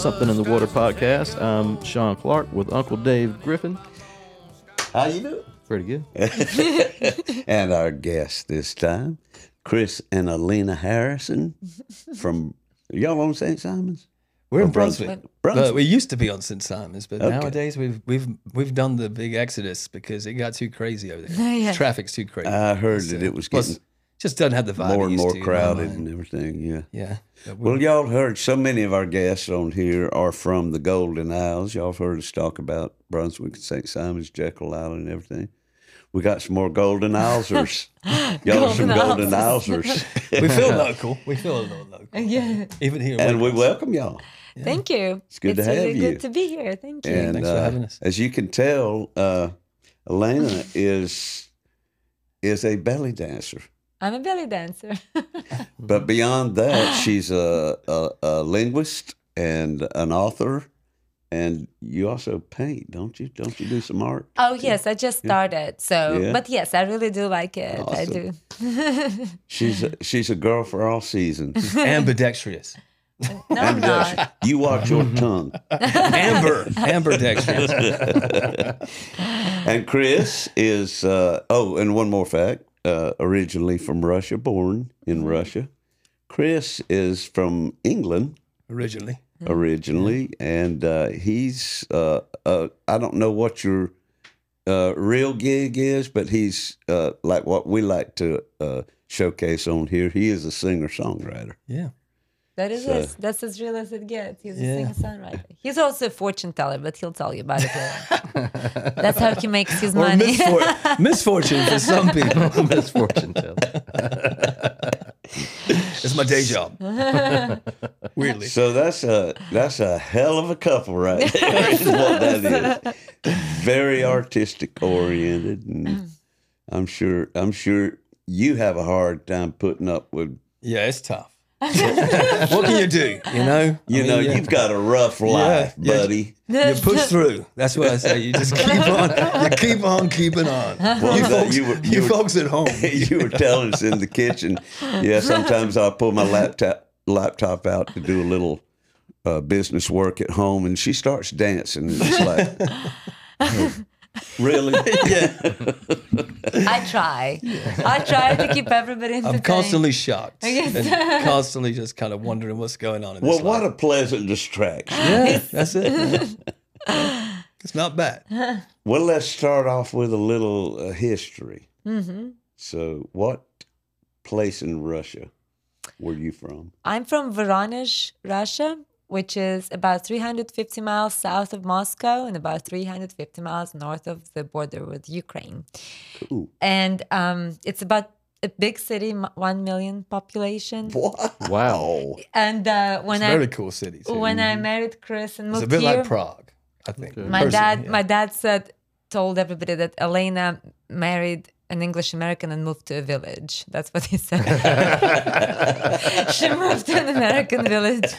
Something in the Water podcast. I'm Sean Clark with Uncle Dave Griffin. How you doing? Pretty good. and our guest this time, Chris and Elena Harrison from y'all on St. Simons? We're in Or Brunswick. Brunswick. But we used to be on St. Simons, but Okay. nowadays we've we've we've done the big exodus because it got too crazy over there. Yeah. Traffic's too crazy. I heard that it was Plus, getting just doesn't have the vibe. more and more to, crowded and everything. Yeah. Yeah. Well, y'all heard so many of our guests on here are from the Golden Isles. Y'all have heard us talk about Brunswick and St. Simons, Jekyll Island, and everything. We got some more Golden Islesers. Y'all are some Golden Golden Islesers. we feel local. We feel a little local. Yeah. Even here. and we welcome y'all. Thank you. It's good to really have you. good to be here. Thank you. And Thanks for uh, having us. as you can tell, uh, Elena is is a belly dancer. I'm a belly dancer. But beyond that, she's a, a, a linguist and an author. And you also paint, don't you? Don't you do some art? oh yes, I just started. So, Yeah. but yes, I really do like it. I do. She's a, she's a girl for all seasons. ambidextrous. No, I'm not. You watch your tongue. Amber. ambidextrous. And Chris is uh, oh, and one more fact: uh, originally from Russia, born in Russia. Chris is from England Originally. originally, and uh, he's uh, uh, I don't know what your uh, real gig is, but he's uh, like what we like to uh, showcase on here. He is a singer songwriter. Yeah. That is So- as, that's as real as it gets. He's Yeah. a singer songwriter. He's also a fortune teller, but he'll tell you about it later. that's how he makes his Or money. misfor- misfortune for some people. Misfortune teller. It's my day job. Weirdly. So that's a that's a hell of a couple right there. is what that is. Very artistic oriented, and mm. I'm sure I'm sure you have a hard time putting up with. Yeah, it's tough. what can you do? You know, You I know, yeah. you've got a rough life, yeah. buddy. you push through. That's what I say. You just keep on. You keep on keeping on. Well, you, folks, you you, were- you were- folks at home. you were telling us in the kitchen. Yeah, sometimes I pull my laptop laptop out to do a little uh, business work at home, and she starts dancing. And it's like, really? yeah, I try. I try to keep everybody entertained. I'm constantly shocked and constantly just kind of wondering what's going on in Well, this what life. a pleasant distraction. yeah, that's it. it's not bad. Well, let's start off with a little uh, history. Mm-hmm. So, what place in Russia were you from? I'm from Voronezh, Russia, which is about 350 miles south of Moscow and about 350 miles north of the border with Ukraine. Cool. And um, it's about a big city, one million population. What? Wow. And uh, when It's a I very cool city. Too. when I married Chris and it's a bit here, like Prague, I think. my personally, dad yeah. my dad said told everybody that Elena married an English American and moved to a village. That's what he said. she moved to an American village.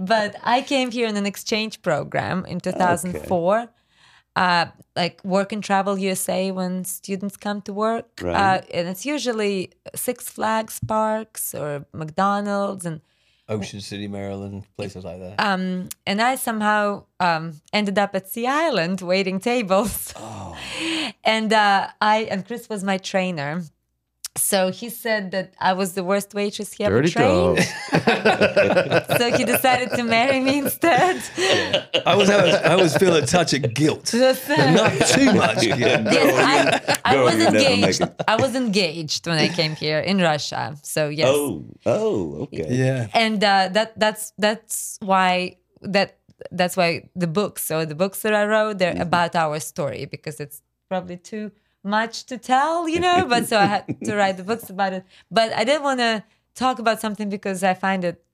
But I came here in an exchange program in 2004. Uh, like work and travel USA when students come to work. Right. Uh, and it's usually Six Flags parks or McDonald's and Ocean City, Maryland, places like that. um, and I somehow um, ended up at Sea Island waiting tables. and uh, I and Chris was my trainer. So he said that I was the worst waitress he ever Dirty trained. dog. so he decided to marry me instead. I was, always have a, I always feel a touch of guilt, Just, not too much guilt. yes, I, I Girl, was you never make engaged. I was engaged when I came here in Russia. So yes. Oh, oh, okay. Yeah. and uh, that that's that's why that that's why the books so the books that i wrote they're about our story because it's probably too much to tell you know but so i had to write the books about it. But i didn't want to talk about something because i find it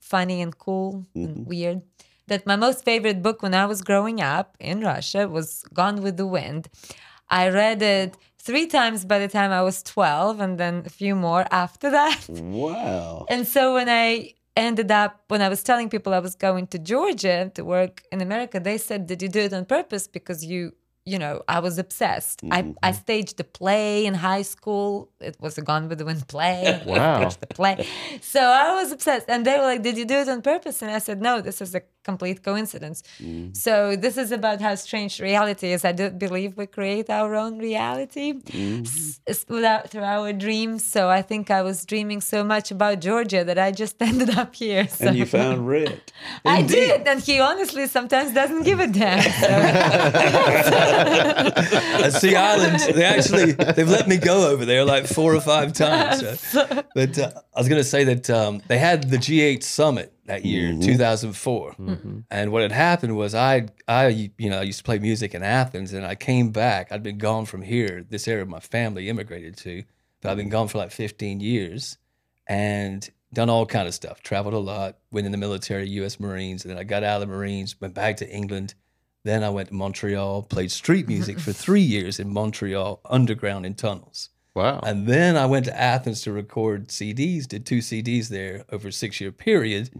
funny and cool and mm-hmm. weird that my most favorite book when i was growing up in russia was gone with the wind. I read it three times by the time i was 12 and then a few more after that. Wow. and so when I ended up, when I was telling people I was going to Georgia to work in America, they said, Did you do it on purpose because you you know, I was obsessed. I, I mm-hmm. staged a play in high school. It was a Gone with the Wind play. Wow. I the play. So I was obsessed. And they were like, Did you do it on purpose? And I said, No, this is a complete coincidence. Mm. So this is about how strange reality is. I do believe we create our own reality mm-hmm. s- s- without through our dreams. So I think I was dreaming so much about Georgia that I just ended up here. So. And you found Red. I did, and he honestly sometimes doesn't give a damn. So. At Sea Island, they actually they've let me go over there like four or five times. so- But uh, I was going to say that um, they had the G8 summit that year, 2004, and what had happened was I I you know I used to play music in Athens, and I came back. I'd been gone from here, this area my family immigrated to, but I've been gone for like 15 years, and done all kind of stuff. Traveled a lot, went in the military, U.S. Marines, and then I got out of the Marines, went back to England. Then I went to Montreal, played street music for three years in Montreal, underground in tunnels. Wow. And then I went to Athens to record CDs, did two CDs there over a six year period.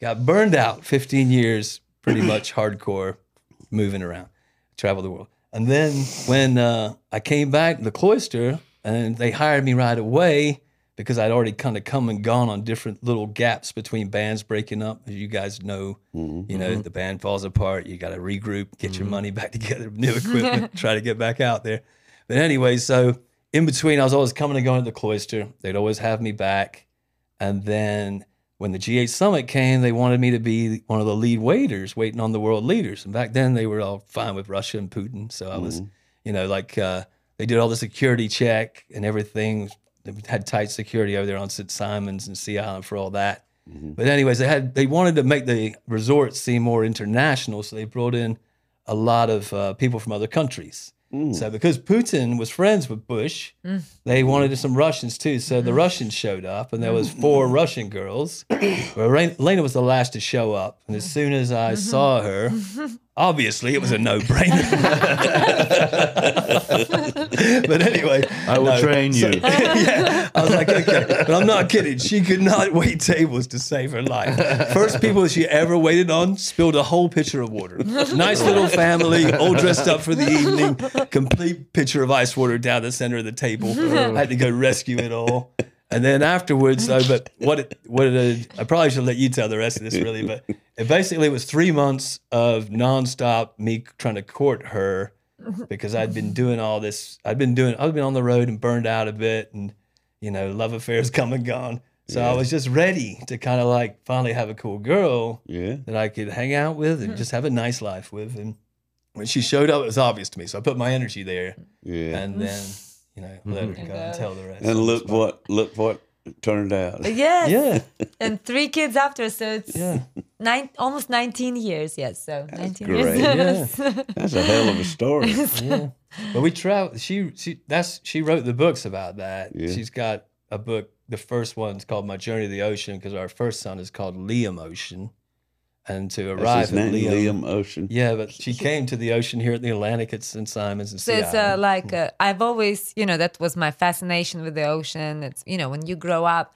Got burned out 15 years, pretty much hardcore, moving around, travel the world. And then when uh, I came back to the cloister, and they hired me right away because I'd already kind of come and gone on different little gaps between bands breaking up. As you guys know, mm-hmm, you know, mm-hmm. the band falls apart. You got to regroup, get your mm-hmm. money back together, new equipment, try to get back out there. But anyway, so in between, I was always coming and going to the cloister. They'd always have me back. And then when the G8 summit came, they wanted me to be one of the lead waiters waiting on the world leaders. And back then, they were all fine with Russia and Putin. So I was, you know, like uh, they did all the security check and everything. They had tight security over there on St. Simons and Sea Island for all that. Mm-hmm. But anyways, they had they wanted to make the resort seem more international, so they brought in a lot of uh, people from other countries. Mm. So because Putin was friends with Bush, mm. they wanted some Russians too. So the mm. Russians showed up, and there was four Russian girls. Well, Lena was the last to show up, and as soon as I mm-hmm. saw her, obviously it was a no-brainer. but anyway, I will no. train you. yeah, I was like, okay, but I'm not kidding. She could not wait tables to save her life. First people she ever waited on spilled a whole pitcher of water. Nice little family, all dressed up for the evening. Complete pitcher of ice water down the center of the table. I had to go rescue it all. And then afterwards, though, but what it, what it, I probably should let you tell the rest of this really, but it basically was three months of nonstop me trying to court her because I'd been doing all this. I'd been doing. I'd been on the road and burned out a bit, and you know, love affairs come and gone. So I was just ready to kind of like finally have a cool girl Yeah. that I could hang out with and hmm. just have a nice life with. And when she showed up, it was obvious to me. So I put my energy there, Yeah. and then you know, mm-hmm. let her go and tell the rest. And look what look what turned out. yes. Yeah, And three kids after, so it's yeah. nine, almost 19 years. Yes, so 19 great. years. That's a hell of a story. yeah. But we travel. She she that's she wrote the books about that. Yeah. She's got a book. The first one's called My Journey to the Ocean because our first son is called Liam Ocean, and to That's arrive his at name, Liam, Liam Ocean. Yeah, but she came to the ocean here at the Atlantic at St. Simons and So it's uh, like uh, I've always, you know, that was my fascination with the ocean. It's you know when you grow up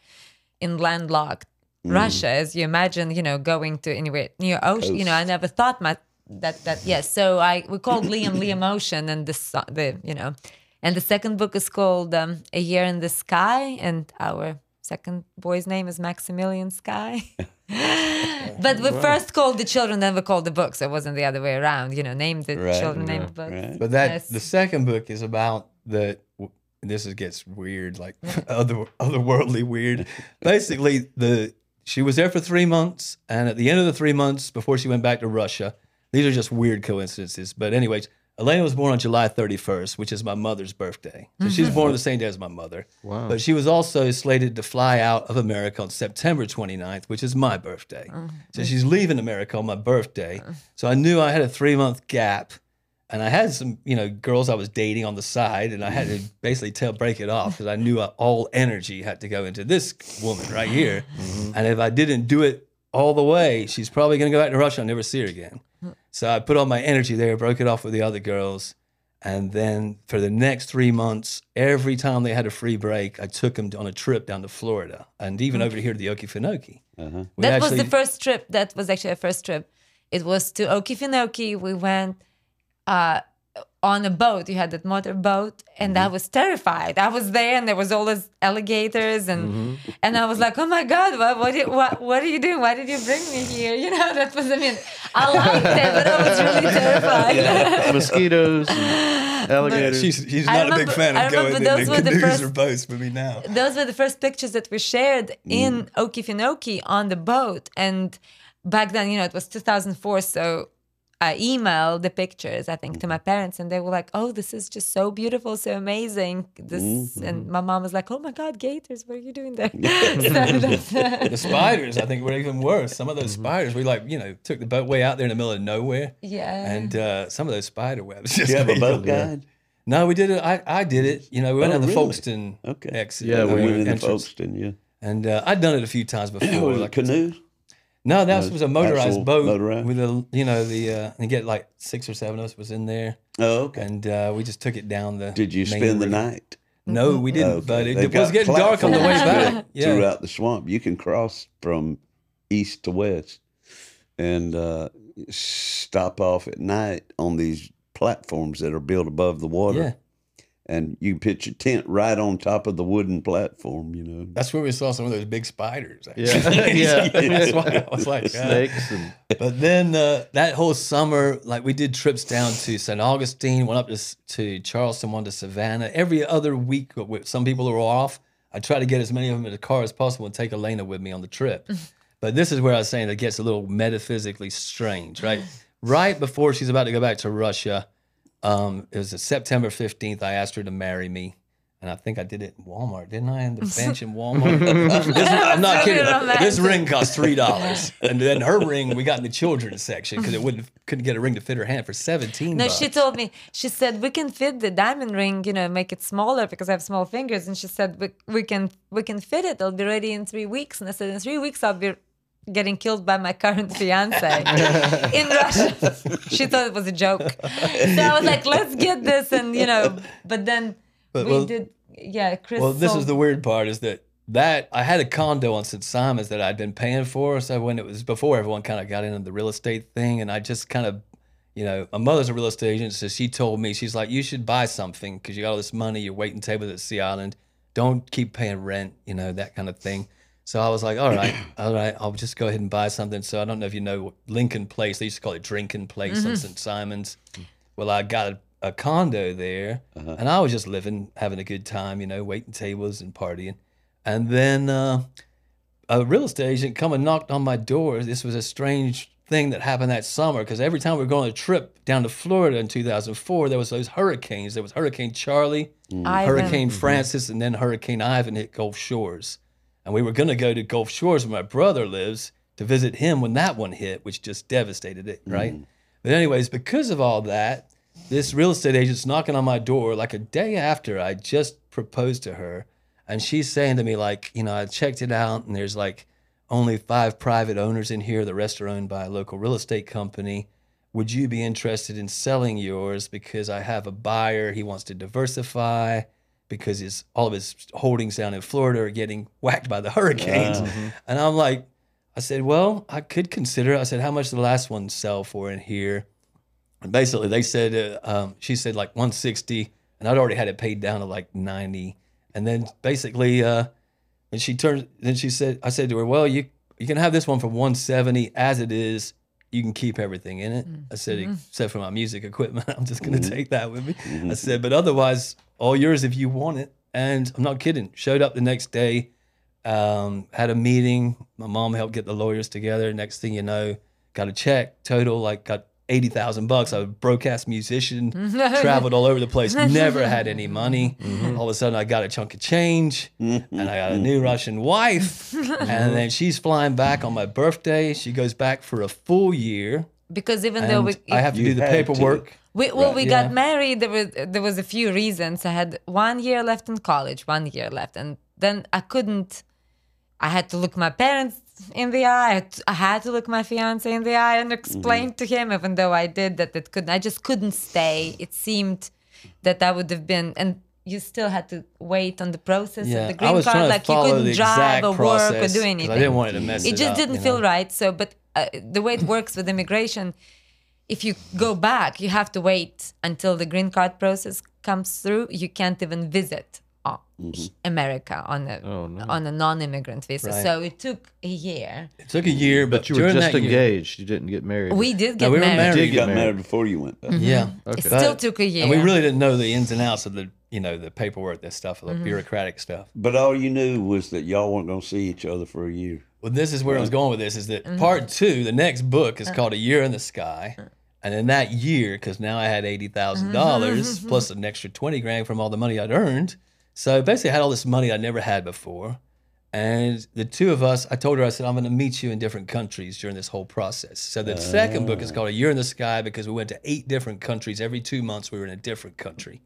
in landlocked Russia, as you imagine, you know, going to anywhere near ocean. You know, I never thought my that that yes. So I we called Liam Liam Ocean, and the the you know, and the second book is called um, A Year in the Sky, and our second boy's name is Maximilian Sky. but we first called the children, then we called the books. It wasn't the other way around. You know, named the Right, children, named the book. Right. But that Yes. the second book is about the. This is gets weird, like other otherworldly weird. Basically, the she was there for three months, and at the end of the three months, before she went back to Russia, these are just weird coincidences. But anyways, Elena was born on July 31st, which is my mother's birthday. So mm-hmm. she was born on the same day as my mother. Wow. But she was also slated to fly out of America on September 29th, which is my birthday. Mm-hmm. So she's leaving America on my birthday. Mm-hmm. So I knew I had a three month gap. And I had some, you know, girls I was dating on the side, and I had to basically tell break it off because I knew I, all energy had to go into this woman right here. And if I didn't do it all the way, she's probably going to go back to Russia and never see her again. So I put all my energy there, broke it off with the other girls. And then for the next three months, every time they had a free break, I took them on a trip down to Florida and even over here to the Okefenokee. Uh-huh. We that was the first trip. That was actually a first trip. It was to Okefenokee. We went uh, on a boat. You had that motor boat, and I mm-hmm. was terrified. I was there, and there was all those alligators, and mm-hmm. and I was like, "Oh my God, what what, did- what what are you doing? Why did you bring me here?" You know, that was. I mean, I liked it, but I was really terrified. Mosquitoes, and alligators. She's, she's I not a big fan of going remember in those were the canoes first- or boats with me now. those were the first pictures that we shared mm-hmm. in Okefenokee on the boat. And back then, you know, it was 2004. So I emailed the pictures, I think, to my parents, and they were like, oh, this is just so beautiful, so amazing. This And my mom was like, oh my God, gators, what are you doing there? so that's, The spiders, I think, were even worse. Some of those spiders, we like, you know, took the boat way out there in the middle of nowhere. yeah. And uh, some of those spider webs just You have a boat guide? No, we did it. I, I did it. You know, we went Oh, out the really? Folkston Okay. exit. Yeah, uh, we We went in the. Folkston, yeah. And uh, I'd done it a few times before. Was it like, canoes? No, that No, was a motorized boat motorized? with a, you know, the, uh, and get like six or seven of us was in there. Oh, okay. And uh, we just took it down the. Did you main spend the night? No, we didn't. Okay. But it, it was getting dark on the way back. Yeah. Throughout the swamp, you can cross from east to west, and uh, stop off at night on these platforms that are built above the water. Yeah. And you can pitch your tent right on top of the wooden platform. You know. That's where we saw some of those big spiders. Yeah. actually. Yeah. That's why I was like, uh, snakes and But then uh, that whole summer, like we did trips down to St. Augustine, went up to, to Charleston, one to Savannah. Every other week, with some people who were off, I try to get as many of them in the car as possible and take Elena with me on the trip. but this is where I was saying it gets a little metaphysically strange, right? right before she's about to go back to Russia, um, it was September 15th. I asked her to marry me. And I think I did it in Walmart, didn't I? In the bench in Walmart. This- I'm not kidding. This ring cost three dollars, and then her ring we got in the children's section because it wouldn't couldn't get a ring to fit her hand for seventeen. No, bucks. she told me. She said we can fit the diamond ring, you know, make it smaller because I have small fingers. And she said we, we can we can fit it. It'll be ready in three weeks. And I said in three weeks I'll be getting killed by my current fiance in Russia. she thought it was a joke. So I was like, let's get this, and you know. But then But, we well- did. Yeah, Chris. Well, this is the weird part is that that I had a condo on St. Simons that I'd been paying for. So when it was before everyone kind of got into the real estate thing, and I just kind of, you know, my mother's a real estate agent, so she told me she's like, you should buy something because you got all this money, you're waiting tables at Sea Island, don't keep paying rent, you know, that kind of thing. So I was like, all right, all right, I'll just go ahead and buy something. So I don't know if you know Lincoln Place. They used to call it Drinking Place on mm-hmm. St. Simons. Well, I got a, a condo there, uh-huh. and I was just living, having a good time, you know, waiting tables and partying. And then uh, a real estate agent come and knocked on my door. This was a strange thing that happened that summer because every time we were going on a trip down to Florida in 2004, there was those hurricanes. There was Hurricane Charley, mm. Ivan. Hurricane mm-hmm. Frances, and then Hurricane Ivan hit Gulf Shores. And we were going to go to Gulf Shores where my brother lives to visit him when that one hit, which just devastated it, right? Mm. But anyways, because of all that, this real estate agent's knocking on my door like a day after I just proposed to her, and she's saying to me like, you know, I checked it out, and there's like only five private owners in here. The rest are owned by a local real estate company. Would you be interested in selling yours? Because I have a buyer. He wants to diversify because his all of his holdings down in Florida are getting whacked by the hurricanes. And I'm like, I said, well, I could consider. it. I said, how much did the last one sell for in here? And basically, they said, uh, um, she said like 160, and I'd already had it paid down to like 90. And then basically, uh, and she turned, then she said, I said to her, well, you you can have this one for 170 as it is. You can keep everything in it. I said, except for my music equipment, I'm just going to take that with me. I said, but otherwise, all yours if you want it. And I'm not kidding. Showed up the next day, um, had a meeting. My mom helped get the lawyers together. Next thing you know, got a check total, like got 80,000 bucks. I was a broadcast musician, traveled all over the place, never had any money. All of a sudden, I got a chunk of change and I got a new Russian wife. and then she's flying back on my birthday. She goes back for a full year. Because even though we I have to do the had to. paperwork. We, well, Right, we yeah. got married. There was there was a few reasons. I had one year left in college, one year left, and then I couldn't. I had to look my parents in the eye. I had to, I had to look my fiance in the eye and explain Mm-hmm. to him, even though I did that, it couldn't. I just couldn't stay. It seemed that I would have been, and you still had to wait on the process Yeah, of the green card. Like you couldn't drive or work or do anything I didn't want it to mess it it just up, didn't you feel right. So, but uh, the way it works with immigration, if you go back, you have to wait until the green card process comes through. You can't even visit uh, America on a Oh, no. on a non-immigrant visa. Right. so it took a year. It took a year, but, But you were just that year- engaged. You didn't get married. We did No, get we married. married. You get got married. married before you went back. Yeah. Okay. It still But- took a year. And we really didn't know the ins and outs of the, you know, the paperwork, that stuff, the Mm-hmm. bureaucratic stuff. But all you knew was that y'all weren't going to see each other for a year. Well, this is where I was going with this. Is that Mm-hmm. part two? The next book is called A Year in the Sky, Uh. and in that year, because now I had eighty thousand Mm-hmm. dollars plus an extra twenty grand from all the money I'd earned. So basically, I had all this money I never had before. And the two of us, I told her, I said, I'm going to meet you in different countries during this whole process. So the second book is called A Year in the Sky because we went to eight different countries. Every two months, we were in a different country.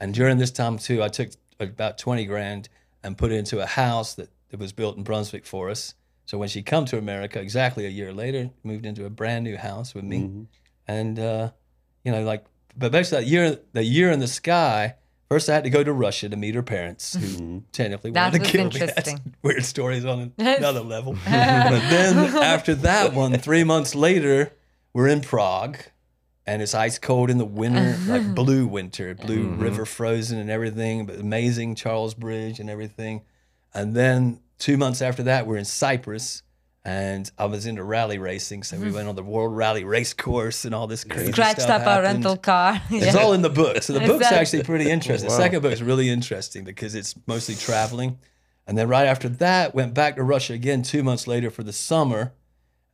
And during this time, too, I took about 20 grand and put it into a house that, that was built in Brunswick for us. So when she come to America, exactly a year later, moved into a brand new house with me. Mm-hmm. And, uh, you know, like, but basically that year, the year in the sky, First, I had to go to Russia to meet her parents, who mm-hmm. technically That wanted to was kill me. That's interesting. weird stories on another level. but then after that one, three months later, we're in Prague, and it's ice cold in the winter, like blue winter, blue mm-hmm. river frozen and everything, but amazing Charles Bridge and everything. And then two months after that, we're in Cyprus. And I was into rally racing, so we went on the World Rally Race Course and all this crazy Scratched stuff up our rental car. It's all in the book. So the book's Exactly. actually pretty interesting. The second book is really interesting because it's mostly traveling. And then right after that, went back to Russia again two months later for the summer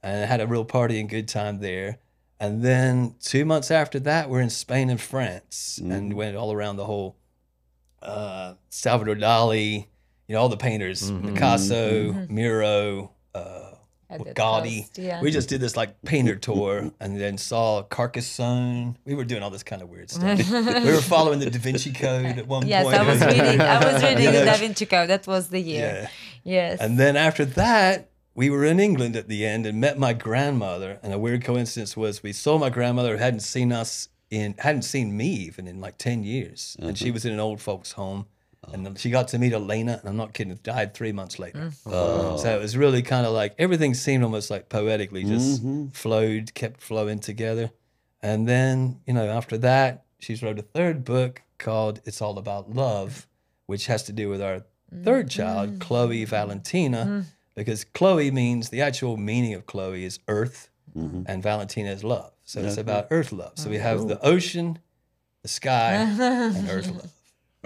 and had a real party and good time there. And then two months after that, we're in Spain and France and went all around the whole uh, Salvador Dali, you know, all the painters, mm-hmm. Picasso, mm-hmm. Miro, uh, Edith Gaudi. Yeah. We just did this like painter tour and then saw Carcassonne. We were doing all this kind of weird stuff. we were following the Da Vinci Code at one Yes, point. I was reading. I was reading You the? Da Vinci Code. That was the year. Yeah. Yes. And then after that, we were in England at the end and met my grandmother. And a weird coincidence was we saw my grandmother who hadn't seen us in hadn't seen me even in like ten years, and she mm-hmm. was in an old folks' home. And then she got to meet Elena, and I'm not kidding, died three months later. Oh. So it was really kind of like everything seemed almost like poetically just mm-hmm. flowed, kept flowing together. And then, you know, after that, she's wrote a third book called It's All About Love, which has to do with our third mm-hmm. child, Chloe Valentina, mm-hmm. because Chloe means the actual meaning of Chloe is earth and Valentina is love. So it's about earth love. So we oh, have the ocean, the sky, and earth love.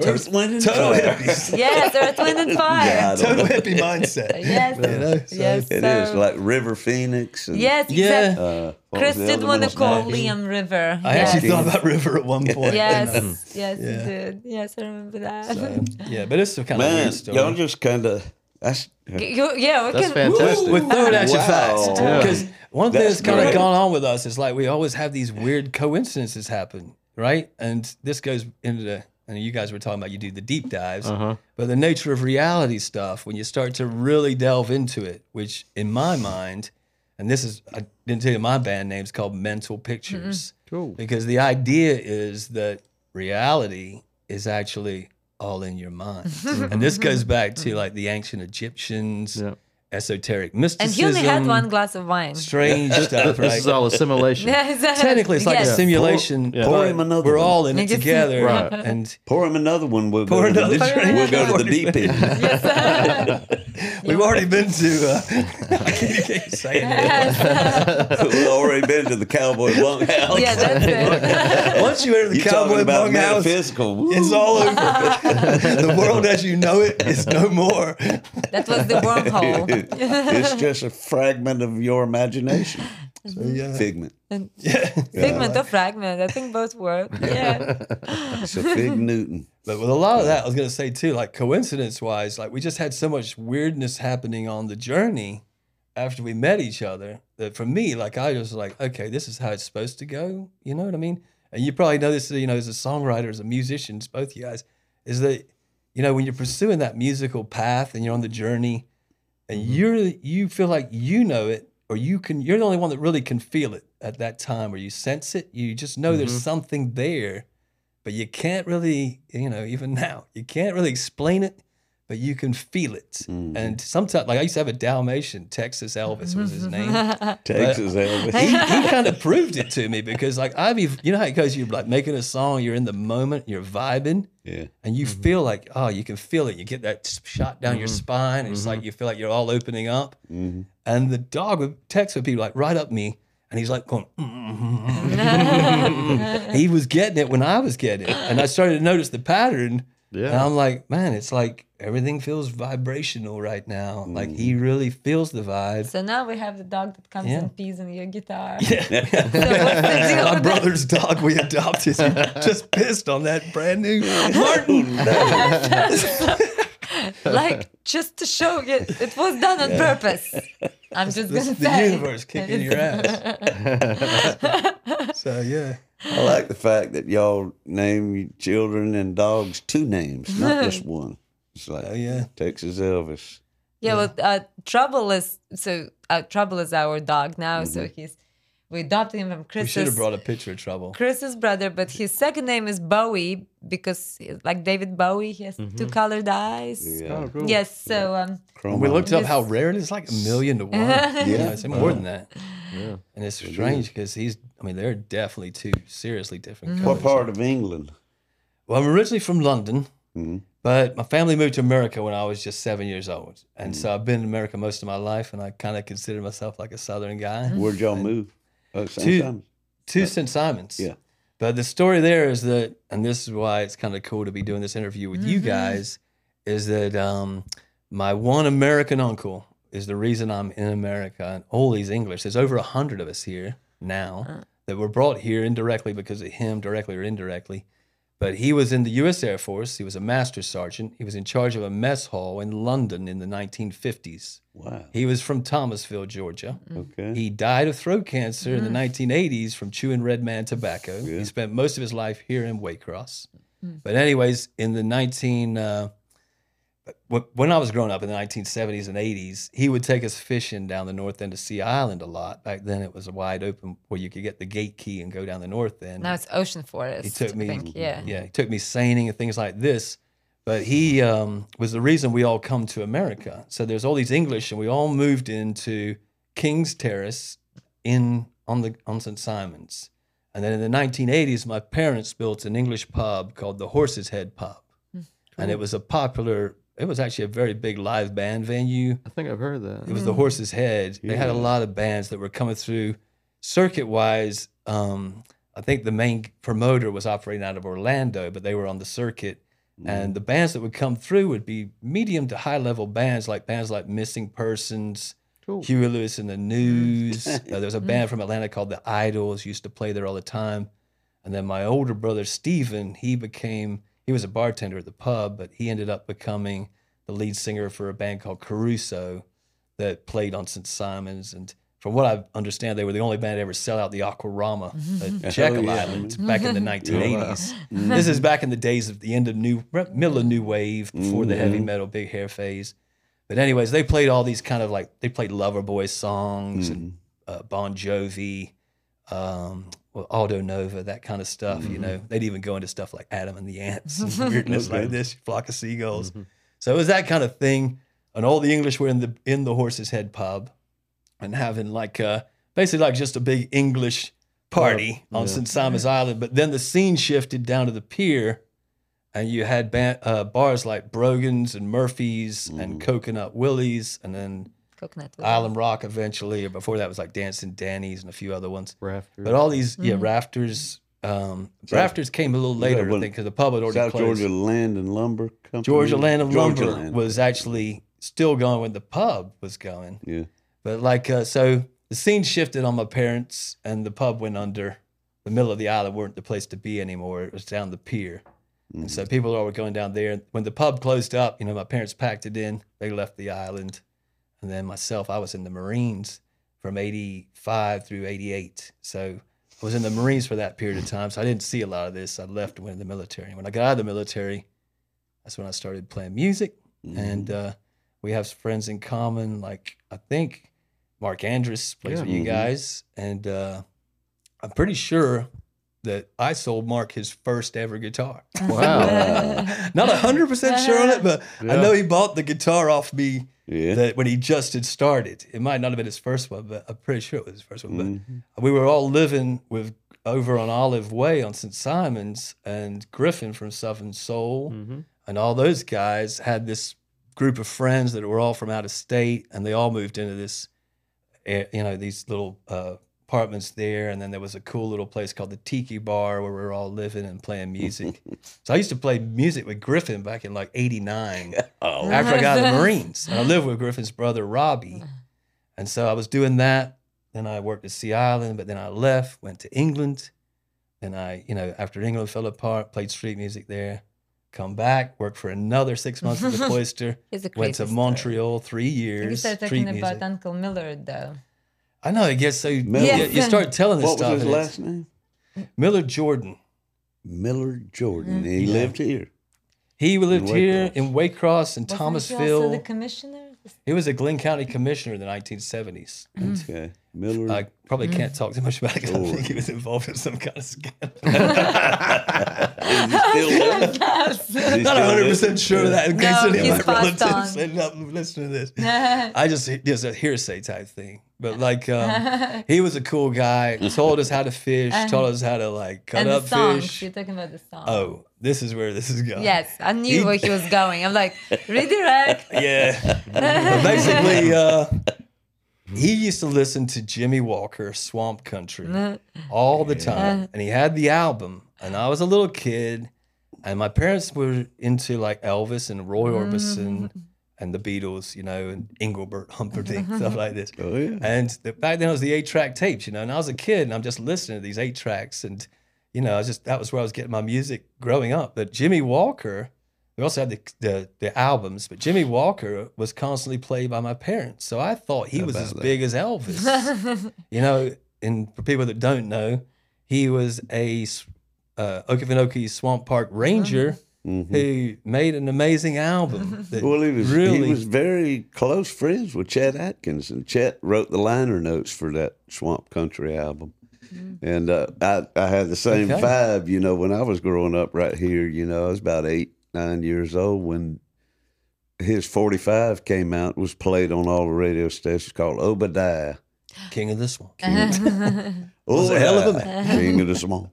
Earth, wind, and Total fire. hippies. yes, Earth, Wind, and Fire. Yeah, I Total know. hippie mindset. Yes. You know, so- yes. It so, is like River Phoenix. And, Yes, Yeah. exactly. Uh, Chris did want to call name? Liam River. I yes. actually thought about River at one point. Yes, you know. yes, Yeah. you did. Yes, I remember that. So, yeah, but it's a kind of Man, weird story. y'all just kind of. That's You- yeah, we That's can. fantastic. We're throwing at you Wow. fast. Yeah. Because one thing That's that's kind of gone on with us is like we always have these weird coincidences happen, right? And this goes into the, and you guys were talking about you do the deep dives, Uh-huh. but the nature of reality stuff, when you start to really delve into it, which in my mind, and this is, I didn't tell you my band name name's called Mental Pictures. Cool. Because the idea is that reality is actually all in your mind. and this goes back to like the ancient Egyptians, Yeah. Esoteric and mysticism. he only had one glass of wine. Strange stuff, This is all a simulation. Technically, it's like yes. a simulation. Yeah. Pour him another one. We're one. all in it together, Right. and Pour him another one. We'll Pour go to the another deep. We'll go to the deep end. we've already been to. Uh, I can't keep saying it. We've already been to the cowboy bunkhouse. yeah, that's it. Once you enter the you talking cowboy bunkhouse, it's all over. the world as you know it is no more. that was the wormhole. It's just a fragment of your imagination. Mm-hmm. yeah. Figment. Figment or fragment. I think both work. Yeah. It's a fig Newton. But with a lot of that, I was going to say too, like coincidence wise, like we just had so much weirdness happening on the journey after we met each other that for me, like I was like, okay, this is how it's supposed to go. You know what I mean? And you probably know this, you know, as a songwriter, as a musician, both you guys, is that, you know, when you're pursuing that musical path and you're on the journey and mm-hmm. you're, you feel like you know it or you can, you're the only one that really can feel it at that time or you sense it. You just know there's mm-hmm. something there but you can't really, you know, even now, you can't really explain it, but you can feel it. Mm-hmm. And sometimes, like I used to have a Dalmatian, Texas Elvis was his name. Texas Elvis. he, he kind of proved it to me because like I've you know how it goes you're like making a song you're in the moment you're vibing yeah. and you feel like oh you can feel it you get that shot down your spine and it's like you feel like you're all opening up Mm-hmm. and the dog would text with people like right up me and he's like going "Mm." he was getting it when I was getting it and I started to notice the pattern and I'm like man it's like everything feels vibrational right now like he mm. really feels the vibe So now we have the dog that comes Yeah. and pees on your guitar. yeah. So what's the deal My with brother's dog we adopted just pissed on that brand new Martin. like just to show you, it was done on purpose. I'm just This gonna is the say. universe kicking your ass. so yeah. I like the fact that y'all name your children and dogs two names, not just one. It's like Oh, yeah. Texas Elvis. Yeah, well, uh, Trouble is so uh, Trouble is our dog now. So he's we adopted him from Mm-hmm. We should have Chris's brought a picture of trouble. Chris's brother, but his second name is Bowie because like David Bowie, he has two colored eyes. Yeah. Oh, cool. Yes, so um, And we looked up how rare it is, like a million to one. yeah, it's more than that. Yeah. And it's strange because he's, I mean, they're definitely two seriously different Mm-hmm. What part of England? Well, I'm originally from London, Mhm. but my family moved to America when I was just seven years old. And so I've been in America most of my life, and I kind of consider myself like a Southern guy. Where'd y'all move? Oh, St. Two- Simons. to St. Simons. Yeah. But the story there is that, and this is why it's kind of cool to be doing this interview with you guys, is that um, my one American uncle is the reason I'm in America, and all these English. There's over a hundred of us here now that were brought here indirectly because of him, directly or indirectly. But he was in the U.S. Air Force. He was a master sergeant. He was in charge of a mess hall in London in the 1950s. Wow. He was from Thomasville, Georgia. Mm-hmm. Okay. He died of throat cancer in the mm. 1980s from chewing Red Man tobacco. Yeah. He spent most of his life here in Waycross. Mm. But anyways, in the 19 uh, wh- when I was growing up in the 1970s and 80s, he would take us fishing down the north end of Sea Island a lot. Back then, it was a wide open where you could get the gate key and go down the north end. now it's Ocean Forest. He took me, think. Yeah. yeah, he took me seining and things like this. But he um, was the reason we all come to America. So there's all these English, and we all moved into King's Terrace in on the on St Simons. And then in the 1980s, my parents built an English pub called the Horse's Head Pub, and it was a popular. It was actually a very big live band venue. I think I've heard that. It was the Horse's Head. They had a lot of bands that were coming through. Circuit wise, um, I think the main promoter was operating out of Orlando, but they were on the circuit. And the bands that would come through would be medium to high level bands, like bands like Missing Persons, Cool. Huey Lewis and the News. Uh, there was a band from Atlanta called the Idols, used to play there all the time. And then my older brother Steven, he became he was a bartender at the pub, but he ended up becoming the lead singer for a band called Caruso that played on St. Simons. And from what I understand, they were the only band to ever sell out the Aquarama at Jekyll yeah. Island back in the 1980s. This is back in the days of the end of new, middle of new wave, before the heavy metal big hair phase. But anyways, they played all these kind of like they played Lover Loverboy songs and uh, Bon Jovi, um, well, Aldo Nova, that kind of stuff. You know, they'd even go into stuff like Adam and the Ants and weirdness like this, flock of seagulls. So it was that kind of thing. And all the English were in the in the Horse's Head pub, and having like uh, basically like just a big English party on St. Simons Island. But then the scene shifted down to the pier, and you had uh, bars like Brogan's and Murphy's and Coconut Willie's, and then Coconut. Island Rock eventually. Or before that was like Dancing Danny's and a few other ones. Rafters. But all these, yeah, Rafters. Um, Rafters came a little later, I think, because the pub had already South closed. Georgia Land and Lumber Company. Georgia Land of Georgia Lumber Land. was actually still going when the pub was going. Yeah. But like, uh, so the scene shifted on my parents, and the pub went under. The middle of the island weren't the place to be anymore. It was down the pier, and so people were going down there. When the pub closed up, you know, my parents packed it in. They left the island, and then myself, I was in the Marines from '85 through '88. So I was in the Marines for that period of time. So I didn't see a lot of this. I left and went in the military. When I got out of the military, that's when I started playing music, and uh, we have friends in common. Like I think Mark Andrus plays Yeah. with you guys, and uh, I'm pretty sure that I sold Mark his first ever guitar. Wow. Not hundred percent sure on it, but I know he bought the guitar off me Yeah. that when he just had started. It might not have been his first one, but I'm pretty sure it was his first one. But Mm-hmm. we were all living with over on Olive Way on St. Simons, and Griffin from Southern Soul, and all those guys had this group of friends that were all from out of state, and they all moved into this, eh, you know, these little uh, apartments there, and then there was a cool little place called the Tiki Bar where we were all living and playing music. so I used to play music with Griffin back in like '89 Oh, after I got the Marines. And I lived with Griffin's brother, Robbie. Uh-huh. And so I was doing that. Then I worked at Sea Island, but then I left, went to England. Then I, you know, after England fell apart, played street music there. Come back, worked for another six months at the Cloister. Went to crazy story. Montreal three I think you years. started street talking about music. Uncle Millard, though. I know. I guess so. You, Miller. you start telling this what stuff. was his last name? Miller Jordan. Miller Jordan. Mm-hmm. He Yeah. lived here. He lived here Waycross. in Waycross and Wasn't he also Thomasville. the commissioner? He was a Glynn County commissioner in the 1970s. Mm-hmm. Okay. Miller. I probably Mm. can't talk too much about it because I think he was involved in some kind of scandal. Is he still there? Is Not still 100 there? percent sure of that in case No, any he's of my passed on. relatives end up listening to this. I just it's a hearsay type thing. But like um, he was a cool guy. Told us how to fish. Told us how to like cut and up the songs. fish. You're talking about the song. Oh, this is where this is going. Yes, I knew He- where he was going. I'm like, redirect. Yeah. But basically, uh, he used to listen to Jimmy Walker, Swamp Country, all the time. And he had the album. And I was a little kid. And my parents were into like Elvis and Roy Orbison mm-hmm. and the Beatles, you know, and Engelbert Humperdinck, stuff like this. Oh, yeah. And the, back then it was the eight track tapes, you know, and I was a kid and I'm just listening to these eight tracks. And, you know, I was just, that was where I was getting my music growing up. But Jimmy Walker, we also had the, the, the albums, but Jimmy Walker was constantly played by my parents. So I thought he was as big as Elvis. you know, and for people that don't know, he was a uh, Okefenokee Swamp Park Ranger who made an amazing album. That Well, he was really he was very close friends with Chet Atkins, and Chet wrote the liner notes for that Swamp Country album. And uh, I I had the same Okay. vibe, you know, when I was growing up right here. You know, I was about eight nine years old when his forty five came out. Was played on all the radio stations called Obadiah. King of the Swamp. Was a hell of a man. King of the swamp.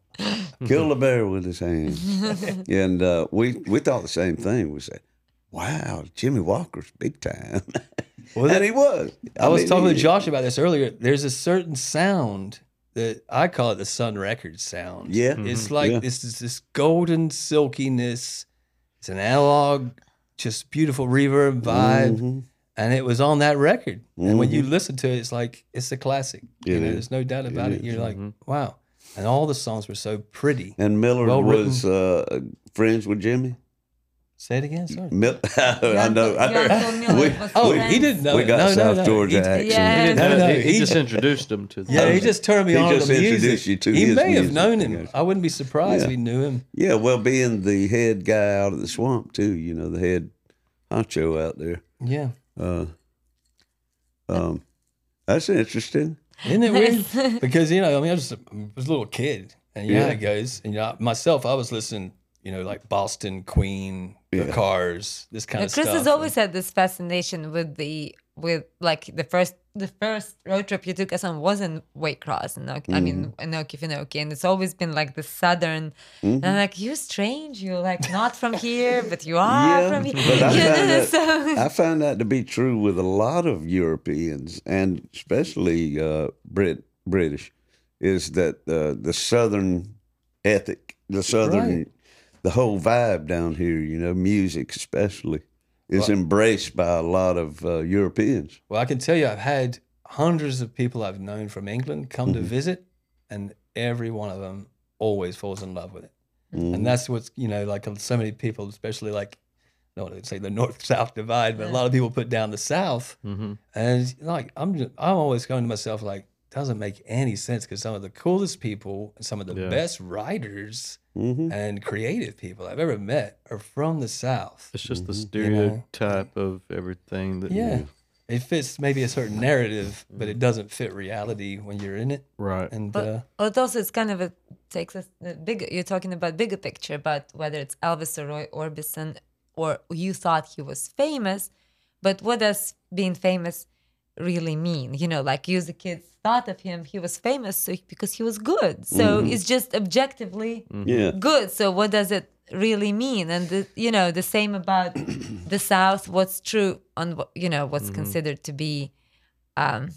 Killed a bear with his hands. and uh, we we thought the same thing. We said, "Wow, Jimmy Walker's big time," Well, and he was. I was mean, talking to Josh about this earlier. There's a certain sound that I call it the Sun Records sound. Yeah. It's like Yeah. this is this golden silkiness. It's an analog, just beautiful reverb vibe. Mhm. And it was on that record. And when you listen to it, it's like it's a classic. You know, is. there's no doubt about it. You're like, wow. And all the songs were so pretty. And Miller was uh, friends with Jimmy. Say it again, sorry. Mil- I know. I heard- we- Oh, friends. he didn't know. we got no, no, South no. Georgia He- accent. Yeah. He, didn't No, know- no, he, he he- just introduced him to the Yeah, he just turned me He on just to the music. introduced you to he his may have known him. I wouldn't be surprised if Yeah. he knew him. Yeah, well, being the head guy out of the swamp too, you know, the head honcho out there. Yeah. Uh, um, that's interesting. Isn't it weird? because you know, I mean, I was, I was a little kid, and you know how Yeah. it goes. And you know, myself, I was listening, you know, like Boston, Queen, the Yeah. Cars, this kind Yeah, of Chris stuff. has always had this fascination with the with like the first the first road trip you took us on was in Waycross and I mean Mm-hmm. in Okefenokee and it's always been like the southern and I'm like you're strange you're like not from here but you are Yeah, from here but I You know, find that- so- I find that to be true with a lot of Europeans and especially uh, Brit British, is that uh, the southern ethic, the southern, Right. The whole vibe down here, you know, music especially, is embraced by a lot of uh, Europeans. Well, I can tell you, I've had hundreds of people I've known from England come Mm-hmm. to visit, and every one of them always falls in love with it. Mm-hmm. And that's what's, you know, like so many people, especially like, I don't want to say the north south divide, but a lot of people put down the south. Mm-hmm. And like, I'm, just, I'm always going to myself, like, doesn't make any sense because some of the coolest people and some of the Yeah. best writers hmm and creative people I've ever met are from the south. It's just the You know? stereotype of everything that Yeah. it fits maybe a certain narrative, but it doesn't fit reality when you're in it. Right. And But uh, well, it also it's kind of a takes us a bigger. You're talking about bigger picture, about whether it's Elvis or Roy Orbison, or you thought he was famous, but what does being famous really mean? You know, like you as a kid thought of him, he was famous so, because he was good. So it's just objectively Yeah. good. So what does it really mean? And the, you know, the same about the South. What's true on what you know what's considered to be um,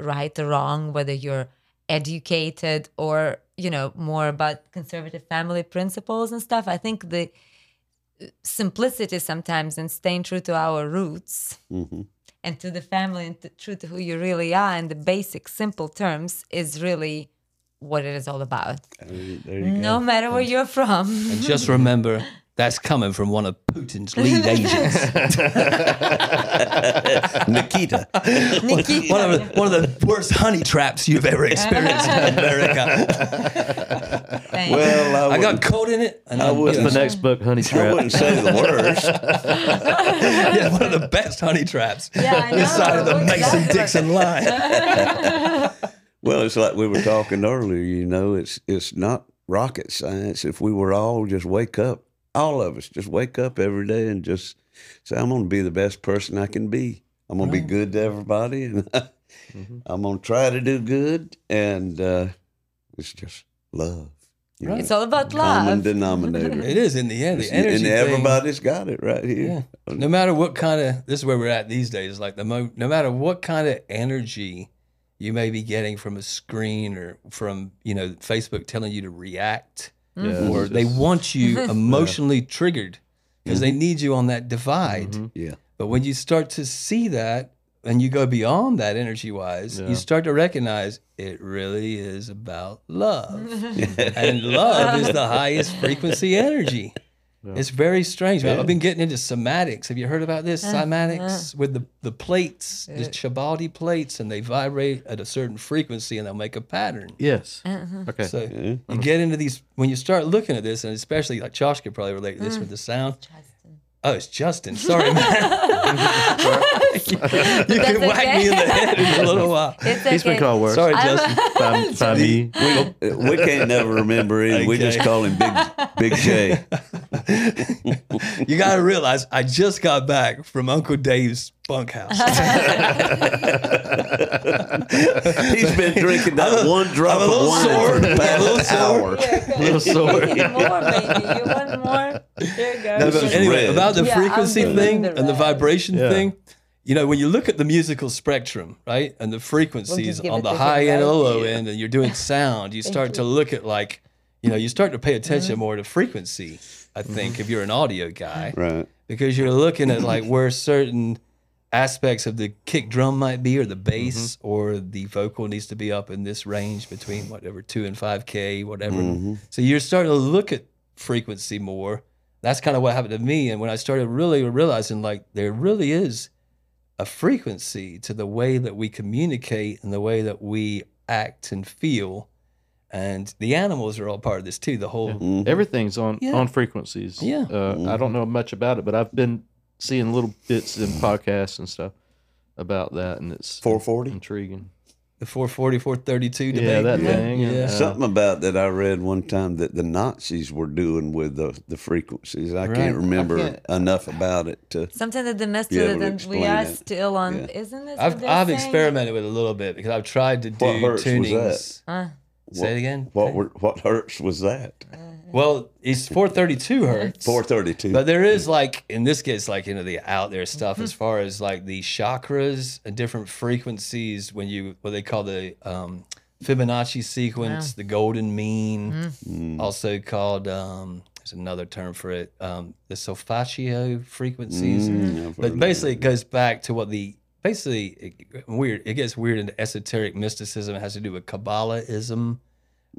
right or wrong, whether you're educated or you know more about conservative family principles and stuff. I think the uh, simplicity sometimes and staying true to our roots and to the family and to, true to who you really are and the basic simple terms is really what it is all about. No matter where you're from. and just remember that's coming from one of Putin's lead agents. Nikita. Nikita. one of the, one of the worst honey traps you've ever experienced in America. Well, I, I got wouldn't- caught in it, and I, wouldn't- the next book, Honey Trap. I wouldn't say the worst. yeah, one of the best honey traps. Yeah, I This side of the. Mason Dixon line. Well, it's like we were talking earlier. You know, it's it's not rocket science. If we were all just wake up, all of us just wake up every day and just say, "I'm going to be the best person I can be. I'm going to be good to everybody, and I'm going to try to do good." And uh, it's just love. You know, It's all about love. common love. denominator. It is in the end. The and energy thing- everybody's got it right here. Yeah. here. No matter what kind of this is where we're at these days. Like the mo, no matter what kind of energy you may be getting from a screen or from you know Facebook telling you to react, Yeah, or they want you emotionally triggered because they mm-hmm. need you on that divide. Mm-hmm. Yeah. But when you start to see that and you go beyond that energy wise, Yeah. you start to recognize it really is about love. and love is the highest frequency energy. It's very strange. man. I've been getting into cymatics. Have you heard about this? Uh, somatics uh. with the, the plates, the Chabadi plates, and they vibrate at a certain frequency and they'll make a pattern. Yes. Uh-huh. Okay. So you get into these when you start looking at this, and especially like Josh could probably relate to this mm. with the sound. Oh, it's Justin. Sorry, man. you can That's whack me in the head in a little while. It's okay. He's been called worse. Sorry, Justin. By, by me. We, we can't never remember him. We just call him Big Big J. You got to realize I just got back from Uncle Dave's bunkhouse. He's been drinking that one drop I'm a of little wine sore. for the I'm a little past sore. hour. Little sore. You need more, baby. You want more? There you go. No, but anyway, red. about the Yeah, frequency give him thing the and the vibration Yeah. thing, you know, when you look at the musical spectrum, right, and the frequencies give on the high end and the right? low end, and you're doing sound, you start to look at like, you know, you start to pay attention Mm-hmm. more to frequency. I think if you're an audio guy, Right. because you're looking at like where certain aspects of the kick drum might be, or the bass, mm-hmm. or the vocal needs to be up in this range between whatever two and five k, whatever. Mm-hmm. So you're starting to look at frequency more. That's kind of what happened to me, and when I started really realizing like there really is a frequency to the way that we communicate and the way that we act and feel. And the animals are all part of this too. The whole mm-hmm. Everything's on Yeah. on frequencies. Yeah. Uh, I don't know much about it, but I've been seeing little bits in podcasts and stuff about that, and it's 440? intriguing. the 440, 432 debate. Yeah, that yeah. thing. Yeah. Yeah. Something about that I read one time that the Nazis were doing with the, the frequencies. I Right. can't remember I can't- enough about it. To, Something that they messed Be with able it, to and we explain are it. still on. Yeah. Isn't this? I've I've experimented with a little bit because I've tried to do What hertz was tunings. Uh, Say it again. what were, what hertz was that? Well, it's 432 hertz. 432. But there is like in this case, like you know, the out there stuff as far as like the chakras and different frequencies when you what they call the um, Fibonacci sequence, the golden mean, also called um, there's another term for it, um, the Solfeggio frequencies. Mm, I've But basically, it goes back to what the basically it, weird. It gets weird into esoteric mysticism. It has to do with Kabbalahism,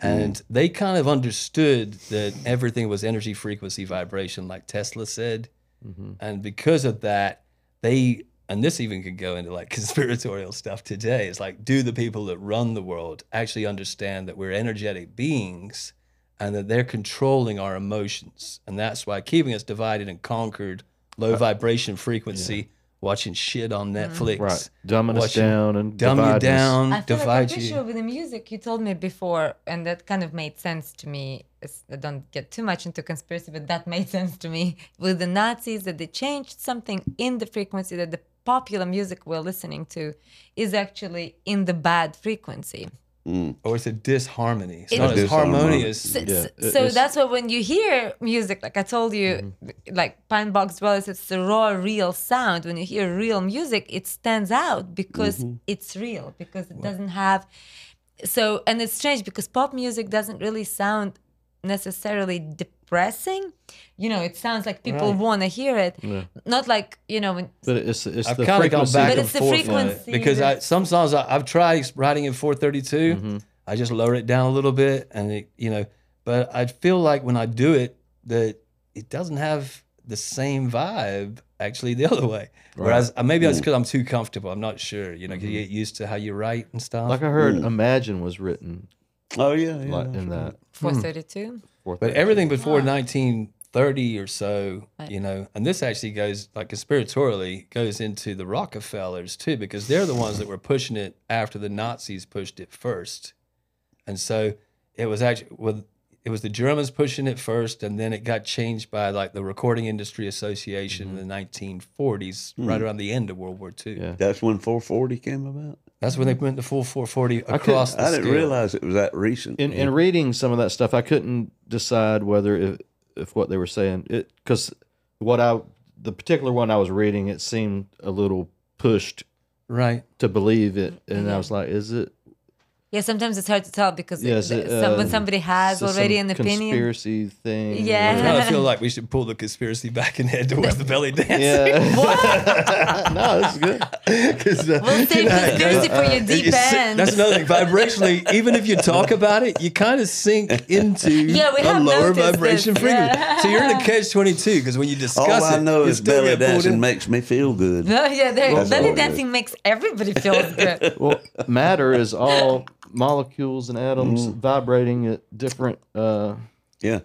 Mm-hmm. and they kind of understood that everything was energy, frequency, vibration, like Tesla said. Mm-hmm. And because of that, they and this even could go into like conspiratorial stuff today. It's like, do the people that run the world actually understand that we're energetic beings and that they're controlling our emotions? And that's why keeping us divided and conquered, low uh, vibration frequency, watching shit on mm. Netflix. Right. Dumbing us Watching- down and Dumb you dividing us. down, I feel like I'm divide pretty you. sure with the music you told me before, and that kind of made sense to me. It's, I don't get too much into conspiracy, but that made sense to me with the Nazis that they changed something in the frequency that the popular music we're listening to is actually in the bad frequency. Mm. Or it's a disharmony. It's It- not as harmonious. So, Yeah, so- it's- that's why when you hear music, like I told you, mm-hmm. like Pine Box Brothers, it's the raw, real sound. When you hear real music, it stands out because mm-hmm. it's real, because it doesn't have. So, and it's strange because pop music doesn't really sound necessarily depressing. You know, it sounds like people Right. want to hear it. Not like, you know, when, But it's it's I've the kind of gone frequency. back But and it's the forth on frequency because I, that- some songs I, I've tried writing in 432. Mm-hmm. I just lower it down a little bit, and it, you know, but I feel like when I do it that it doesn't have the same vibe actually the other way. Whereas uh, maybe that's because I'm too comfortable. I'm not sure. You know, 'cause you get used to how you write and stuff. Mm-hmm. Like I heard, Imagine was written Oh yeah, yeah. like in that. 432. Hmm. But everything before 1930 or so, you know, and this actually goes like conspiratorially goes into the Rockefellers too, because they're the ones that were pushing it after the Nazis pushed it first, and so it was actually with it was the Germans pushing it first, and then it got changed by like the Recording Industry Association in mm-hmm. the 1940s, right hmm. around the end of World War II. Yeah. That's when 440 came about. That's when they went the full 440 across the I didn't scale. realize it was that recent. in in reading some of that stuff, I couldn't decide whether if if what they were saying it because what I the particular one I was reading it seemed a little pushed right. to believe it, and I was like, is it? Yeah, sometimes it's hard to tell because Yeah, it- is it, some, when uh, somebody has is it already some an opinion. conspiracy thing. Yeah. I feel like we should pull the conspiracy back and head towards the belly dance. Yeah. no, it's good. 'Cause, uh, We'll save conspiracy for your you deep si- end. That's another thing. Vibrationally, even if you talk about it, you kind of sink into Yeah, we a have lower vibration this, frequency. yeah. So you're in a catch twenty two because when you discuss All I it, know you is belly dancing makes me feel good. No, yeah, there- That's belly all it is. dancing makes everybody feel good. Well, matter is all molecules and atoms mm-hmm. vibrating at different. Uh, Yeah.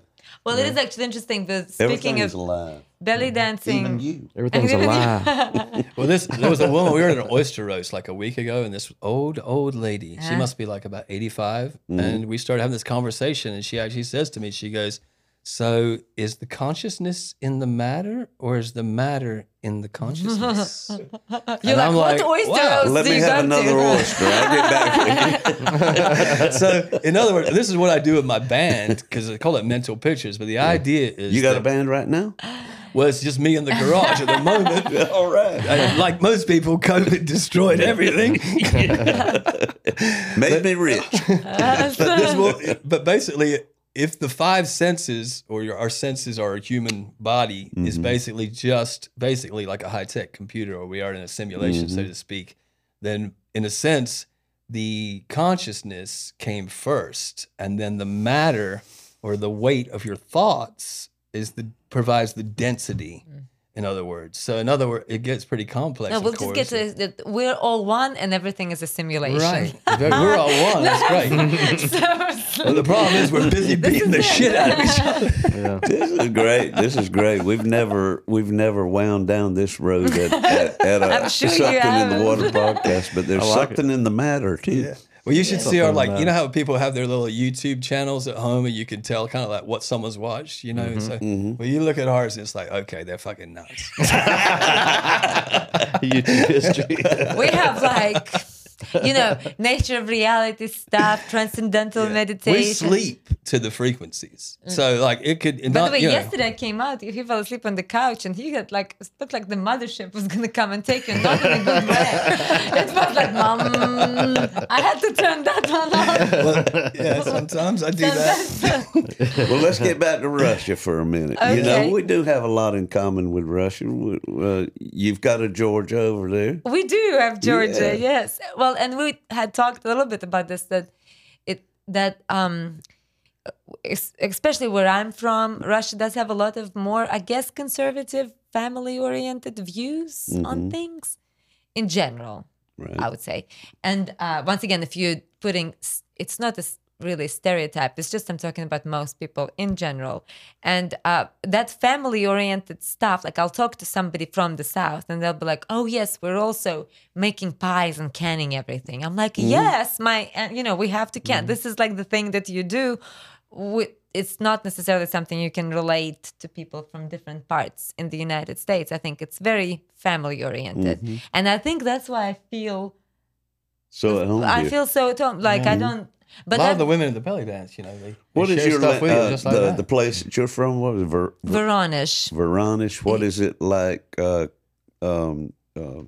Well, it is actually interesting. But speaking Everything's of alive. belly mm-hmm. dancing, Even you. everything's Even- alive. Well, this there was a woman. We were at an oyster roast like a week ago, and this old old lady. She Huh? must be like about eighty mm-hmm. and we started having this conversation. And she actually says to me, she goes, "So is the consciousness in the matter, or is the matter in the consciousness?" you're like, I'm what like, oyster wow, roast Let do me have another to? oyster. I'll get back with you. so, in other words, this is what I do with my band because I call it mental pictures. But the idea is, You got a band right now? Well, it's just me in the garage at the moment. All right. And like most people, COVID destroyed everything. Made me rich. but this will, but basically, if the five senses or your, our senses are a human body is mm-hmm. basically just basically like a high tech computer, or we are in a simulation, so mm-hmm. to speak, then in a sense, the consciousness came first, and then the matter or the weight of your thoughts is the provides the density. Mm-hmm. In other words, so in other words, it gets pretty complex. No, we'll just course. get to this, that we're all one and everything is a simulation. Right. We're all one. That's right. so, But the problem is we're busy beating the shit out of each other. Yeah. This is great. This is great. We've never we've never wound down this road at, at, at a I'm sure something in the water podcast, but there's I like it. something in the matter too. Well, you should see our like you know how people have their little YouTube channels at home and you can tell kind of like what someone's watched, you know. Mm-hmm. So well, you look at ours and it's like, okay, they're fucking nuts. YouTube history. we have like, you know, nature of reality stuff, transcendental meditation. we sleep to the frequencies, so like it could. By not, the way, you know, yesterday I came out. He fell asleep on the couch, and he had like it looked like the mothership was gonna come and take you. Not in a good way. it felt like, mom. I had to turn that one off. well, yeah, sometimes I do that. Well, let's get back to Russia for a minute. Okay. You know, we do have a lot in common with Russia. We- Uh, you've got a Georgia over there. We do have Georgia, Yeah. yes. Well, and we had talked a little bit about this that it that um especially where I'm from, Russia does have a lot of more, I guess, conservative, family-oriented views on things in general. Right. I would say. And uh, once again, if you're putting, it's not as really stereotype. It's just I'm talking about most people in general, and uh, that family-oriented stuff. Like I'll talk to somebody from the south, and they'll be like, "Oh yes, we're also making pies and canning everything." I'm like, mm-hmm. "Yes, my, and you know, we have to can. Mm-hmm. This is like the thing that you do." It's not necessarily something you can relate to people from different parts in the United States. I think it's very family oriented, mm-hmm. and I think that's why I feel So at home I feel so at home. Like I don't. A lot that, of the women in the belly dance, you know, they, they What is share your stuff la- with you uh, just like the that. the place that you're from? What is Ver, Ver, Veronish. Veronish? What is it like? Uh, um, uh,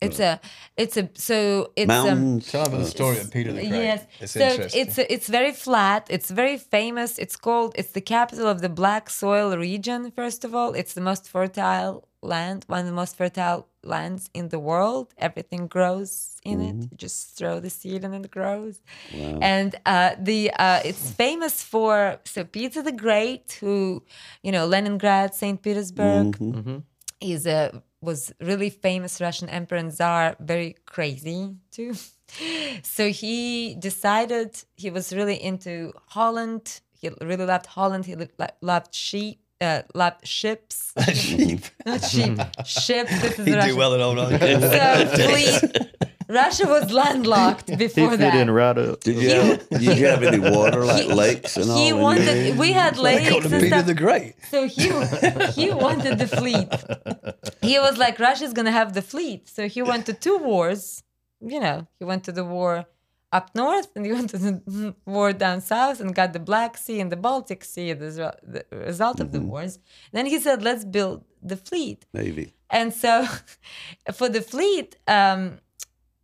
It's a. It's a. So it's um. mountains. Tell them the story of Peter the Great. Yes. It's so interesting. it's it's very flat. It's very famous. It's called. It's the capital of the black soil region. First of all, it's the most fertile land. One of the most fertile lands in the world. Everything grows in it. You just throw the seed and it grows. And uh, the uh, it's famous for so Peter the Great, who you know Leningrad, Saint Petersburg. is a was really famous Russian emperor and czar, very crazy too. So he decided he was really into Holland. He really loved Holland. He loved sheep, uh, loved ships, Sheep. not sheep, ships. This is He'd do well in old So fleet. Russia was landlocked He before fit that. in right up. Did you have, did you have any water like He- lakes and all? he in wanted. area? We had They lakes called and him Peter stuff. the Great. So he he wanted the fleet. He was like, Russia's gonna have the fleet. So he went to two wars. You know, he went to the war up north and he went to the war down south and got the Black Sea and the Baltic Sea as a result- the result of the wars. Then he said, let's build the fleet. Navy. And so for the fleet, um,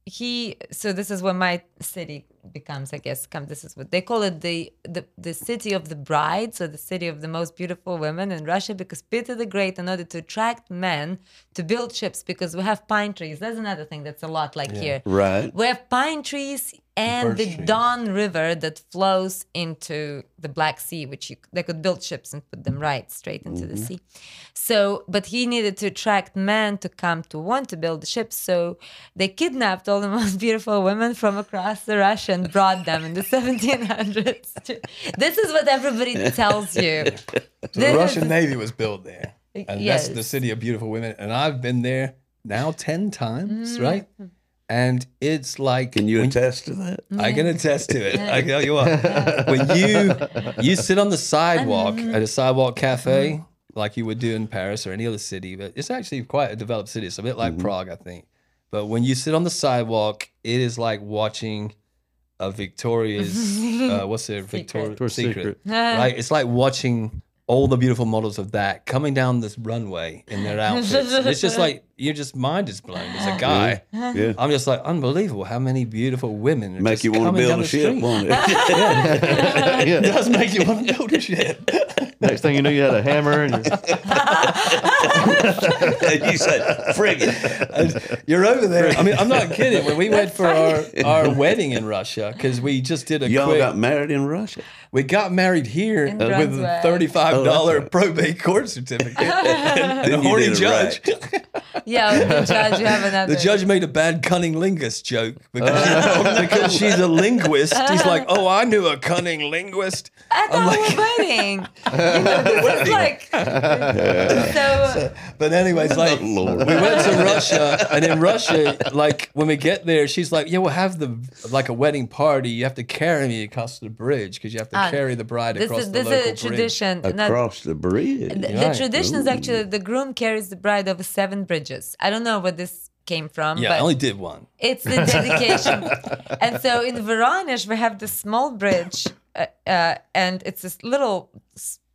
he so this is when my city becomes, I guess, come this is what they call it the, the the city of the bride, so the city of the most beautiful women in Russia, because Peter the Great, in order to attract men to build ships, because we have pine trees. That's another thing that's a lot like here. Right. We have pine trees and Birch the trees. Don River that flows into the Black Sea, which you, they could build ships and put them right straight into the mm-hmm. sea. So, but he needed to attract men to come to want to build the ships. So they kidnapped all the most beautiful women from across the Russia and brought them in the 1700s. to- this is what everybody tells you. So This the is- Russian Navy was built there. And that's the city of beautiful women. And I've been there now 10 times, Mm-hmm. right? And it's like Can you when- attest to that? I can attest to it. I can tell you what. When you you sit on the sidewalk um, at a sidewalk cafe, mm. like you would do in Paris or any other city, but it's actually quite a developed city. It's a bit like mm-hmm. Prague, I think. But when you sit on the sidewalk, it is like watching a Victoria's uh, what's it? Victoria's Victoria's Secret. Secret. Right? It's like watching all the beautiful models of that coming down this runway in their outfits. And it's just like your just mind is blown as a guy. Yeah. I'm just like unbelievable how many beautiful women are Make just you want to coming build a the ship, street. won't it? It yeah. does make you want to build a ship. Next thing you know, you had a hammer and you're, you said frigate. And You're over there. I mean, I'm not kidding. When we went for our, our wedding in Russia, because we just did a Y'all quick, got married in Russia. we got married here In with a Brunswick. thirty-five Oh, dollar that's probate court certificate, and, a horny did it judge. Yeah, the judge, you have another. The judge made a bad cunning linguist joke because, she- because she's a linguist. He's like, "Oh, I knew a cunning linguist." I thought like- we're waiting. You know, this is like so. But anyways, like we went to Russia, and in Russia, like when we get there, she's like, "Yeah, we'll have the like a wedding party. You have to carry me across the bridge because you have to Ah, carry the bride across is the this is a tradition. Not- Across the bridge. the, the Right. tradition is actually the groom carries the bride over seven bridges. I don't know where this came from, Yeah, but I only did one. it's the dedication. and so in Voronezh, we have this small bridge, uh, uh, and it's this little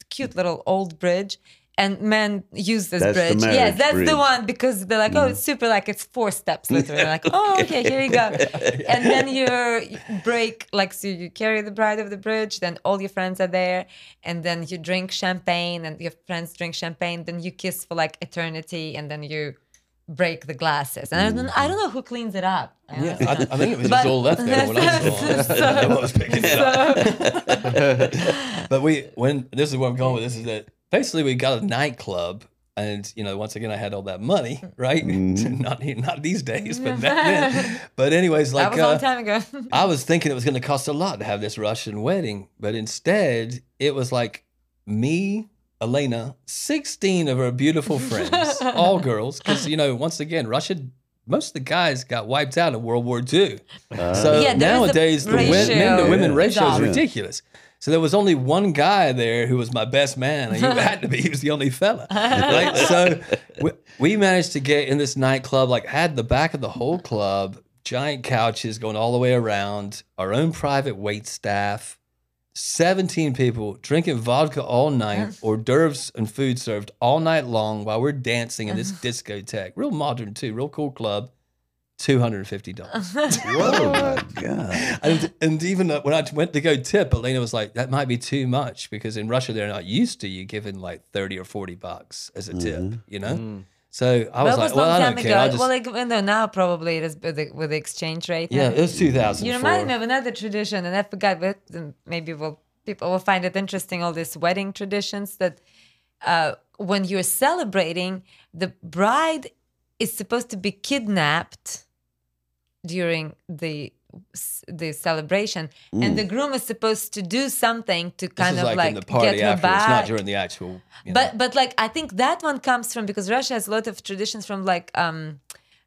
cute little old bridge. And men use this That's the bridge. yes, that's bridge. the one because they're like, oh, it's super, like it's four steps literally. like, oh, okay, here you go. And then you break, like, so you carry the bride over the bridge, then all your friends are there, and then you drink champagne, and your friends drink champagne, then you kiss for like eternity, and then you break the glasses. And I don't, I don't know who cleans it up. I Yeah, I. I think it was But- just all left there when I was gone. No was picking it up. but we when this is where I'm going with this is that basically we got a nightclub And you know, once again, I had all that money, right? not not these days, but back then. But anyways, like that was a long uh, time ago. I was thinking it was going to cost a lot to have this Russian wedding, but instead it was like me, Elena, 16 of her beautiful friends, all girls, because, you know, once again, Russia, most of the guys got wiped out in World War II. Uh, so Yeah, there is a nowadays, the men, men to women Yeah. ratio is ridiculous. So there was only one guy there who was my best man, and he had to be. He was the only fella, right? So we, we managed to get in this nightclub, like had the back of the whole club, giant couches going all the way around, our own private wait staff, seventeen people drinking vodka all night, mm. hors d'oeuvres and food served all night long while we're dancing in this mm-hmm. discotheque. Real modern too, real cool club. Two hundred and fifty dollars. Whoa, oh, my God. And, and even uh, when I went to go tip, Elena was like, "That might be too much because in Russia they're not used to you giving like thirty or forty bucks as a tip, mm-hmm. you know." Mm. So I was that like, was "Well, long I time don't ago. care." I'll just, well, like know, now probably it is with the, with the exchange rate. yeah, now. it was two thousand. You remind me of another tradition, and I forgot, but maybe will people will find it interesting. All these wedding traditions that uh, when you're celebrating, the bride is supposed to be kidnapped during the the celebration, and the groom is supposed to do something to kind of like, like in the party get her afterwards, back. not during the actual. You know, but but like I think that one comes from because Russia has a lot of traditions from like um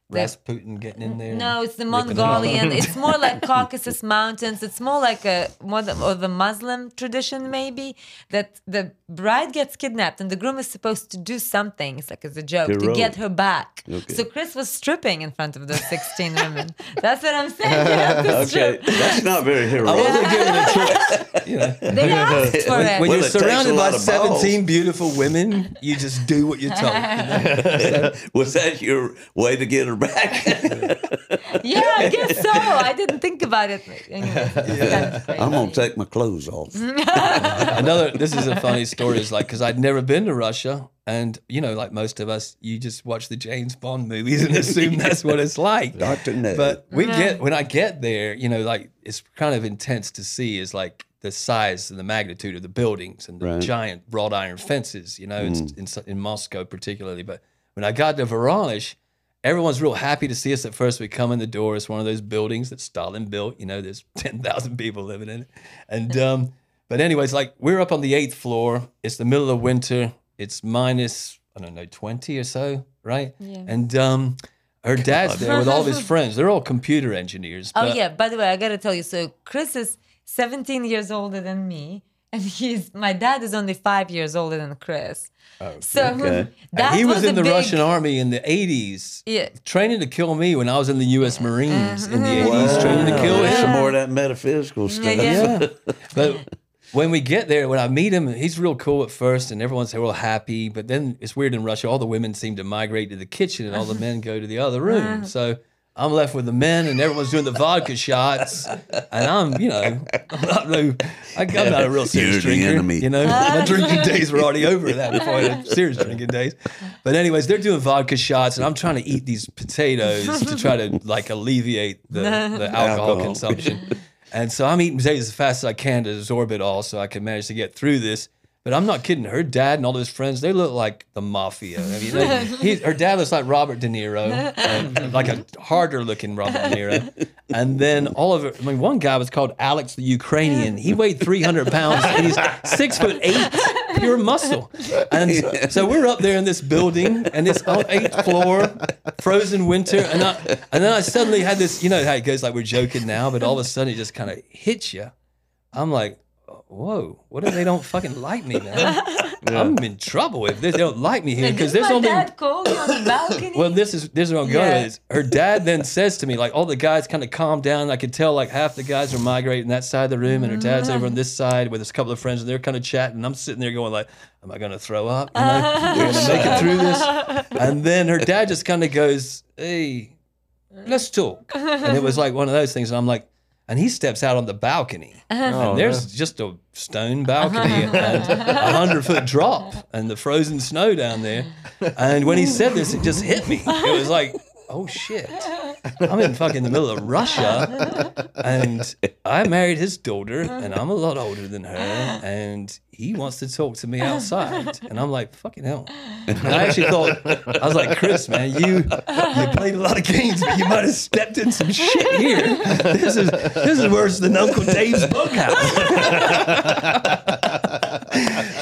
Rasputin getting in there. no, it's the ripping it off. Mongolian. it's more like Caucasus Mountains. It's more like a more the, or the Muslim tradition, maybe that the bride gets kidnapped and the groom is supposed to do something. It's like as a joke to Heroic. get her back. Okay. So Chris was stripping in front of those sixteen women. That's what I'm saying. You have to Okay, strip. that's not very heroic. I heroic. wasn't given a choice. You know, They asked for it. when Well, you're it surrounded by lot of balls. 17 beautiful women, you just do what you're told. you know? Was that your way to get her back? yeah, I guess so. I didn't think about it. Anyway, it's kind of I'm gonna take my clothes off. Another, this is a funny story, is like, because I'd never been to Russia. And, you know, like most of us, you just watch the James Bond movies and assume that's what it's like. Doctor No. But we get, when I get there, you know, like, it's kind of intense to see is like the size and the magnitude of the buildings and the Right. giant wrought iron fences, you know, in, mm. in, in Moscow particularly. But when I got to Voronezh, everyone's real happy to see us at first. We come in the door. It's one of those buildings that Stalin built. You know, there's 10,000 people living in it. And, um, but anyways, like we're up on the eighth floor. It's the middle of winter. It's minus, I don't know, 20 or so, right? Yeah. And um, her dad's there with all of his friends. They're all computer engineers. Oh yeah. By the way, I gotta tell you. So Chris is 17 years older than me, and he's my dad is only five years older than Chris. Oh, so okay. Hmm, that he was, a in the big- Russian army in the 80s. Yeah. Training to kill me when I was in the U.S. Marines in the mm-hmm. 80s, training to kill there's him. some more of that metaphysical stuff. Yeah. Yeah. but when we get there, when I meet him, he's real cool at first, and everyone's real happy. But then it's weird in Russia. All the women seem to migrate to the kitchen, and all the uh-huh. men go to the other room. Uh-huh. So I'm left with the men, and everyone's doing the vodka shots, and I'm, you know, I'm not, no, I, I'm not a real serious You're the drinker. enemy. You know, my drinking days were already over at that point. Serious drinking days. But anyways, they're doing vodka shots, and I'm trying to eat these potatoes to try to like alleviate the, the alcohol Alcohol. consumption. And so I'm eating potatoes as fast as I can to absorb it all so I can manage to get through this. But I'm not kidding. Her dad and all of his friends, they look like the mafia. I mean, they, he, her dad looks like Robert De Niro, like a harder looking Robert De Niro. And then all of it, I mean, one guy was called Alex the Ukrainian. He weighed 300 pounds and he's six foot eight, pure muscle. And so we're up there in this building and it's on eighth floor, frozen winter. And, I, and then I suddenly had this, you know how it goes like we're joking now, but all of a sudden it just kind of hits you. I'm like, whoa, what if they don't fucking like me, man? I'm in trouble if they don't like me here because there's my only. dad call you on the balcony? Well, this is this is what I'm going Yeah. Is her dad then says to me, like all the guys kind of calm down. I could tell like half the guys are migrating that side of the room, and her dad's over on this side with a couple of friends, and they're kind of chatting. I'm sitting there going like, "Am I going to throw up? You know, we're going to make it through this." And then her dad just kind of goes, "Hey, let's talk." And it was like one of those things. And I'm like, and he steps out on the balcony. Uh-huh. Oh, And there's just a stone balcony uh-huh. and a hundred foot drop and the frozen snow down there. And when he said this, it just hit me. It was like, oh shit, I'm in fucking the middle of Russia, and I married his daughter, and I'm a lot older than her, and he wants to talk to me outside, and I'm like, fucking hell. And I actually thought, I was like, Chris, man, you you played a lot of games, but you might have stepped in some shit here. This is this is worse than Uncle Dave's bunkhouse.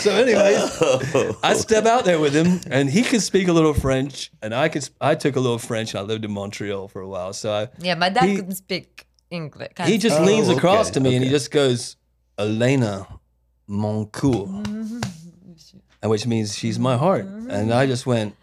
so, anyways, I step out there with him, and he could speak a little French, and I could. I took a little French. And I lived in Montreal for a while, so I, Yeah, my dad He- couldn't speak English. he just Oh, leans across okay, to me and he just goes, Elena, mon coeur, and which means she's my heart. And I just went,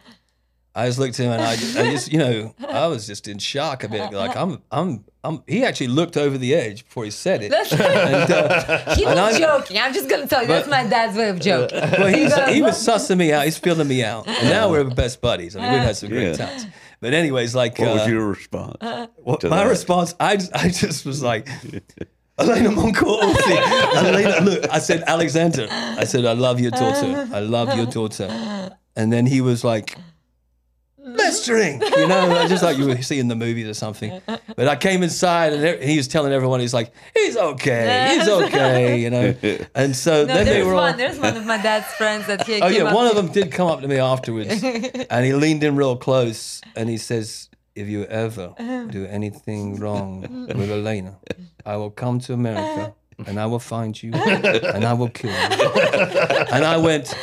I just looked at him and I, I just, you know, I was just in shock a bit. Like I'm, I'm, I'm. He actually looked over the edge before he said it. That's- And, uh, he was I'm- joking. I'm just gonna tell you, that's my dad's way of joking. well, he's, he was sussing me out. He's feeling me out. And now we're best buddies. I mean, we've had some great Yeah. times. But anyways, like, What was uh, your response? Well, to my that? response, I just, I just was like, Elena Moncorsi. Elena, look, I said, Alexander. I said, I love your daughter. I love your daughter. And then he was like, let's drink. You know, just like you would see in the movies or something. But I came inside and he was telling everyone, he's like, he's okay. He's okay. You know. And so No, then they there's were one. all. There's one of my dad's friends that he Oh came yeah, up one to of them did come up to me afterwards, and he leaned in real close, and he says, "If you ever do anything wrong with Elena, I will come to America, and I will find you, and I will kill you." And I went.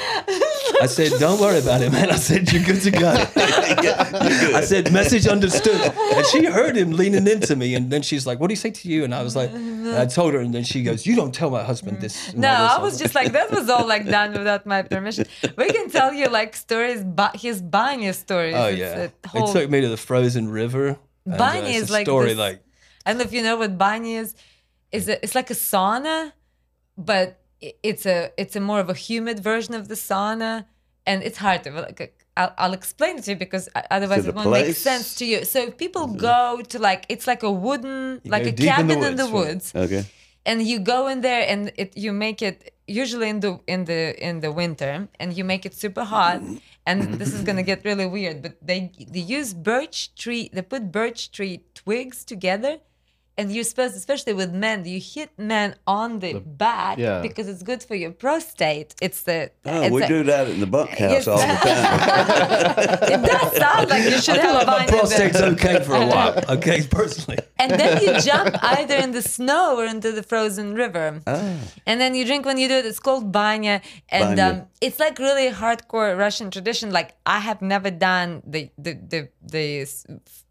I said, "Don't worry about it, man." I said, "You're good to go." I said, "Message understood." And she heard him leaning into me, and then she's like, "What do you say to you?" And I was like, and I told her, and then she goes, "You don't tell my husband this." No, this." I was just like that was all like done without my permission. We can tell you like stories, but his Banya stories. Oh yeah, whole, it took me to the frozen river. and, Banya uh, is like story this- like I don't know if you know what Banya is. Is a, it's like a sauna, but i- it's a it's a more of a humid version of the sauna, and it's hard to like. I'll, I'll explain it to you because otherwise it won't make sense to you. So if people mm-hmm. go to like it's like a wooden You like a deep in the cabin in the woods, woods, right. Okay. and you go in there and it you make it usually in the in the in the winter and you make it super hot and mm-hmm. this is gonna get really weird but they they use birch tree they put birch tree twigs together and you're supposed especially with men you hit men on the, back yeah. because it's good for your prostate it's the Oh, it's we a- do that in the bunkhouse Yes. all the time. it does sound like you should I have like a my vine in there. prostate's okay for a while. Okay, personally. and then you jump either in the snow or into the frozen river. Ah. And then you drink when you do it. It's called banya, and Banya. Um, it's like really hardcore Russian tradition. Like I have never done the the the, the s-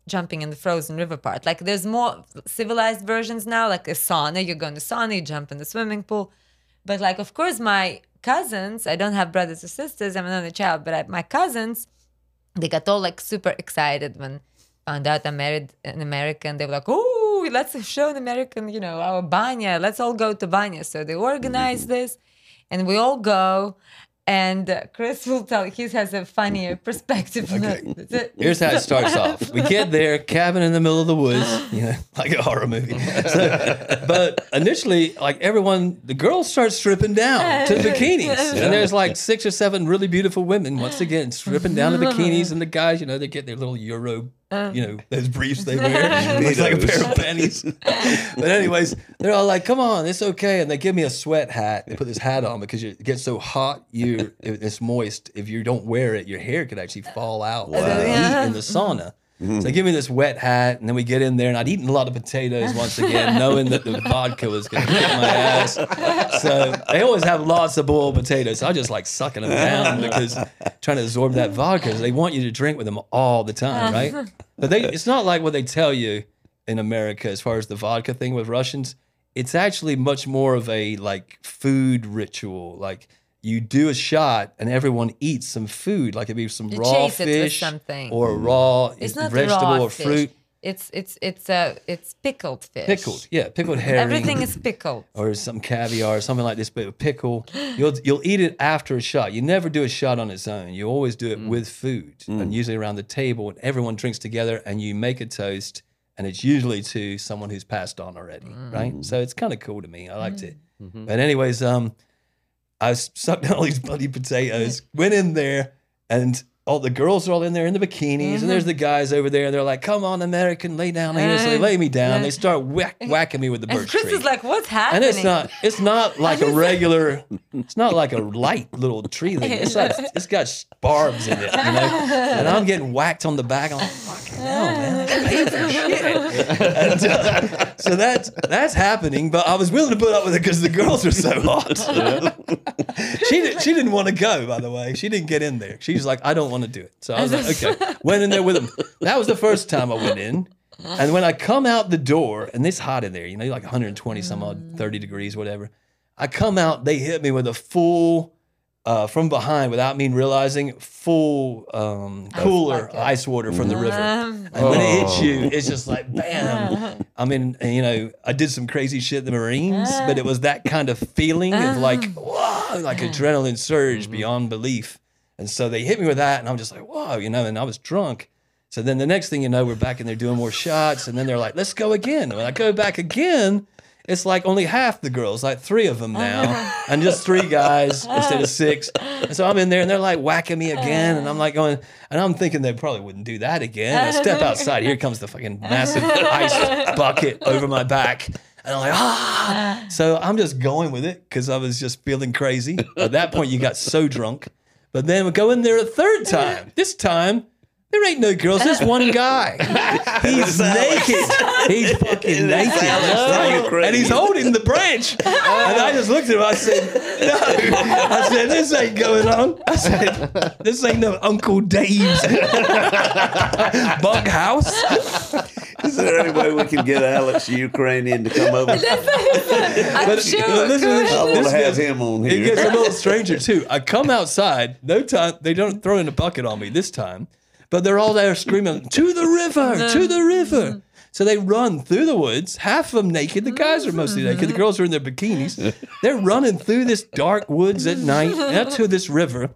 jumping in the frozen river part. Like there's more civilized versions now, like a sauna. You go in the sauna, you jump in the swimming pool. But like, of course, my cousins. I don't have brothers or sisters. I'm an only child, but I, my cousins they got all like super excited when found out I married an American. They were like, "Oh, let's show an American, you know, our banya. Let's all go to banya." So they organized mm-hmm. this, and we all go. And Chris will tell. He has a funnier perspective. on it. Here's how it starts off. We get there, cabin in the middle of the woods, you know, like a horror movie. So, but initially, like everyone, the girls start stripping down to the bikinis. And there's like six or seven really beautiful women, once again, stripping down to bikinis. And the guys, you know, they get their little Euro, you know, uh. those briefs they wear. Looks like a pair of panties. but, anyways, they're all like, come on, it's okay. And they give me a sweat hat. They put this hat on because it gets so hot, you it's moist. If you don't wear it, your hair could actually fall out from the Yeah. heat in the sauna. So they give me this wet hat, and then we get in there, and I'd eaten a lot of potatoes once again, knowing that the vodka was going to kick my ass. So they always have lots of boiled potatoes. So I just like sucking them down because trying to absorb that vodka. They want you to drink with them all the time, uh. right? But they, it's not like what they tell you in America as far as the vodka thing with Russians. It's actually much more of a like food ritual, like. You do a shot and everyone eats some food, like it'd be some You raw chase it fish something. or raw It's not vegetable raw or fish. fruit. It's it's it's uh it's pickled fish. Pickled, yeah, pickled herring. Everything is pickled. or some caviar or something like this, but with pickle. You'll you'll eat it after a shot. You never do a shot on its own. You always do it with food, and usually around the table, and everyone drinks together, and you make a toast, and it's usually to someone who's passed on already, right? So it's kind of cool to me. I liked it. But anyways, um, I sucked all these bloody potatoes, went in there, and all the girls are all in there in the bikinis, and there's the guys over there. And they're like, "Come on, American, lay down here." So they lay me down. They start whack, whacking me with the birch And birch Chris tree. is like, what's happening?" and it's not it's not like a regular it's not like a light little tree thing. It's like it's got barbs in it, you know. And I'm getting whacked on the back. I'm like, fucking hell, man, that's painful shit. And, uh, so that's that's happening, but I was willing to put up with it because the girls are so hot. she did, she didn't want to go, by the way. She didn't get in there. She's like, I don't want to do it. So I was like, okay. Went in there with them. That was the first time I went in. And when I come out the door, and it's hot in there, you know, like 120 some odd, 30 degrees, whatever. I come out, they hit me with a full, uh, from behind without me realizing, full um, cooler bucket. ice water from the river. Um, And when it hits Oh. you, it's just like bam. I mean, you know, I did some crazy shit in the Marines, but it was that kind of feeling of like, whoa, like adrenaline surge beyond belief. And so they hit me with that, and I'm just like, whoa, you know, and I was drunk. So then the next thing you know, we're back in there doing more shots, and then they're like, let's go again. When I go back again, it's like only half the girls, like three of them now, and just three guys instead of six. And so I'm in there, and they're like whacking me again, and I'm like going, and I'm thinking they probably wouldn't do that again. I step outside, here comes the fucking massive ice bucket over my back. And I'm like, ah. So I'm just going with it because I was just feeling crazy. At that point, you got so drunk. But then we go in there a third time. This time, there ain't no girls. There's one guy. He's naked. He's fucking naked. Alex, And he's holding the branch. And I just looked at him. I said, no. I said, this ain't going on. I said, this ain't no Uncle Dave's bunk house. Is there any way we can get Alex Ukrainian to come over? I'm But- sure. but listen, Good. I want This to have him on here. It gets a little stranger too. I come outside, no time. They don't throw in a bucket on me this time, but they're all there screaming to the river, to the river. So they run through the woods, half of them naked. The guys are mostly naked. The girls are in their bikinis. They're running through this dark woods at night up to this river.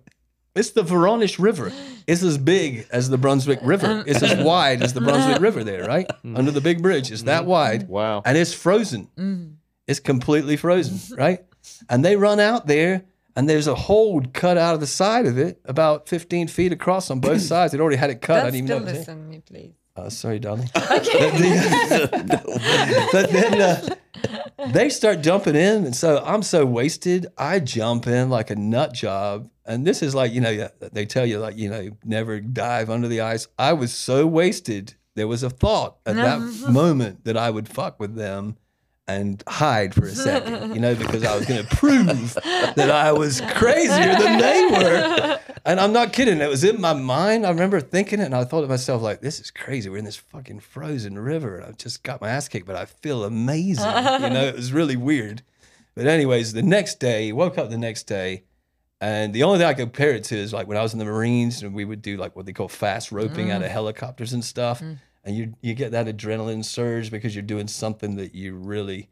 It's the Voronezh River. It's as big as the Brunswick River. Um, it's as wide as the Brunswick River there, right? Mm. Under the big bridge. It's that mm. wide. Wow. And it's frozen. Mm. It's completely frozen, right? And they run out there, and there's a hole cut out of the side of it, about 15 feet across on both sides. They'd already had it cut. I Don't didn't even know. still it listen me, please. Uh, sorry, darling. But, the- but then uh, they start jumping in, and so I'm so wasted. I jump in like a nut job, and this is like you know they tell you like you know never dive under the ice. I was so wasted. There was a thought at that moment that I would fuck with them and hide for a second, you know, because I was going to prove that I was crazier than they were. And I'm not kidding. It was in my mind. I remember thinking it, and I thought to myself, like, this is crazy. We're in this fucking frozen river, and I've just got my ass kicked, but I feel amazing. you know, it was really weird. But anyways, the next day, woke up the next day, and the only thing I could compare it to is like when I was in the Marines, and we would do like what they call fast roping out of mm. helicopters and stuff. Mm. And you you get that adrenaline surge because you're doing something that you really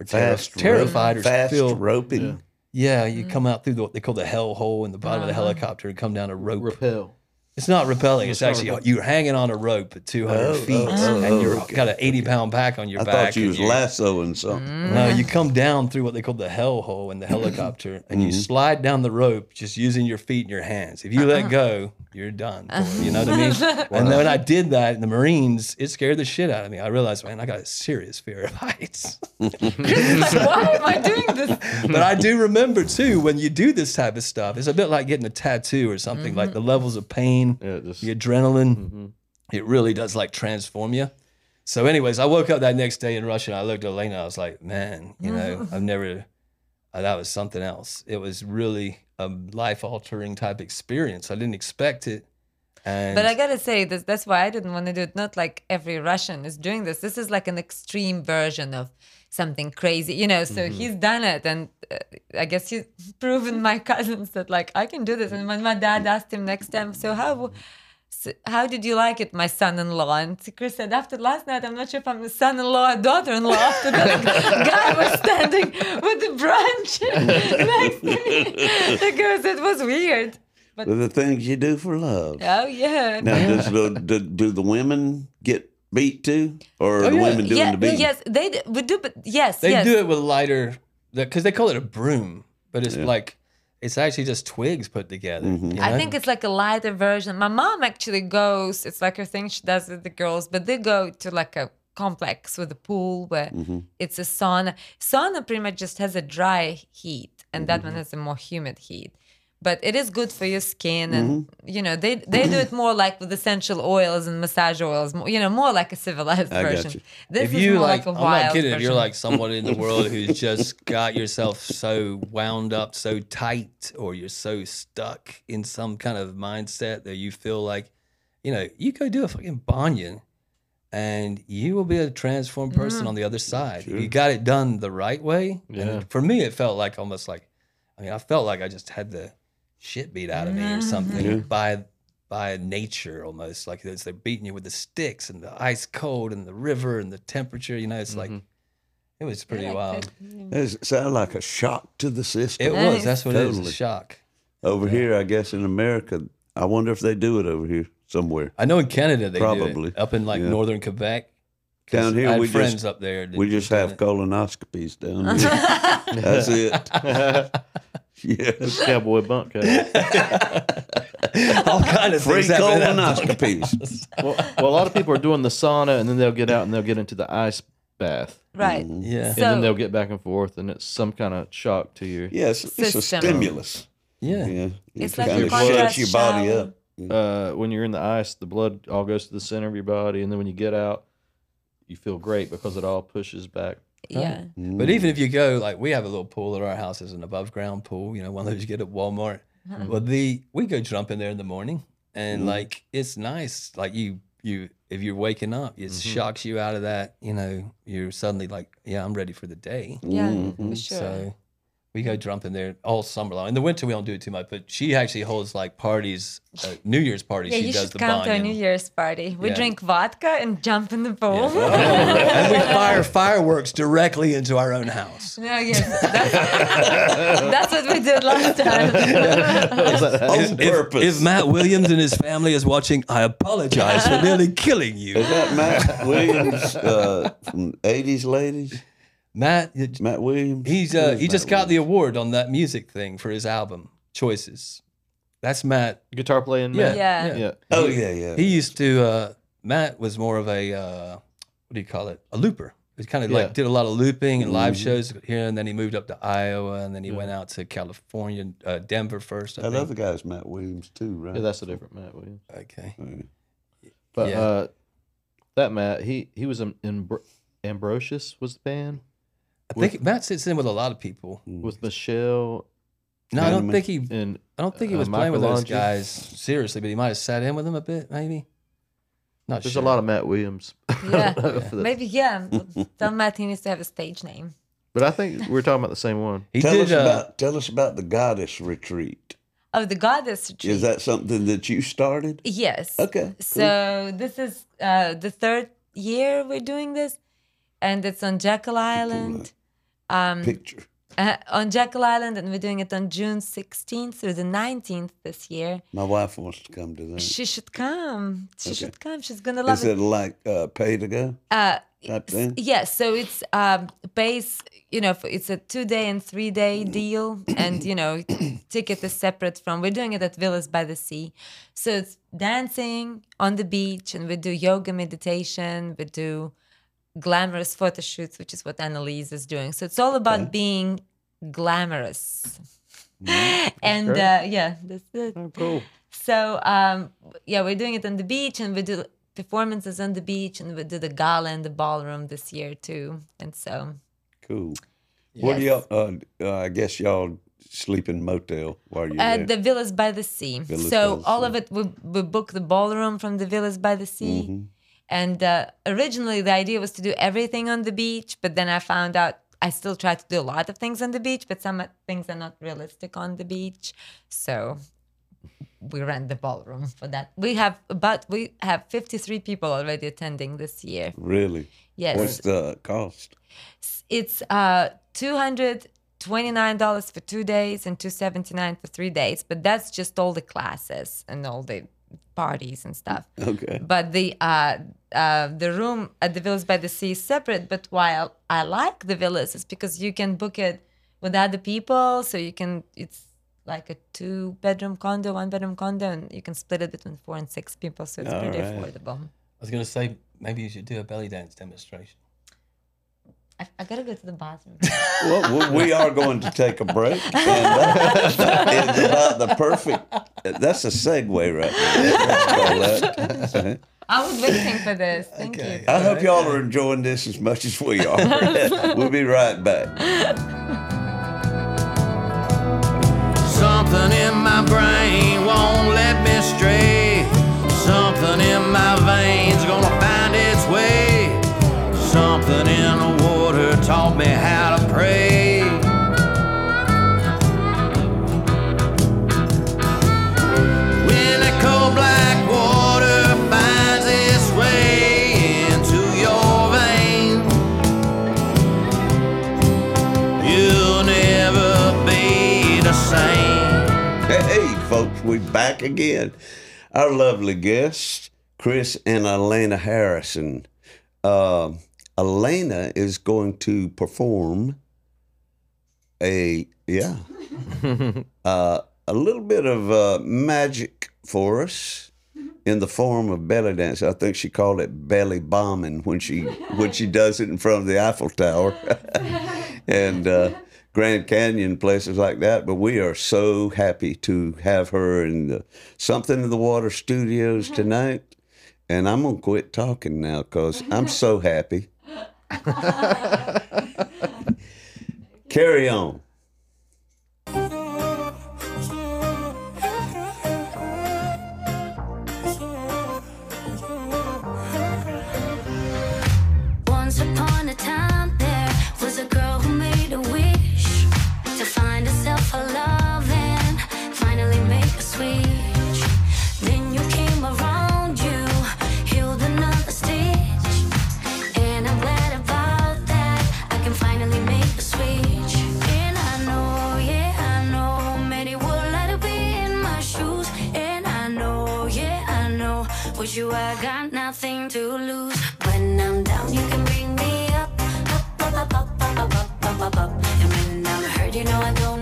are terri- Fast terrified or fast feel roping. yeah, you mm-hmm. come out through the, what they call the hell hole in the bottom of the uh-huh. helicopter and come down a rope. Repel. It's not repelling. It's, not actually repelling. you're hanging on a rope at 200 Oh, feet, oh, oh, and you're oh, okay, got an 80 pound pack on your I back. thought you was you're- lassoing something. no, you come down through what they call the hell hole in the mm-hmm. helicopter, and you Mm-hmm. slide down the rope just using your feet and your hands. If you let uh-huh. go, you're done. for, you know what I mean? And then when I did that in the Marines, it scared the shit out of me. I realized, man, I got a serious fear of heights. Like, why am I doing this? but I do remember too when you do this type of stuff, it's a bit like getting a tattoo or something. Like mm-hmm. the levels of pain, Yeah, just the adrenaline, it really does like transform you. So, anyways, I woke up that next day in Russia. And I looked at Elena. I was like, man, you know, I've never. Uh, that was something else. It was really a life altering type experience. I didn't expect it. And But I gotta say, this, that's why I didn't want to do it. Not like every Russian is doing this. This is like an extreme version of something crazy, you know. So he's done it, and uh, I guess he's proven my cousins that like I can do this. And when my dad asked him next time, so how? So how did you like it, my son-in-law? And Chris said, after last night, I'm not sure if I'm a son-in-law or daughter-in-law. After that guy was standing with the branch next to me. Because it was weird. But the things you do for love. oh yeah. Now, does the, do, do the women get beat too, or are Oh, the yeah. women doing yeah, the beating? yes, they d- would do, but yes, They yes. do it with lighter, because they call it a broom, but it's like it's actually just twigs put together. Mm-hmm. you I think it's like a lighter version. My mom actually goes, it's like her thing she does with the girls, but they go to like a complex with a pool where Mm-hmm. it's a sauna. Sauna pretty much just has a dry heat, and that Mm-hmm. one has a more humid heat. But it is good for your skin, and Mm-hmm. you know they they do it more like with essential oils and massage oils, more, you know, more like a civilized I got version. you. This if is you more like, like, a I'm wild not kidding. If you're like someone in the world who's just got yourself so wound up, so tight, or you're so stuck in some kind of mindset that you feel like, you know, you go do a fucking banyan, and you will be a transformed person on the other side. If you got it done the right way. Yeah. And for me, it felt like almost like, I mean, I felt like I just had the shit beat out of me or mm-hmm. something by by nature almost like it's they're beating you with the sticks and the ice cold and the river and the temperature you know it's like mm-hmm. it was pretty like wild. It sounded like a shock to the system. it was that's what it is Totally. a shock over here, I guess in America, I wonder if they do it over here somewhere. i know in canada they Probably. do it up in like Yeah. northern quebec Down here, we friends just up there we just have done colonoscopies down here. That's it. yeah, Cowboy bunk all kind of free things happening out there. colonoscopies. well, well, a lot of people are doing the sauna, and then they'll get out and they'll get into the ice bath, right. yeah and So- then they'll get back and forth, and it's some kind of shock to your. Yeah, it's, it's a System. stimulus. yeah Yeah, It's it like kind a of contrast shakes your body shower. up. Uh, when you're in the ice, the blood all goes to the center of your body, and then when you get out, you feel great because it all pushes back. Yeah. But even if you go, like we have a little pool at our house, is an above ground pool, you know, one of those you get at Walmart. Uh-huh. Well, the we go jump in there in the morning, and mm-hmm. like it's nice. Like you, you if you're waking up, it mm-hmm. shocks you out of that. You know, you're suddenly like, yeah, I'm ready for the day. Yeah, Mm-hmm. for sure. So we go jump in there all summer long. In the winter, we don't do it too much, but she actually holds like parties, uh, New Year's parties. yeah, she you does should the come to a New Year's party. We Yeah. drink vodka and jump in the pool. and we fire fireworks directly into our own house. No, yes, that's, that's what we did last time. On purpose. If Matt Williams and his family is watching, I apologize for nearly killing you. Is that Matt Williams uh, from '80s Ladies? Matt, it- Matt Williams. he's uh, Who's he just Matt got the award on that music thing for his album choices. That's Matt. Guitar playing, Yeah, man. Yeah. yeah. Oh yeah, yeah. He used to. Uh, Matt was more of a uh, what do you call it? A looper. He kind of Yeah. like did a lot of looping and Mm-hmm. live shows here, and then he moved up to Iowa, and then he went out to California, uh, Denver first. I that think. other guy's Matt Williams too, right? Yeah, that's a different Matt Williams. Okay. But Yeah. uh, that Matt, he he was in, in Ambrosius was the band I think Matt sits in with a lot of people. with Michelle No, I don't Anime. think he. and I don't think he uh, was playing with those Michelangelo. guys seriously, but he might have sat in with them a bit, maybe. Not there's sure. a lot of Matt Williams. Yeah. For the- Maybe, yeah. Tell Matt he needs to have a stage name. but I think we're talking about the same one. He tell did. us uh, about tell us about the goddess retreat. Oh, the goddess retreat. Is that something that you started? Yes. Okay, cool. So this is uh, the third year we're doing this, and it's on Jekyll Island. Um, Picture. uh, on Jekyll Island, and we're doing it on June 16th through the 19th this year. My wife wants to come to that. She should come. She Okay. should come. She's gonna love Is it. it like uh, pay to go Uh? Yes, so it's um base, you know, it's a two day and three day deal, and you know, ticket is separate from. We're doing it at Villas by the Sea, so it's dancing on the beach, and we do yoga meditation. We do glamorous photo shoots, which is what Annalise is doing. So it's all about being glamorous, and uh, yeah, that's it. Oh, cool. So um, yeah, we're doing it on the beach, and we do performances on the beach, and we do the gala in the ballroom this year too. And so Cool. What do y'all? Uh, uh, I guess y'all sleep in motel while you're uh, the villas by the sea. Villas so by the all Sea. of it, we, we book the ballroom from the villas by the sea. Mm-hmm. And uh, originally the idea was to do everything on the beach, but then I found out I still try to do a lot of things on the beach, but some things are not realistic on the beach. So we rent the ballroom for that. We have about we have 53 people already attending this year. really? Yes. What's the cost? it's uh $229 for two days and 279 for three days but that's just all the classes and all the parties and stuff Okay. but the uh, uh, the room at the villas by the sea is separate but while i like the villas is because you can book it with other people so you can it's like a two bedroom condo, one bedroom condo, and you can split it between four and six people, so it's pretty Alright. affordable. I was gonna say maybe you should do a belly dance demonstration. I, I gotta go to the bathroom. Well, we- we are going to take a break, and that, that is about the perfect. That's a segue right there. Let's call that. I was waiting for this. Thank Okay. you. I hope y'all are enjoying this as much as we are. we'll be right back. Something in my brain won't let me stray. Something in my veins gonna find its way. Something in the water taught me how to pray. When that cold black water finds its way into your veins. You'll never be the same. Hey, folks, we back again. Our lovely guests, Chris and Elena Harrison. Uh, Elena is going to perform a yeah uh, a little bit of uh, magic for us in the form of belly dance. I think she called it belly bombing when she when she does it in front of the Eiffel Tower and uh, Grand Canyon places like that. But we are so happy to have her in the Something in the Water studios tonight. And I'm gonna quit talking now because I'm so happy. Carry on. Nothing to lose. When I'm down, you can bring me up, up, up, up, up, up, up, up, up. And when I'm hurt, you know I don't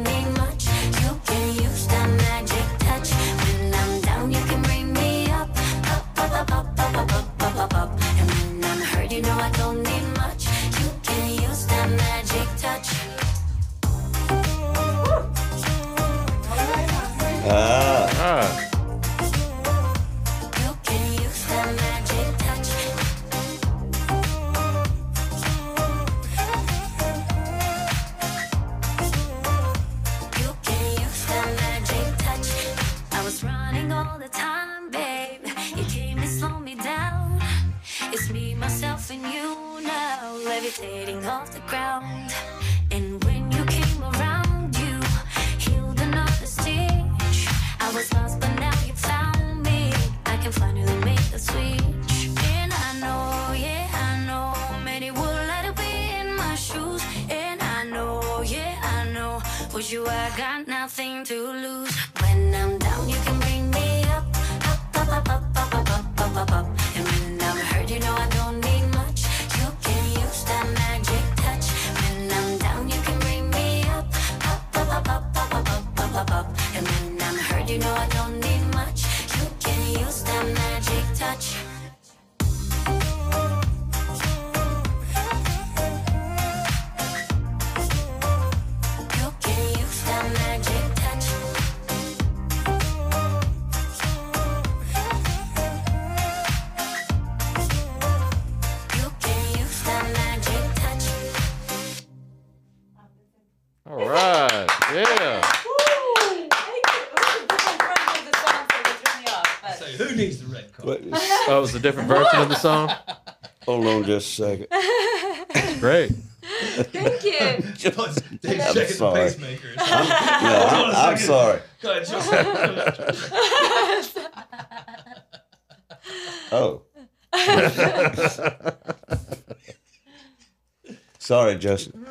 a different version of the song. hold on just a second. Great. Thank you. Dave's I'm checking sorry. the pacemakers. No, I'm, I'm sorry. Go ahead, Oh. Sorry, Justin.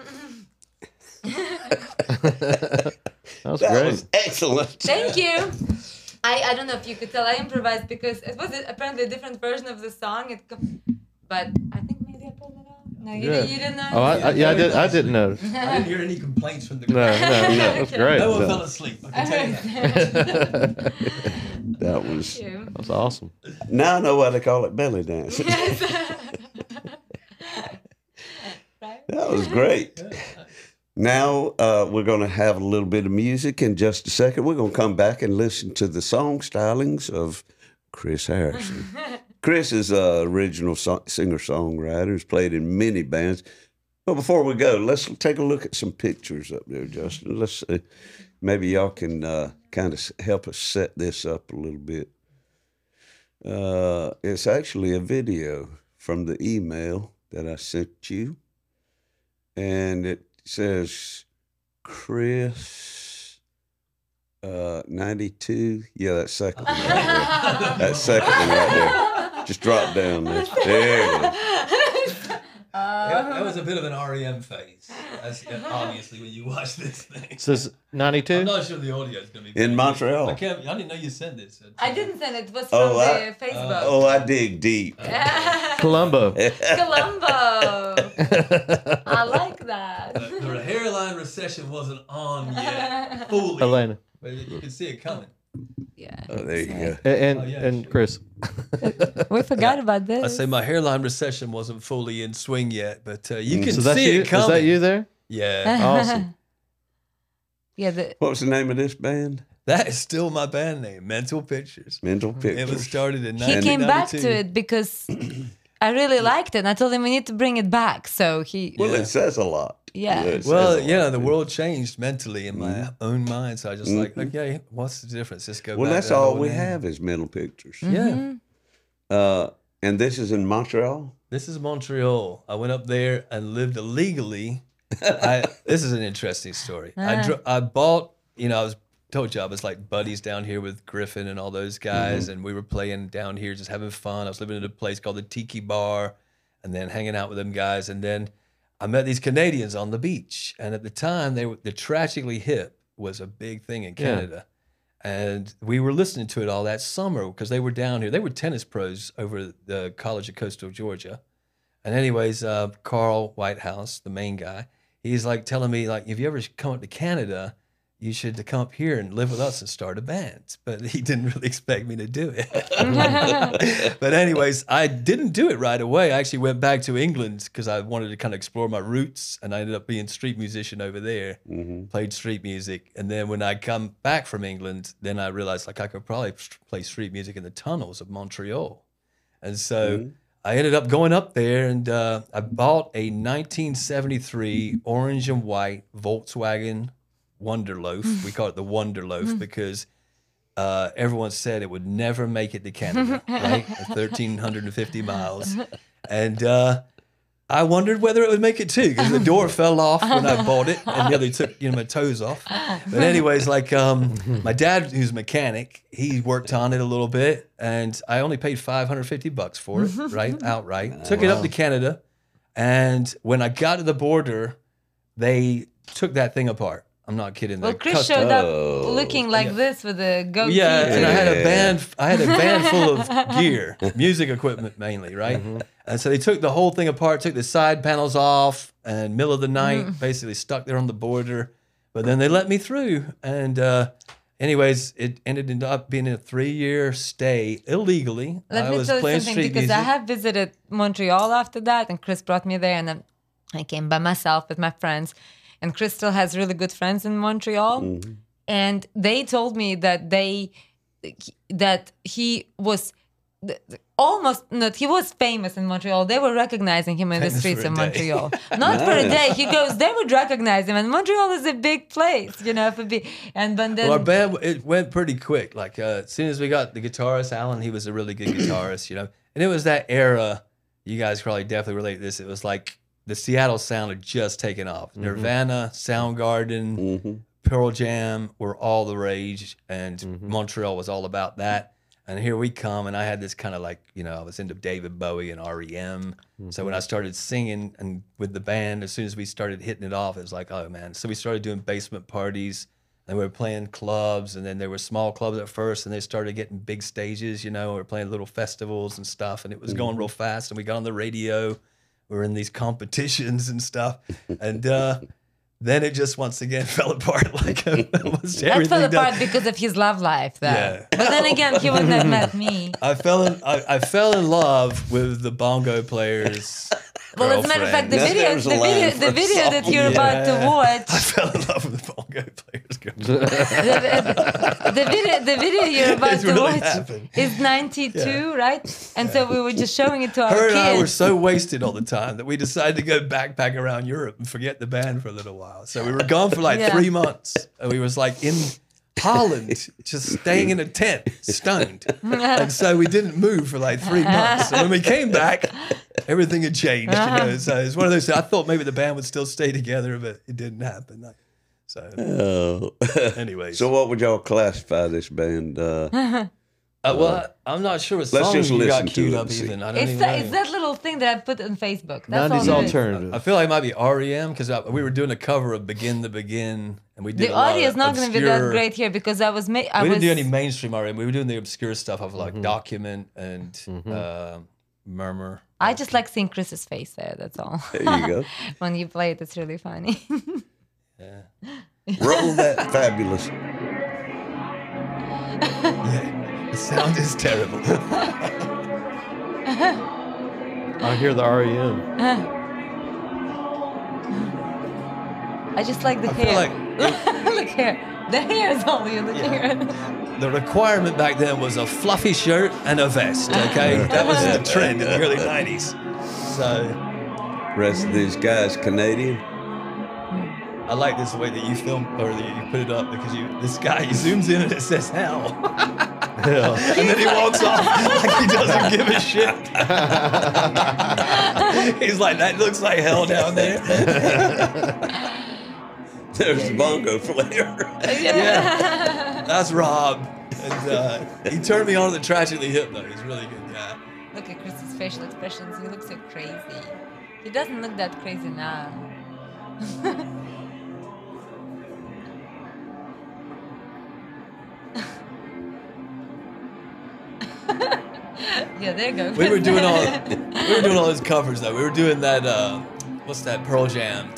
That was That great. was excellent. Thank you. I, I don't know if you could tell I improvised because it was apparently a different version of the song. It, but I think maybe I pulled it off. No, you, Good. you didn't know. Oh, I, I, yeah, I did. I didn't know. I didn't hear any complaints from the No, crowd. no, no, that's great. No one No. fell asleep. I can tell you that. That was That's awesome. now I know why they call it belly dancing. That was great. Now uh, we're going to have a little bit of music in just a second. We're going to come back and listen to the song stylings of Chris Harrison. Chris is an original so- singer songwriter. He's played in many bands. But before we go, let's take a look at some pictures up there, Justin. Let's see. Maybe y'all can uh, kind of help us set this up a little bit. Uh, it's actually a video from the email that I sent you and it says Chris uh 92. Yeah, that second one right there. That second one right there. Just drop down there. There it is. That, that was a bit of an REM phase. That's, obviously, when you watch this thing. It says 92. I'm not sure the audio is going to be In good. Montreal. I can't. I didn't know you sent this. I didn't send it. It was oh, from Oh, I- the Facebook. Oh, I dig deep. Columbo. Colombo. I like that. The, the hairline recession wasn't on yet fully, Elena. but you can see it coming. Yeah. Oh, there you go. And and, Oh, yeah, and sure. Chris. We forgot about this. I say my hairline recession wasn't fully in swing yet, but uh, you can So that's see you. it coming. Is that you there? Yeah, Awesome. yeah, the, What was the name of this band? that is still my band name, Mental Pictures. Mental It was Pictures. started in he came back 1992. to it because I really liked it. And I told him we need to bring it back. So he, Well, Yeah. it says a lot. Yeah. it Well, a yeah, the world changed mentally in my own mind, so I just like, okay, what's the difference? Just go. Mm-hmm. Well, back that's all we name. have is mental pictures. Yeah, Uh, and this is in Montreal. this is Montreal. I went up there and lived illegally. I, this is an interesting story. I dr- I bought, you know, I was told you I was like buddies down here with Griffin and all those guys, and we were playing down here, just having fun. I was living in a place called the Tiki Bar, and then hanging out with them guys, and then I met these Canadians on the beach, and at the time they were the tragically hip was a big thing in. Canada. And we were listening to it all that summer because they were down here. They were tennis pros over the College of Coastal Georgia. And anyways, uh, Carl Whitehouse, the main guy, he's like telling me like, if you ever come up to Canada, you should come up here and live with us and start a band. But he didn't really expect me to do it. but anyways, I didn't do it right away. I actually went back to England because I wanted to kind of explore my roots, and I ended up being street musician over there. Played street music, and then when I come back from England, then I realized like I could probably play street music in the tunnels of Montreal. And so I ended up going up there and uh, I bought a 1973 orange and white Volkswagen Wonderloaf. we call it the Wonderloaf because uh, everyone said it would never make it to Canada, right? 1,350 miles. And uh, I wondered whether it would make it too because the door fell off when I bought it and nearly took you know my toes off. But anyways, like um, my dad, who's a mechanic, he worked on it a little bit, and I only paid 550 bucks for it, right, outright. Took it up to Canada, and when I got to the border, they took that thing apart. I'm not kidding. well, Chris custom- showed up Oh. looking like this with a goatee. yeah, and I had a band. I had a band full of gear, music equipment mainly, right? And so they took the whole thing apart, took the side panels off, and middle of the night, basically stuck there on the border. But then they let me through, and uh, anyways, it ended up being a three-year stay illegally. Let I me was tell you something because music. I have visited Montreal after that, and Chris brought me there, and then I came by myself with my friends. And Crystal has really good friends in Montreal, Mm-hmm. and they told me that they that he was th- th- almost not he was famous in Montreal. They were recognizing him in the streets for of. Montreal. Not for a day. He goes, they would recognize him, and Montreal is a big place, you know, for be and but then Well, our band it went pretty quick. Like uh, as soon as we got the guitarist Alan, he was a really good guitarist, you know. And it was that era. You guys probably definitely relate to this. It was like the Seattle sound had just taken off. Mm-hmm. Nirvana, Soundgarden, Mm-hmm. Pearl Jam were all the rage, and mm-hmm. Montreal was all about that. And here we come, and I had this kind of like, you know, I was into David Bowie and REM. So when mm-hmm. I started singing and with the band, as soon as we started hitting it off, it was like, oh man. So we started doing basement parties, and we were playing clubs, and then there were small clubs at first, and they started getting big stages, you know, we were playing little festivals and stuff, and it was going real fast, and we got on the radio. We were in these competitions and stuff, and uh, then it just once again fell apart like almost everything. That fell apart does. because of his love life, though. Yeah. But then again, he wouldn't have met me. I fell in I, I fell in love with the bongo players. Well, as a matter of fact, the video, the video, the video that you're about to watch, I fell in love with the bongo players. girl. the, the, video, the video you're about It's to really watch happened. is 92, right? And so we were just showing it to our Her and I were so wasted all the time that we decided to go backpack around Europe and forget the band for a little while. So we were gone for like Yeah. three months. And we was like in Holland, just staying in a tent, stoned. And so we didn't move for like three months. And when we came back, everything had changed. You know, so it's one of those. I thought maybe the band would still stay together, but it didn't happen. So, Oh. anyways, so, what would y'all classify this band? Uh, uh, well, I, I'm not sure what Let's song just you got listen to queued it up and see. even. I don't It's even that, know. it's that little thing that I put on Facebook. That's 90s all it is. alternative. I feel like it might be REM because we were doing a cover of "Begin the Begin" and we did The a lot audio of is not going to be that obscure- great here because I was. Ma- I we was didn't do any mainstream REM. We were doing the obscure stuff of Mm-hmm. like Document and uh, Murmur. I just like seeing Chris's face there. That's all. there you go. when you play it, it's really funny. Roll that fabulous. Yeah, the sound is terrible. I hear the REM. I just like the I feel hair. like Look here. The hair is all you're looking at. the requirement back then was a fluffy shirt and a vest. Okay, that was the trend in the early '90s. So Rest of these guys Canadian. I like this way that you film or that you put it up because you this guy he zooms in and it says hell. Yeah. And then he walks off like he doesn't give a shit. He's like, that looks like hell down there. There's the bongo player. Yeah. That's Rob. And uh, he turned me on to the Tragically Hip, though. He's a really good guy. Look at Chris's facial expressions. He looks so crazy. He doesn't look that crazy now. yeah, there you go. We were doing all we were doing all those covers though. We were doing that uh what's that Pearl Jam?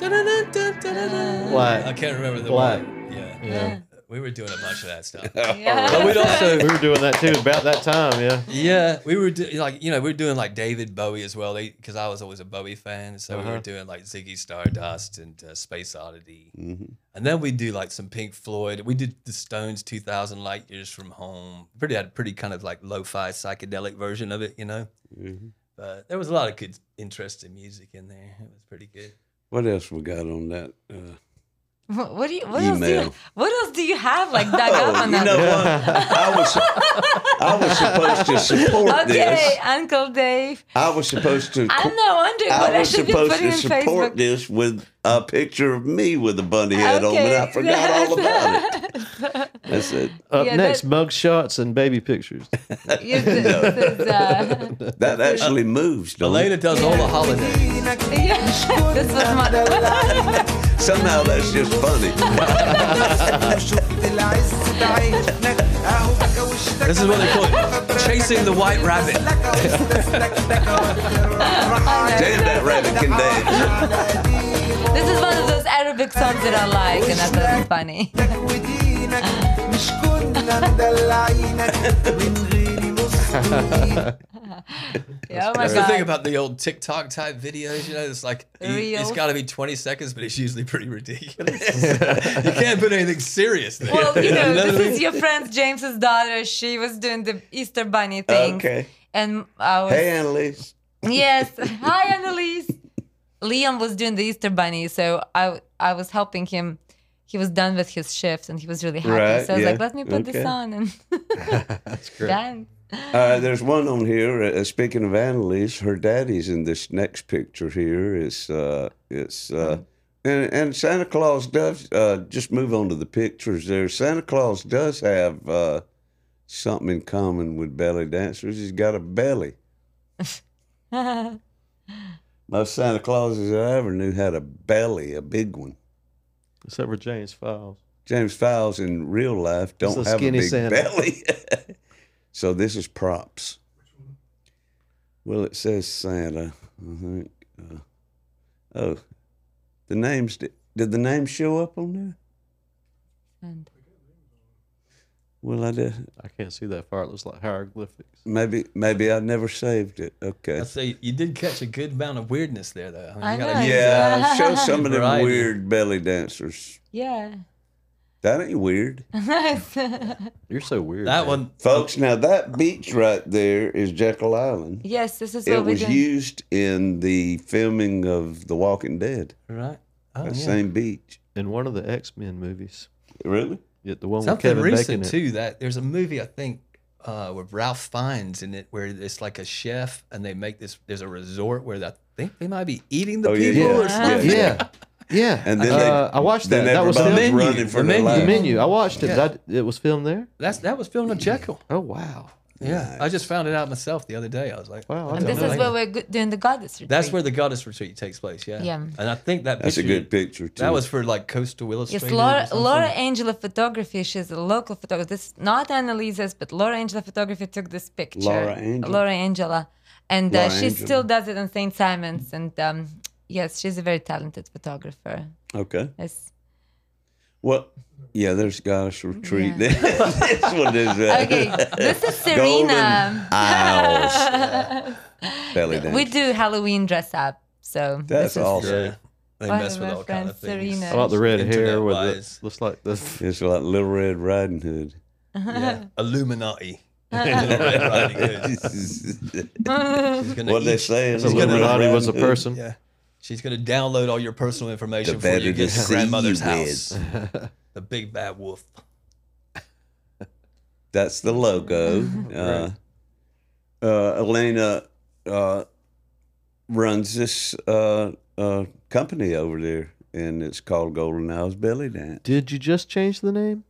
Black. I can't remember the Black. one. Yeah. Yeah. We were doing a bunch of that stuff. Yeah. But we'd also We were doing that too about that time, yeah. Yeah, we were do- like you know we were doing like David Bowie as well. because I was always a Bowie fan, so we were Uh-huh. doing like Ziggy Stardust and uh, Space Oddity, Mm-hmm. and then we do like some Pink Floyd. We did the Stones' 2,000 Light Years from Home. Pretty had a pretty kind of like lo-fi psychedelic version of it, you know. Mm-hmm. But there was a lot of good, interesting music in there. It was pretty good. What else we got on that? Uh, What, what do you? What else do you? What else do you have like dug up oh, on you that? know what? I was I was supposed to support Okay, this. Uncle Dave. I was supposed to. I'm not wondering what I I was should be supposed putting to on support Facebook. this with a picture of me with a bunny head on, and I forgot all about it. That's it. Up Yeah, next, that- mug shots and baby pictures. Yes, this is, uh, That actually moves, don't Elena it? does all the holidays. yeah, this was my. Somehow that's just funny. This is what they call it, chasing the white rabbit. Damn, that rabbit can dance. This is one of those Arabic songs that I like, and I thought it's funny. yeah, oh my That's the thing about the old TikTok type videos, you know, it's like you- it's Reels. got to be 20 seconds, but it's usually pretty ridiculous. you can't put anything serious there. Well, you know, this is your friend James's daughter. She was doing the Easter Bunny oh, thing. Okay. And I was Hey, Annalise. Yes. Hi, Annalise. Liam was doing the Easter Bunny, so I I was helping him. He was done with his shift and he was really happy. Right, so I was yeah, like, let me put this on and That's great. dance. Uh, there's one on here. Uh, speaking of Annalise, her daddy's in this next picture here. It's uh, it's uh, and and Santa Claus does uh, just move on to the pictures. There, Santa Claus does have uh, something in common with belly dancers. He's got a belly. Most Santa Clauses I ever knew had a belly, a big one. Except for James Files. James Fowles in real life don't have a big Santa. belly. so this is props. Well, it says Santa. I think. Uh, Oh, the names did, did the names show up on there? And Well, I did. I can't see that far. It looks like hieroglyphics. Maybe maybe I never saved it. Okay. I say you did catch a good amount of weirdness there, though. mean, I you gotta know. Yeah, show some of them Variety. weird belly dancers. yeah. That ain't weird, You're so weird. That man. one, folks. Now that beach right there is Jekyll Island. yes, this is It we was do. used in the filming of The Walking Dead. right? Oh, That yeah. same beach. in one of the X Men movies. Really? Yeah, the one Something with Kevin recent Bacon. in it. too. That there's a movie I think uh, with Ralph Fiennes in it, where it's like a chef and they make this. There's a resort where I think they might be eating the Oh, yeah, people yeah. or something. Yeah, yeah. And then uh, they- I watched Then that. That was everybody's filmed. menu, running for the their menu. The menu. I watched it. Yeah. That it was filmed there. That's that was filmed in Jekyll. Oh wow. Yeah, I just found it out myself the other day. I was like, Wow, I I and this don't is where we're doing the goddess retreat. That's where the goddess retreat takes place. Yeah. Yeah. And I think that That's a good picture too. That was for like Coastal Illustrated. Yes, or Laura. Laura Angela Photography. She's a local photographer. This is not Annalisa's, but Laura Angela Photography took this picture. Laura Angela? Laura Angela. And uh, Laura she Angela. still does it on St. Simons. And um, yes, she's a very talented photographer. okay. Yes. Well, yeah, there's Goddess Retreat. Yeah. this one is uh, Okay, this is Serena. Owls. Belly dance. we do Halloween dress up. So That's this is, awesome. Yeah. They One mess with all kind of friends, things. Serena. I like the red hair with Internet-wise. the looks like the. It's like Little Red Riding Hood. Yeah. Illuminati. Red Riding Hood. She's gonna what they say is The Little Red Illuminati was a person. Yeah. She's gonna download all your personal information The before you better get to to grandmother's you house. the big bad wolf. That's the logo. Uh, uh, Elena uh, runs this uh, uh, company over there, and it's called Golden Owls Belly Dance. Did you just change the name?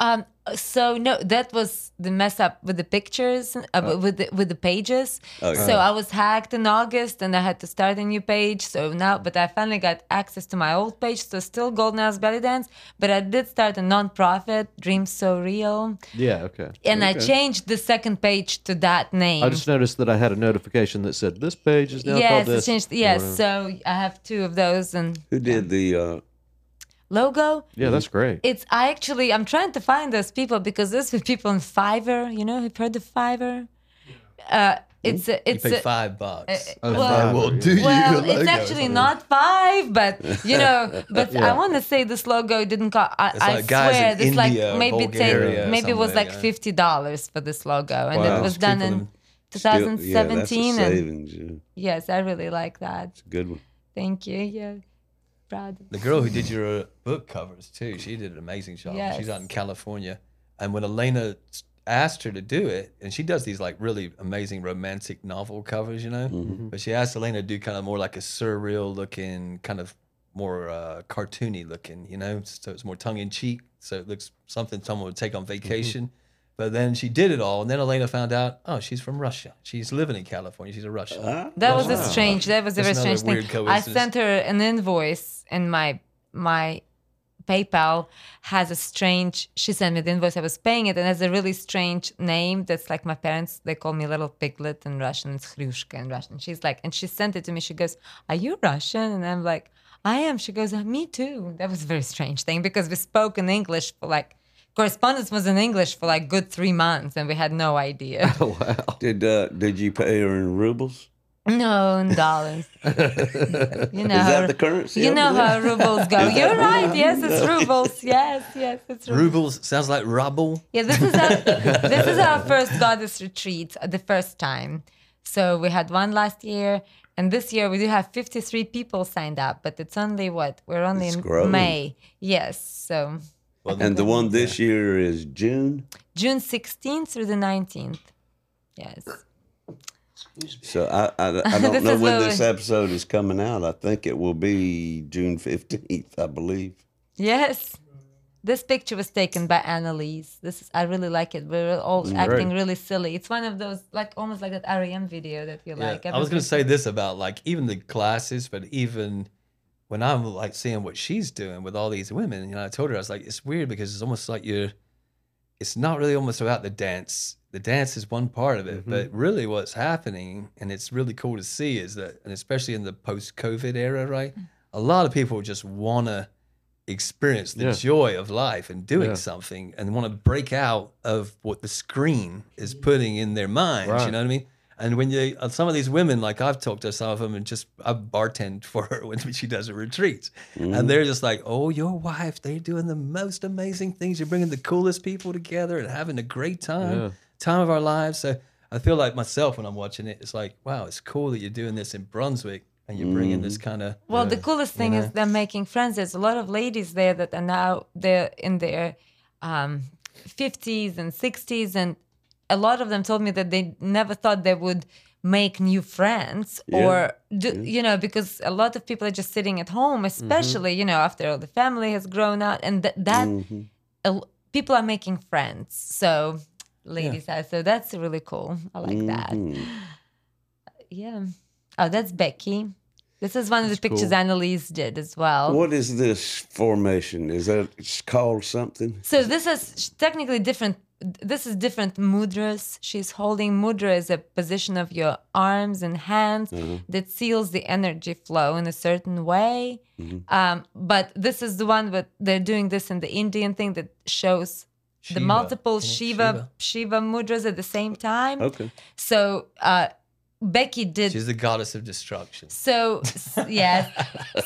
Um, so no, that was the mess up with the pictures, uh, with the, with the pages. Oh, yeah. So I was hacked in August, and I had to start a new page. So now, but I finally got access to my old page. So still Golden Owls Belly Dance, but I did start a non-profit, Dreams So Real, Yeah. Okay. and I changed the second page to that name. I just noticed that I had a notification that said this page is now yes, called I this. changed. Yes, so I have two of those and Who did the? Uh, logo. yeah, that's great. It's I actually I'm trying to find those people because those were people on Fiverr. You know, you've heard of Fiverr. Uh, it's a, You it's pay a, five bucks. uh, well, Fiverr, will yeah. do you well, a it's actually not five, but you know, but I want to say this logo didn't cost. I, It's I like guys swear, in this like India or maybe Bulgaria or ten, maybe it was like yeah. fifty dollars for this logo, and Wow. it was done cheaper in than- still- yeah, 2017. that's a and. Yeah. yes, I really like that. It's a good one. Thank you. Yeah, proud. The girl who did your uh, book covers too, she did an amazing job. She's out in California, and when Elena asked her to do it, and she does these like really amazing romantic novel covers, you know. Mm-hmm. But she asked Elena to do kind of more like a surreal looking, kind of more uh, cartoony looking, you know. So it's more tongue in cheek, so it looks something someone would take on Mm-hmm. Vacation. But then she did it all, and then Elena found out, oh, she's from Russia. She's living in California. She's a Russian. Ah, That was a strange. That was a very That's another strange thing. I sent her an invoice, and my my PayPal has a strange. She sent me the invoice. I was paying it, and it has a really strange name. That's like my parents. They call me Little Piglet in Russian. It's Hryushka in Russian. She's like, and she sent it to me. She goes, "Are you Russian?" And I'm like, "I am." She goes, "Uh, "Me too." That was a very strange thing because we spoke in English for like. Correspondence was in English for like good three months, and we had no idea. Oh wow. Did uh, did you pay her in rubles? no, in dollars. You know, Is how- that the currency? You know how rubles go. You're right. Yes, it's rubles. Yes, yes, it's rubles. Rubles sounds like rubble. Yeah, this is our this is our first goddess retreat, uh, the first time. So we had one last year, and this year we do have 53 people signed up, but it's only what we're only It's in growing. May. Yes, so Well, And the one this year is June. June 16th through the 19th. Yes. So I I, I don't know when this we- episode is coming out. I think it will be June fifteenth, I believe. Yes. This picture was taken by Annalise. This is I really like it. We're all Mm, acting really silly. It's one of those like almost like that REM video that you Yeah, like. I was gonna say this about like even the classes, but even when I'm like seeing what she's doing with all these women, you know, I told her I was like, it's weird because it's almost like you're. It's not really almost about the dance. the dance is one part of it, Mm-hmm. but really what's happening, and it's really cool to see, is that, and especially in the post-COVID era, right? A lot of people just want to experience the Yeah. joy of life and doing Yeah. something, and want to break out of what the screen is putting in their minds. You know what I mean? And when you, uh, some of these women, like I've talked to some of them, and just I've bartended for her when she does her retreats, and they're just like, "Oh, your wife, they're doing the most amazing things. You're bringing the coolest people together and having a great time, Yeah. time of our lives." So I feel like myself when I'm watching it, it's like, wow, it's cool that you're doing this in Brunswick and you're bringing this kind of. Well, the coolest thing is they're making friends. There's a lot of ladies there that are now they're in their um, 50s and 60s, and a lot of them told me that they never thought they would make new friends or do, you know because a lot of people are just sitting at home mm-hmm. especially you know after all the family has grown out and th- that mm-hmm. l- people are making friends. So ladies are so that's really cool. I like that. Mm-hmm. Uh, yeah. Oh that's becky. This is one of the pictures annalise did as well. What is this formation? Is that it's called something? So this is technically different. This is different mudras. She's holding mudra as a position of your arms and hands that seals the energy flow in a certain way. Um, but this is the one that they're doing this in the Indian thing that shows the multiple isn't? Shiva, Shiva mudras at the same time. Okay. So uh, Becky did She's the goddess of destruction. so s- yes.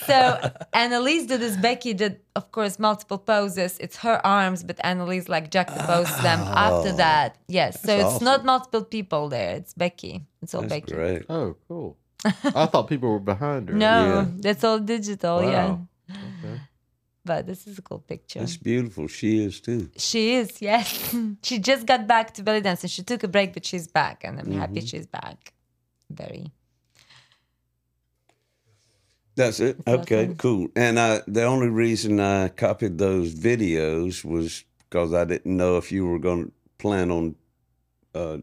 So Annalise did this. Becky did, of course, multiple poses. It's her arms, but Annalise like juxtaposed them after that. Yes. So That's it's not multiple people there. It's Becky. It's all That's Becky. great. Oh, cool. I thought people were behind her. No, Yeah. that's all digital. Yeah. Wow. Okay. But this is a cool picture. That's beautiful. She is too. She is, yes. she just got back to belly dance and she took a break, but she's back, and I'm happy Mm-hmm. she's back. Very. That's it. Okay, cool. And I, the only reason I copied those videos was because I didn't know if you were going to plan on uh,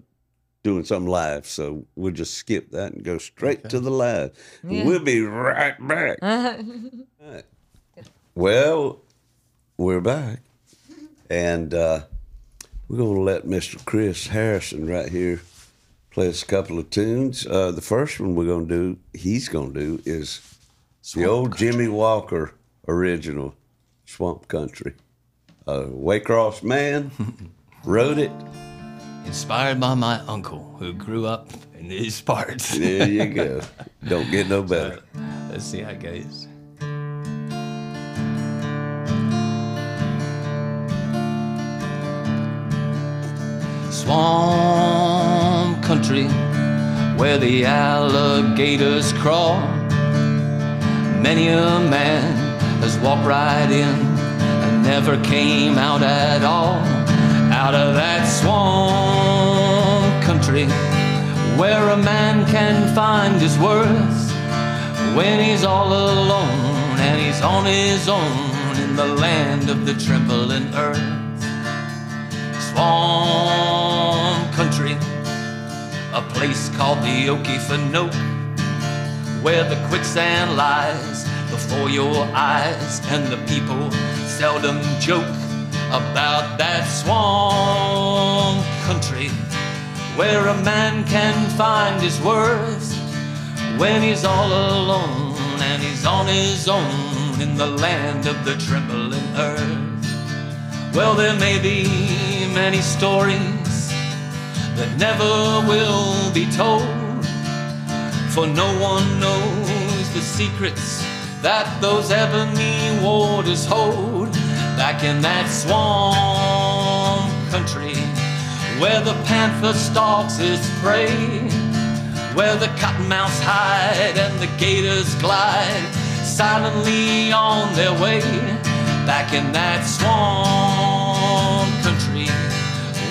doing something live. So we'll just skip that and go straight to the live. We'll be right back. Right. Well, we're back. And uh, we're going to let Mr. Chris Harrison right here play us a couple of tunes. Uh, the first one we're going to do, he's going to do, is the old Jimmy Walker original, Swamp Country. Uh, Waycross man wrote it. Inspired by my uncle who grew up in these parts. There you go. Don't get no better. Let's see how it goes. Swamp country where the alligators crawl. Many a man has walked right in and never came out at all. Out of that swamp country where a man can find his worth when he's all alone and he's on his own in the land of the trembling earth. Swamp country, a place called the Okefenokee, where the quicksand lies before your eyes, and the people seldom joke about that swamp country, where a man can find his worth when he's all alone and he's on his own in the land of the trembling earth. Well, there may be many stories that never will be told, for no one knows the secrets that those ebony waters hold. Back in that swamp country where the panther stalks his prey where the cottonmouths hide and the gators glide silently on their way. Back in that swamp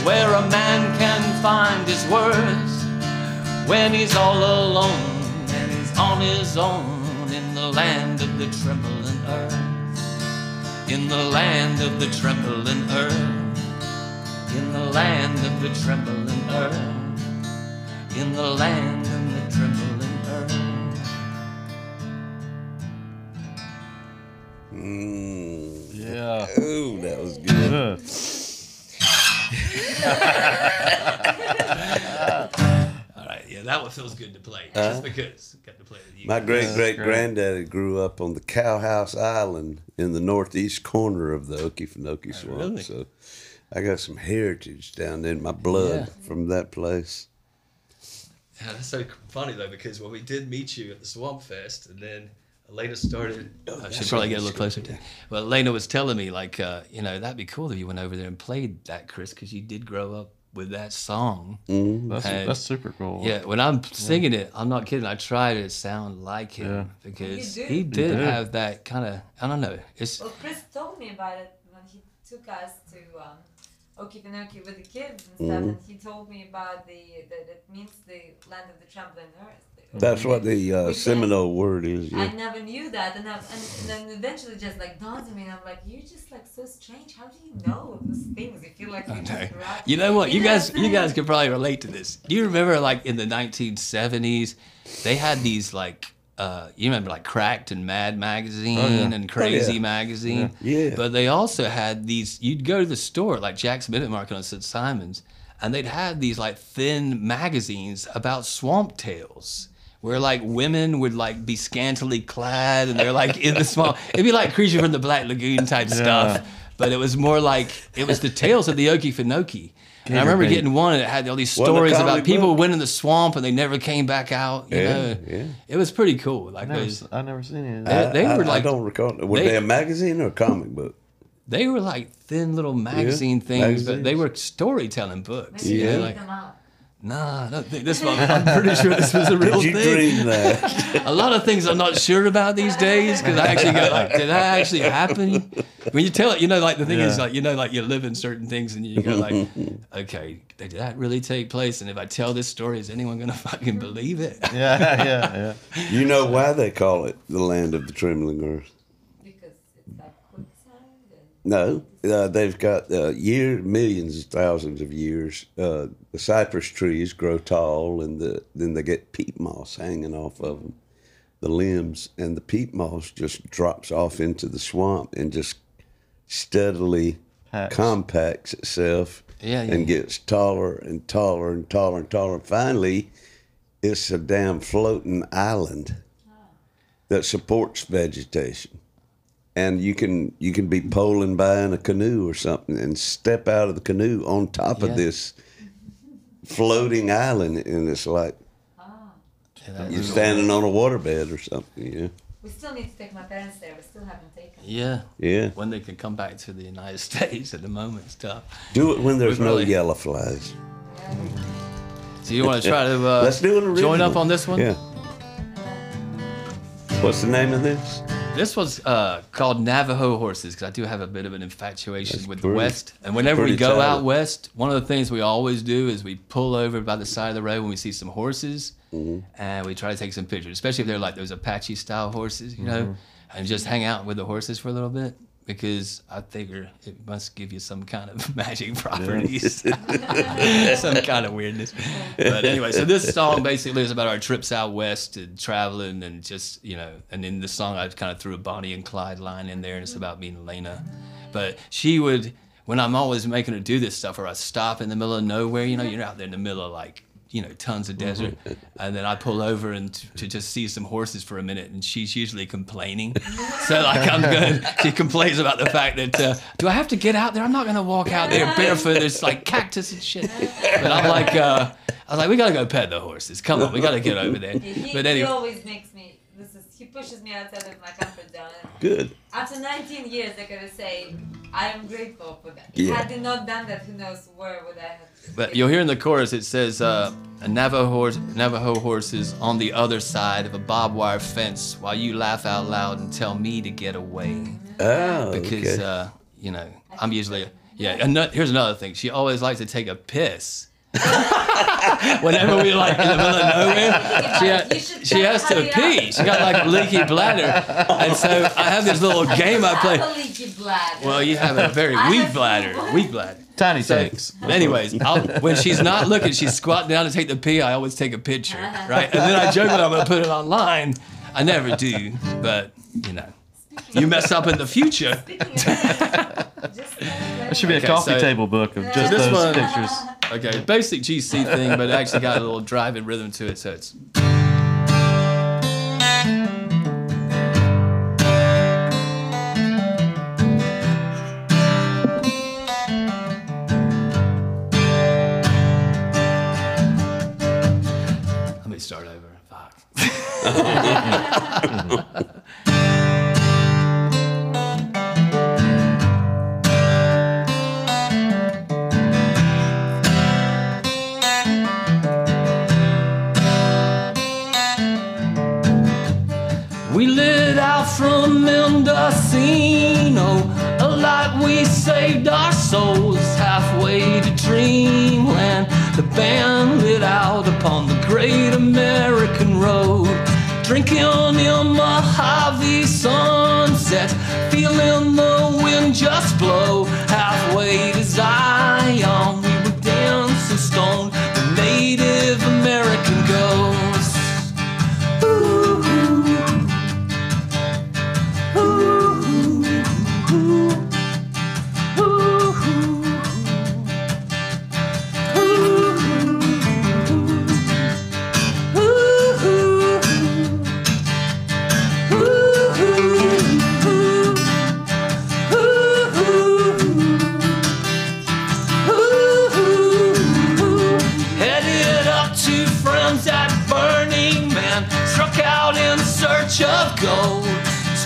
where a man can find his worth when he's all alone and he's on his own in the land of the trembling earth in the land of the trembling earth in the land of the trembling earth in the land of the trembling earth. Mm. Yeah. Ooh, that was good. All right, yeah, that one feels good to play just because got to play with you. My great great great. granddaddy grew up on the Cowhouse Island in the northeast corner of the Okefenokee oh, Swamp. really? So I got some heritage down in my blood Yeah. from that place. Yeah, that's so funny though because when we did meet you at the Swamp Fest, and then Elena started. I should probably get a little closer to. Well, Elena was telling me like, uh, you know, that'd be cool if you went over there and played that, Chris, because you did grow up with that song. That's Hey. that's super cool. Yeah, when I'm singing it, I'm not kidding. I try to sound like him Yeah. because You do. he did do. have that kind of. I don't know. It's Well, Chris told me about it when he took us to um, Okefenokee with the kids and stuff, and he told me about the that it means the land of the trembling earth. That's what the uh, We Seminole word is. I never knew that, and, I, and then eventually just like dawned on me, and I'm like, you're just like so strange. How do you know those things? You feel like you just Okay. grew You know what? You know guys, you guys saying? can probably relate to this. Do you remember, like in the 1970s, they had these like, uh, you remember like Cracked and Mad magazine Oh, yeah. and Crazy yeah. magazine. Yeah. But they also had these. You'd go to the store like Jack's Minute Market on St. Simons, and they'd have these like thin magazines about swamp tales. Where like women would like be scantily clad and they're like in the swamp. It'd be like Creature from the Black Lagoon type stuff but it was more like it was the tales of the Okefenokee. And I remember getting one and it had all these Wasn't it stories about people book? went in the swamp and they never came back out. You Yeah, know, yeah. it was pretty cool. Like I never, those, s- I never seen any of They- that. they I, were like- I don't recall. Were they- they, a magazine or a comic book? they were like thin little magazine things, but they were storytelling books. Maybe you you know, like, them out. Nah, I don't think this one. I'm pretty sure this was a real Did you thing. dream that? A lot of things I'm not sure about these days because I actually go like, did that actually happen? When you tell it, you know, like the thing is like, you know, like you live in certain things and you go like, okay, did that really take place? And if I tell this story, is anyone gonna fucking believe it? yeah, yeah, yeah. you know why they call it the land of the trembling earth? Because it's like quicksand. And No, uh, they've got uh, year, millions, thousands of years. Uh, the cypress trees grow tall, and the, then they get peat moss hanging off of them, the limbs, and the peat moss just drops off into the swamp and just steadily Packs. compacts itself Yeah, yeah. and gets taller and taller and taller and taller. Finally, it's a damn floating island that supports vegetation and you can you can be poling by in a canoe or something and step out of the canoe on top Yeah. of this floating island and it's like you're standing on a waterbed or something yeah we still need to take my parents there. We still haven't taken. Yeah. yeah When they can come back to the United States at the moment, it's tough. do it when there's We no really- yellow flies So you want to try to uh, let's do an original join up on this one? yeah what's the name of this This was uh, called Navajo horses because I do have a bit of an infatuation with the West. And whenever we pretty go out west, one of the things we always do is we pull over by the side of the road when we see some horses, Mm-hmm. and we try to take some pictures, especially if they're like those Apache style horses, you know, Mm-hmm. and just hang out with the horses for a little bit. Because I figure it must give you some kind of magic properties, some kind of weirdness. But anyway, so this song basically is about our trips out west and traveling and just, you know, and in the song I kind of threw a Bonnie and Clyde line in there and it's about me and Elena. But she would, when I'm always making her do this stuff or I stop in the middle of nowhere, you know, you're out there in the middle of like, you know, tons of desert. And then I pull over and t- to just see some horses for a minute and she's usually complaining. so like I'm good. She complains about the fact that, uh, do I have to get out there? I'm not going to walk out there barefoot. There's like cactus and shit. But I'm like, uh, I was like, we got to go pet the horses. Come on, we got to get over there. He, he, But he anyway. always makes me. This is he pushes me outside of my comfort zone. Good after 19 years, I gotta say, I am grateful for that. Yeah. Had he not done that, who knows where would I have? But you'll hear in the chorus it says, uh, a Navajo horse, Navajo horses on the other side of a barbed wire fence while you laugh out loud and tell me to get away. oh Because, okay. uh, you know, I'm usually, yeah. And here's another thing. She always likes to take a piss. Whenever we're like in the middle of nowhere, she, ha- she has to hurry up. pee. She got like a leaky bladder. And so I have this little game I play. have a leaky bladder. Well, you have a very I weak have- bladder. Weak bladder. Tiny So, tanks. anyways, I'll, when she's not looking, she's squatting down to take the pee. I always take a picture, right? And then I joke that I'm gonna put it online. I never do, but you know, you mess up in the future. Speaking of It should be a Okay, coffee so- table book of just this those one- pictures. Okay, basic GC thing, but it actually got a little driving rhythm to it, so it's. Let me start over. Fuck. from Mendocino, a light we saved our souls halfway to dreamland. The band lit out upon the great American road, drinking in Mojave sunset, feeling the wind just blow. Halfway to Zion, we were dancing stone,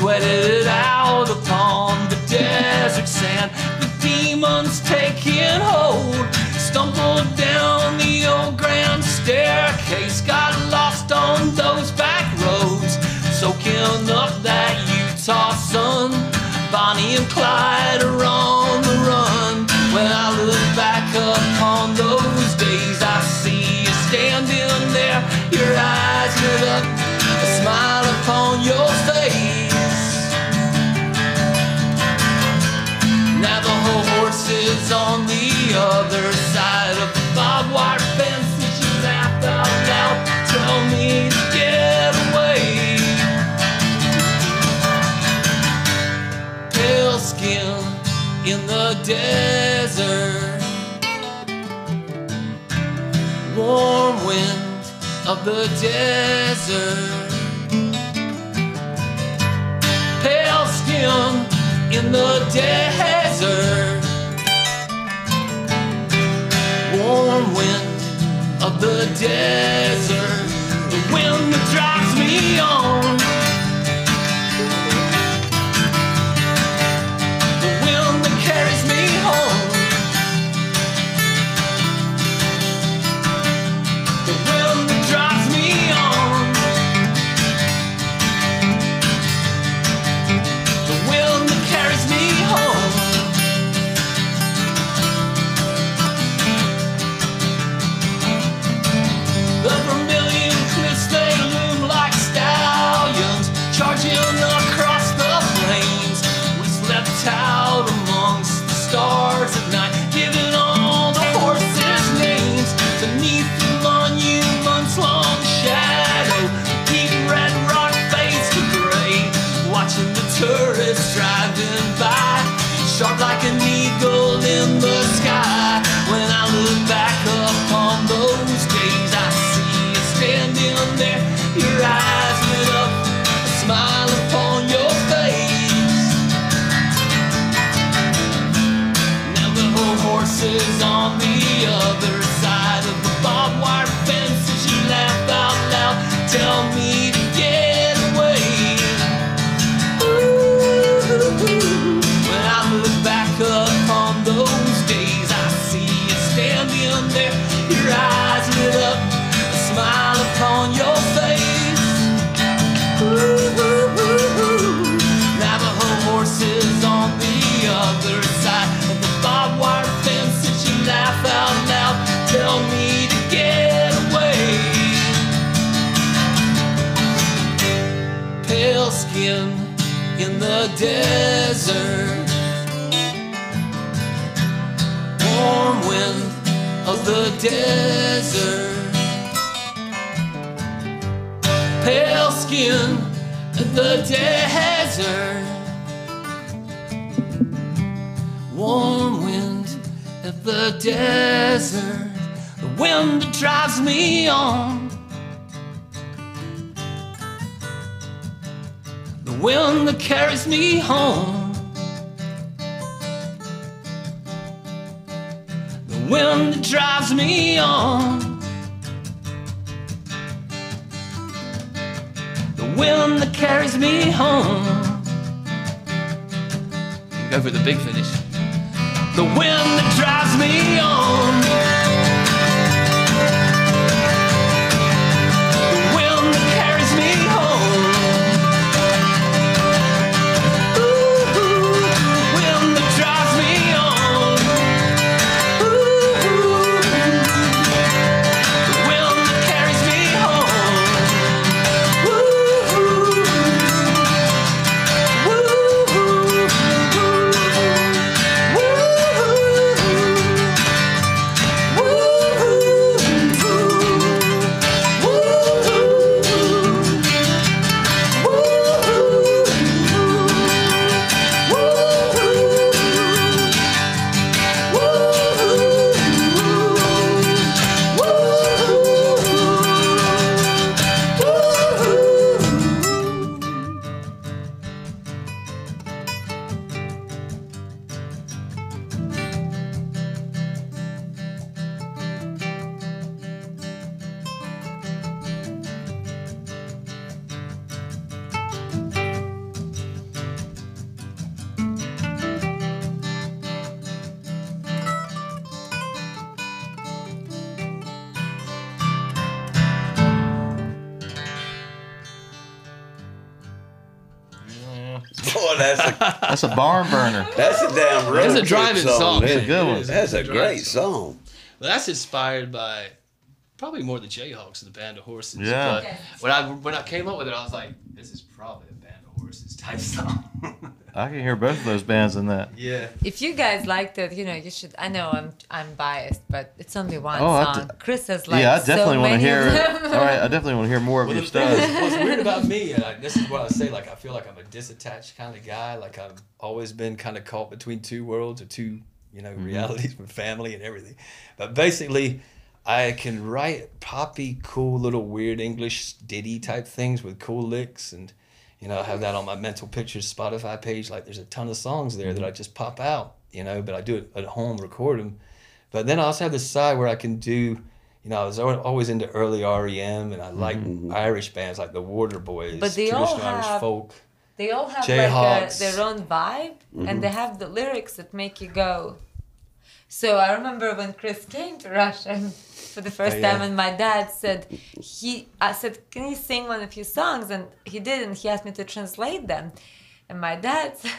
sweated it out upon the desert sand. The demons taking hold, stumbled down the old grand staircase, got lost on those back roads, soaking up that Utah sun. Bonnie and Clyde are on the run. When I look back upon those days, I see you standing there, your eyes lit up, a smile upon your face. On the other side of the barbed wire fence. Did you laugh out loud? Tell me to get away. Pale skin in the desert. Warm wind of the desert. Pale skin in the desert. Warm wind of the desert. The wind that drives me on. Desert, the wind that drives me on. The wind that carries me home. The wind that drives me on. The wind that carries me home. Go for the big finish. The wind that drives me on. That's a, That's a barn burner. that's a damn road It's a trip driving song. man. It's a good one. That's a It's great song. Well, that's inspired by probably more the Jayhawks and the Band of Horses. Yeah. But when I when I came up with it, I was like, this is probably a Band of Horses type song. I can hear both of those bands in that. yeah. If you guys liked it, you know, you should. I know I'm I'm biased, but it's only one Oh, song. d- Chris has like yeah, I definitely so want to hear. of All them. right, I definitely want to hear more of Well, your stuff. is, what's weird about me, and I, this is what I say, like I feel like I'm a disattached kind of guy. Like I've always been kind of caught between two worlds or two, you know, Mm-hmm. realities with family and everything. But basically, I can write poppy, cool little weird English ditty type things with cool licks and. You know, I have that on my mental pictures Spotify page. Like, there's a ton of songs there that mm-hmm. I just pop out. You know, but I do it at home, record them. But then I also have this side where I can do, you know, I was always into early REM, and I mm-hmm, like mm-hmm. Irish bands like the Waterboys, But they all traditional Irish have- folk. They all have like a, their own vibe, Mm-hmm. and they have the lyrics that make you go. So I remember when Chris came to Russia for the first Oh, yeah. time, and my dad said he. I said, "Can you sing one of your songs?" And he did, and he asked me to translate them. And my dad, said,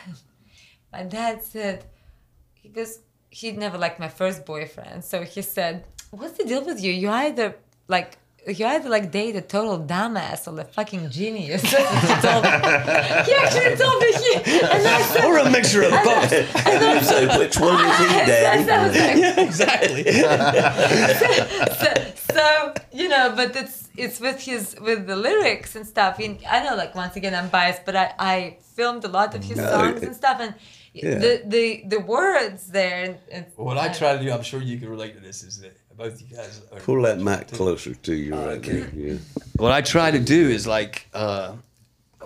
my dad said, he goes, he never liked my first boyfriend, so he said, "What's the deal with you? You either like." You either like date a total dumbass or a fucking genius. That's he told me. He actually told me he, and I said, Or a mixture of both. so which one is he, Daddy? I was like, exactly. so, so you know but it's it's with his with the lyrics and stuff and i know like once again i'm biased but i i filmed a lot of his No, songs it- and stuff and Yeah. the the the words there and, and what I try to do, I'm sure you can relate to this, is that both you guys are. Pull that mic closer to you right there. Yeah. what I try to do is like uh,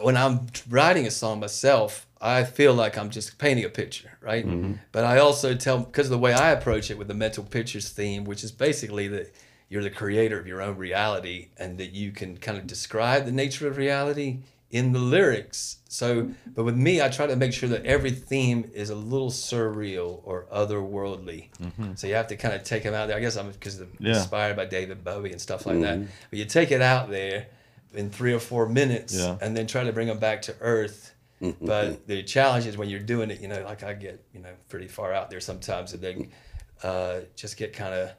when I'm writing a song myself, I feel like I'm just painting a picture, right? But I also tell because of the way I approach it with the mental pictures theme, which is basically that you're the creator of your own reality, and that you can kind of describe the nature of reality in the lyrics. So, but with me, I try to make sure that every theme is a little surreal or otherworldly. Mm-hmm. So you have to kind of take them out there. I guess I'm because Yeah. inspired by David Bowie and stuff like that. Mm-hmm. But you take it out there in three or four minutes, Yeah. and then try to bring them back to earth. Mm-hmm. but the challenge is when you're doing it, you know, like I get, you know, pretty far out there sometimes, and then uh, just get kind of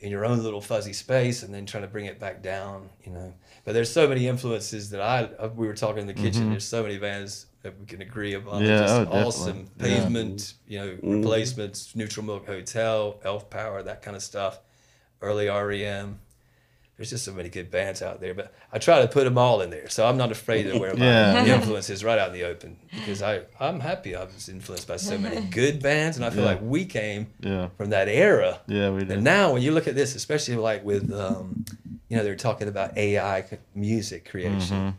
in your own little fuzzy space, and then trying to bring it back down, you know. But there's so many influences that I uh, we were talking in the kitchen. There's so many bands that we can agree upon. Yeah, just oh, definitely. awesome. Yeah. Pavement, you know, replacements, Neutral Milk Hotel, Elf Power, that kind of stuff. Early REM. There's just so many good bands out there. But I try to put them all in there, so I'm not afraid to wear my Yeah. influences right out in the open because I I'm happy I was influenced by so many good bands, and I feel Yeah. like we came Yeah. from that era. Yeah, we did. And now when you look at this, especially like with, um, you know, they're talking about AI music creation. Mm-hmm.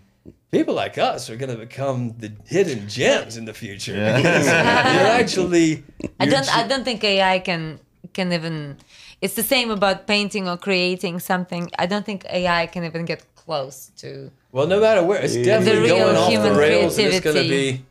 People like us are going to become the hidden gems in the future. Yeah. you're actually. I you're don't. ju- I don't think AI can can even. It's the same about painting or creating something. I don't think AI can even get close to. well, no matter where, it's definitely real going off the human rails, and it's going to be.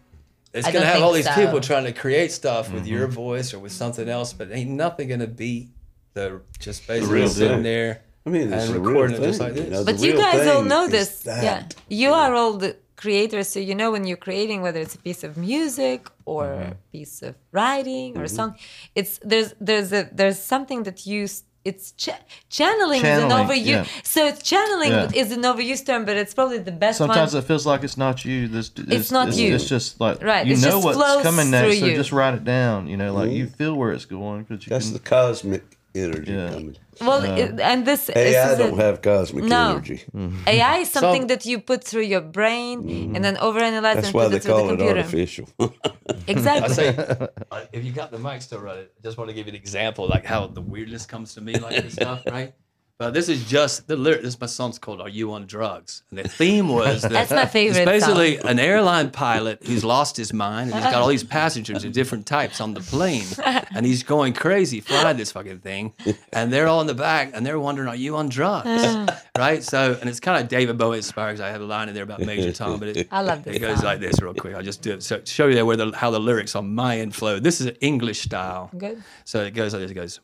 It's going to have all these so. people trying to create stuff with Mm-hmm. your voice or with something else, but ain't nothing going to beat the just basically real sitting thing. there I mean, it's and a real recording it thing. just like this. you know, But you guys all know this. that. Yeah, you are all the creators, so you know when you're creating, whether it's a piece of music or Mm-hmm. a piece of writing or a song, it's there's there's a there's something that you. It's cha- channeling, is an Channeling, overuse. yeah. So it's channeling Yeah. is an overused term, but it's probably the best Sometimes one. it feels like it's not you. This, it's, not you. It's just like Right, you it know just what's flows coming through next, so you. just write it down. You know, like you feel where it's going because you That's can. the cosmic energy Yeah. coming. well, it, and this this AI is don't it. have cosmic No. energy. AI is something So- that you put through your brain and then overanalyze That's and why put they it through the call it computer. artificial. I Exactly. say, uh, if you got the mic still running, I just want to give you an example, like how the weirdness comes to me, like this stuff, right? But this is just the lyric. This my song's called "Are You on Drugs?" And the theme was that That's my favorite It's basically an airline pilot who's lost his mind, and he's got all these passengers of different types on the plane, and he's going crazy flying this fucking thing, and they're all in the back, and they're wondering, "Are you on drugs?" Ah. right? So, and it's kind of David Bowie inspired. I have a line in there about Major Tom, but it, I love this it goes song. like this, real quick. I'll just do it. So show you there where the how the lyrics on my end flow. This is an English style. Good. So it goes like this. It goes.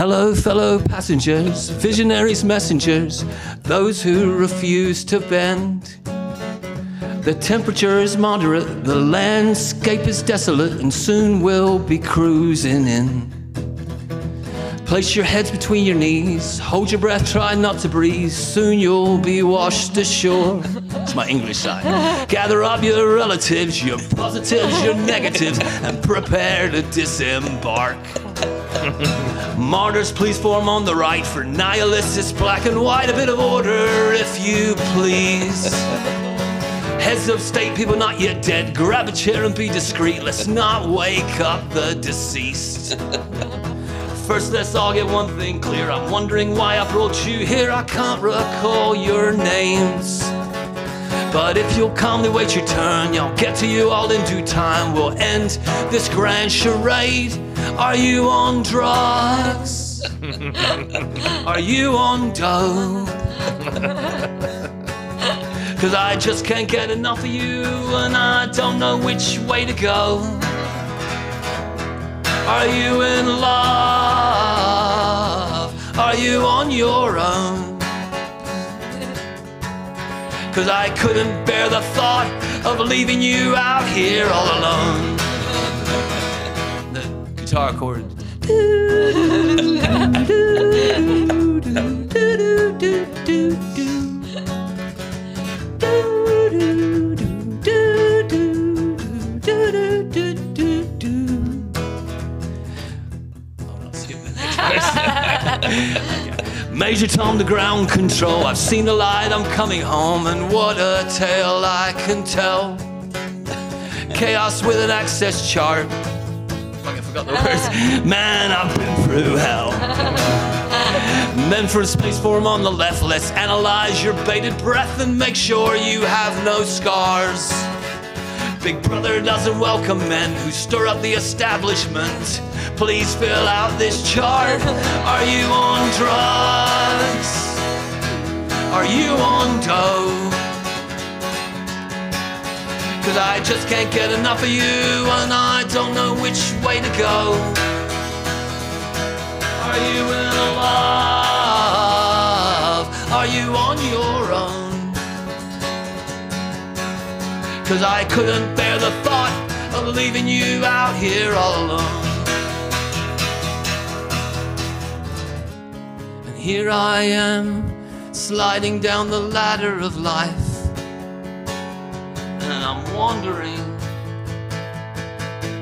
Hello, fellow passengers, visionaries, messengers, those who refuse to bend. The temperature is moderate, the landscape is desolate, and soon we'll be cruising in. Place your heads between your knees, hold your breath, try not to breathe. Soon you'll be washed ashore. It's my English side. Gather up your relatives, your positives, your negatives, and prepare to disembark. Martyrs, please form on the right. For nihilists, it's black and white. A bit of order, if you please. Heads of state, people not yet dead. Grab a chair and be discreet. Let's not wake up the deceased. First, let's all get one thing clear. I'm wondering why I brought you here. I can't recall your names. But if you'll calmly wait your turn, you'll get to you all in due time. We'll end this grand charade. Are you on drugs? Are you on dope? Cause I just can't get enough of you, and I don't know which way to go. Are you in love? Are you on your own? Cause I couldn't bear the thought of leaving you out here all alone. Guitar chord. Major Tom the ground control. I've seen the light, I'm coming home, and what a tale I can tell. Chaos with an access chart. Forgot the words. Ah. Man, I've been through hell. Men for space form on the left. Let's analyze your bated breath and make sure you have no scars. Big Brother doesn't welcome men who stir up the establishment. Please fill out this chart. Are you on drugs? Are you on dope? Cause I just can't get enough of you and I don't know which way to go. Are you in love? Are you on your own? Cause I couldn't bear the thought of leaving you out here all alone. And here I am, sliding down the ladder of life. And I'm wandering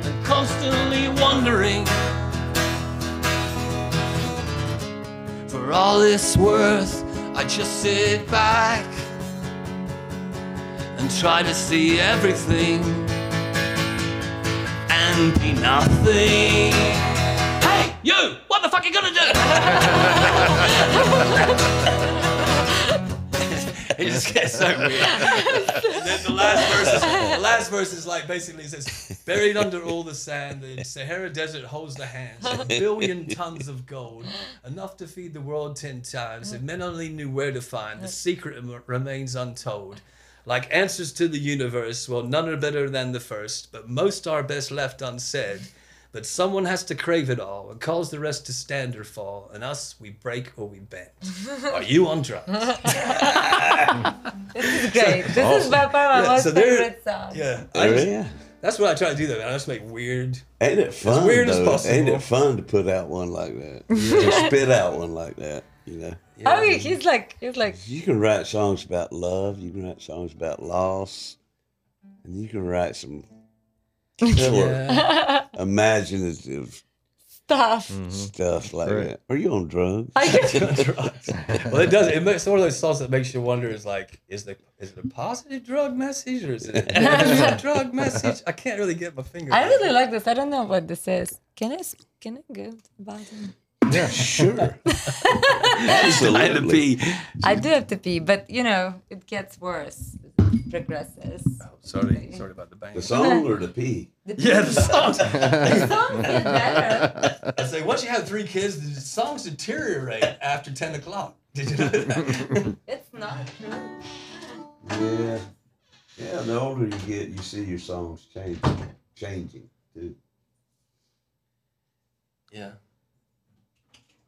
and constantly wondering. For all it's worth, I just sit back and try to see everything and be nothing. Hey, you! What the fuck you gonna do? it just gets so weird. and then the last verse is the last verse is like basically it says buried under all the sand the Sahara Desert holds the hands of a billion tons of gold enough to feed the world ten times. If men only knew where to find the secret remains untold. Like answers to the universe well none are better than the first but most are best left unsaid but someone has to crave it all and cause the rest to stand or fall and us we break or we bend are you on drugs this is Great. This is oh. by far my Yeah, most so there- favorite song. yeah I Oh, just- yeah. That's what I try to do though, man. I just make weird. Ain't it fun? weird as though? possible. Ain't it fun to put out one like that? To spit out one like that, you know? Oh, he's like, he's like, You can write songs about love. You can write songs about loss, and you can write some killer, Yeah. imaginative stuff. Mm-hmm. stuff like Right. that. Are you on drugs? I get drugs. well, it does. It makes it's one of those songs that makes you wonder: is like, is the is it a positive drug message or is it a negative drug message? I can't really get my finger. I around really it. like this. I don't know what this is. Can I s- can I go to the bathroom? Yeah, sure. Trying to Absolutely. pee. I do have to pee, but you know it gets worse. It progresses. Oh, sorry, sorry about the bang. The song or the pee? The Yeah, the songs. the song is better. I say once you have three kids, the songs deteriorate after ten o'clock. Did you know that? It's not true. Yeah. Yeah, the older you get, you see your songs changing, changing too. yeah.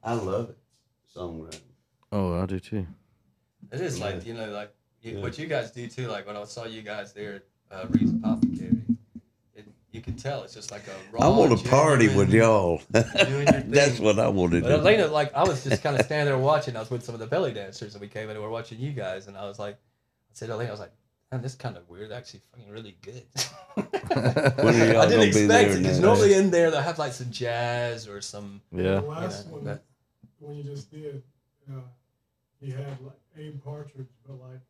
I love it, songwriting. Oh, I do too. It is like you know, like you, Yeah. what you guys do too. Like when I saw you guys there at uh, Reed's Apothecary, it, you can tell it's just like a raw. I want to party with y'all. That's what I want to But do. Elena, like I was just kind of standing there watching. I was with some of the belly dancers, and we came in and we're watching you guys, and I was like, I said, Elena, I was like, man, this is kind of weird. Actually, fucking really good. When are y'all I didn't gonna be expect there it because now? normally in there they'll have like some jazz or some. Yeah. The last know, one, but- when you just did, uh, you had like Abe Partridge, but like was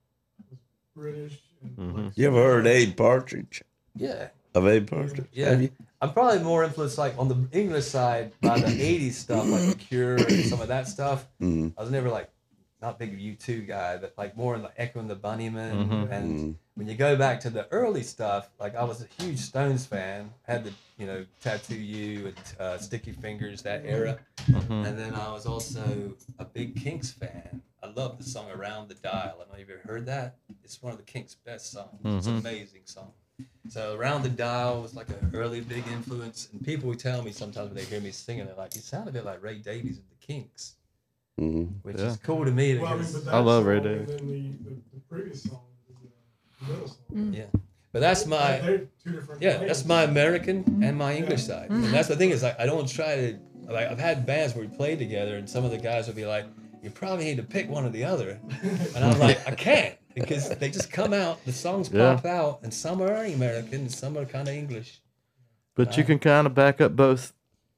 British and Mhm. You ever heard Abe Partridge? Yeah, Of Abe Partridge? Yeah. Have you? I'm probably more influenced like on the English side by the '80s stuff, like The Cure and some of that stuff. Mm. I was never like not big of U2 guy, but like more in the Echo and the Bunnymen. Mhm. And Mm. when you go back to the early stuff, like I was a huge Stones fan, had the you know Tattoo You and uh, Sticky Fingers that era, Mhm. and then I was also a big Kinks fan. I love the song Around the Dial. I don't know if you've ever heard that. It's one of the Kinks' best songs. It's an Mhm. amazing song. So Around the Dial was like an early big influence, and people would tell me sometimes when they hear me singing, they're like, "You sound a bit like Ray Davies of the Kinks," Mm. which Yeah. is cool to me well, I mean, because I love Ray Davies. And then the, the, the previous song, the, uh, the middle song. yeah. But that's my They're two different. Yeah, things. that's my American and my English side. And that's the thing is like I don't try to like I've had bands where we played together and some of the guys would be like, You probably need to pick one or the other. And I'm like, I can't because they just come out, the songs Yeah. pop out, and some are American and some are kinda English. But you uh, can kind of back up both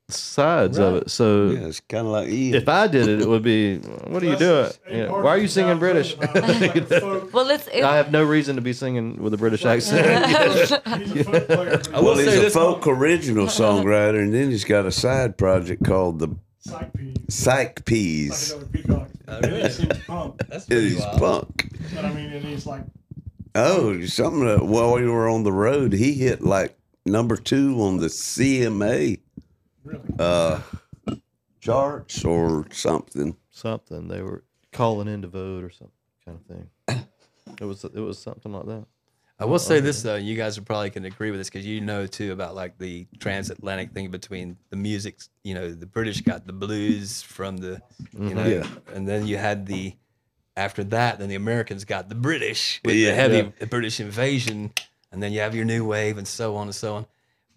sides of it. So Yeah, it's kind of like Ian. if I did it, it would be, what are you doing? That's- Yeah. Why are you singing British? about it, like a folk- Well, it's it, I have no reason to be singing with a British accent. He's a folk player. I will well, say he's a this folk original songwriter, and then he's got a side project called the Psych Peas. Psych Peas. Psychedelic Peacock. Oh, really? He punk, That's It pretty is wild. punk. but I mean, and he's like, Oh, something that while we were on the road, he hit like number two on the CMA really. uh, charts or something. something. They were calling in to vote or some kind of thing. It was it was something like that. I will say this though, and you guys are probably can agree with this because you know too about like the transatlantic thing between the music. You know, the British got the blues from the, you mm-hmm. know, Yeah. and then you had the after that, then the Americans got the British with Yeah, the heavy British invasion, and then you have your new wave and so on and so on.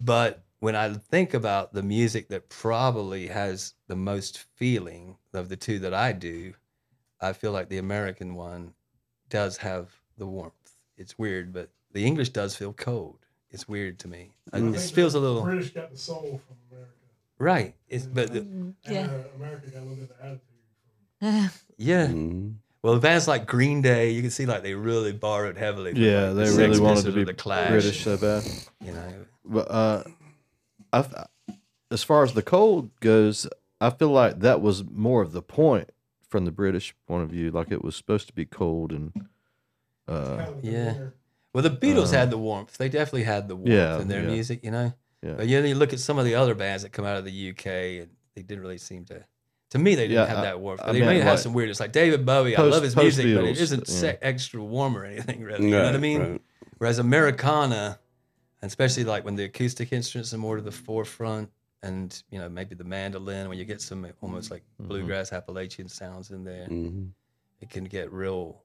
But when I think about the music that probably has the most feeling of the two that I do, I feel like the American one does have the warmth. It's weird, but the English does feel cold. it's weird to me. I It think just the feels a little British got the soul from America. right. It's but the, Yeah. uh, America got a little bit of attitude. yeah. Mhm. Well, bands like Green Day, you can see like they really borrowed heavily. From, Yeah, like, they the really Sex wanted to be the Clash. British so bad. You know, But uh, I, as far as the cold goes, I feel like that was more of the point from the British point of view. Like it was supposed to be cold and uh, Kind of yeah. winter. Well, the Beatles Uh, had the warmth. They definitely had the warmth Yeah, in their yeah. music. You know, Yeah. but you know, you look at some of the other bands that come out of the UK, and they didn't really seem to. To me, they didn't Yeah, have I- that warmth. I they meant may have like some weirdness. Like David Bowie. I love his post music, but it Beatles, isn't se- extra warm or anything. Really, you know what I mean? right. Whereas Americana, especially like when the acoustic instruments are more to the forefront, and you know maybe the mandolin, when you get some almost like Mm-hmm. bluegrass Appalachian sounds in there, Mhm. it can get real.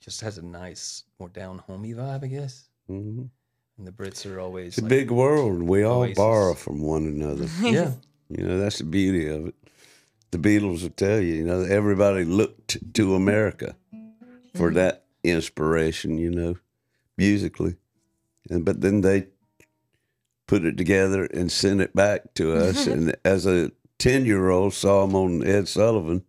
Just has a nice, more down homey vibe, I guess. Mhm. And the Brits are always It's a like, big world. We all Oasis. borrow from one another. yeah, You know, that's the beauty of it. The Beatles will tell you, you know, everybody looked to America for that inspiration, you know, musically. And but then they put it together and sent it back to us. and as a 10 year old, saw them on Ed Sullivan.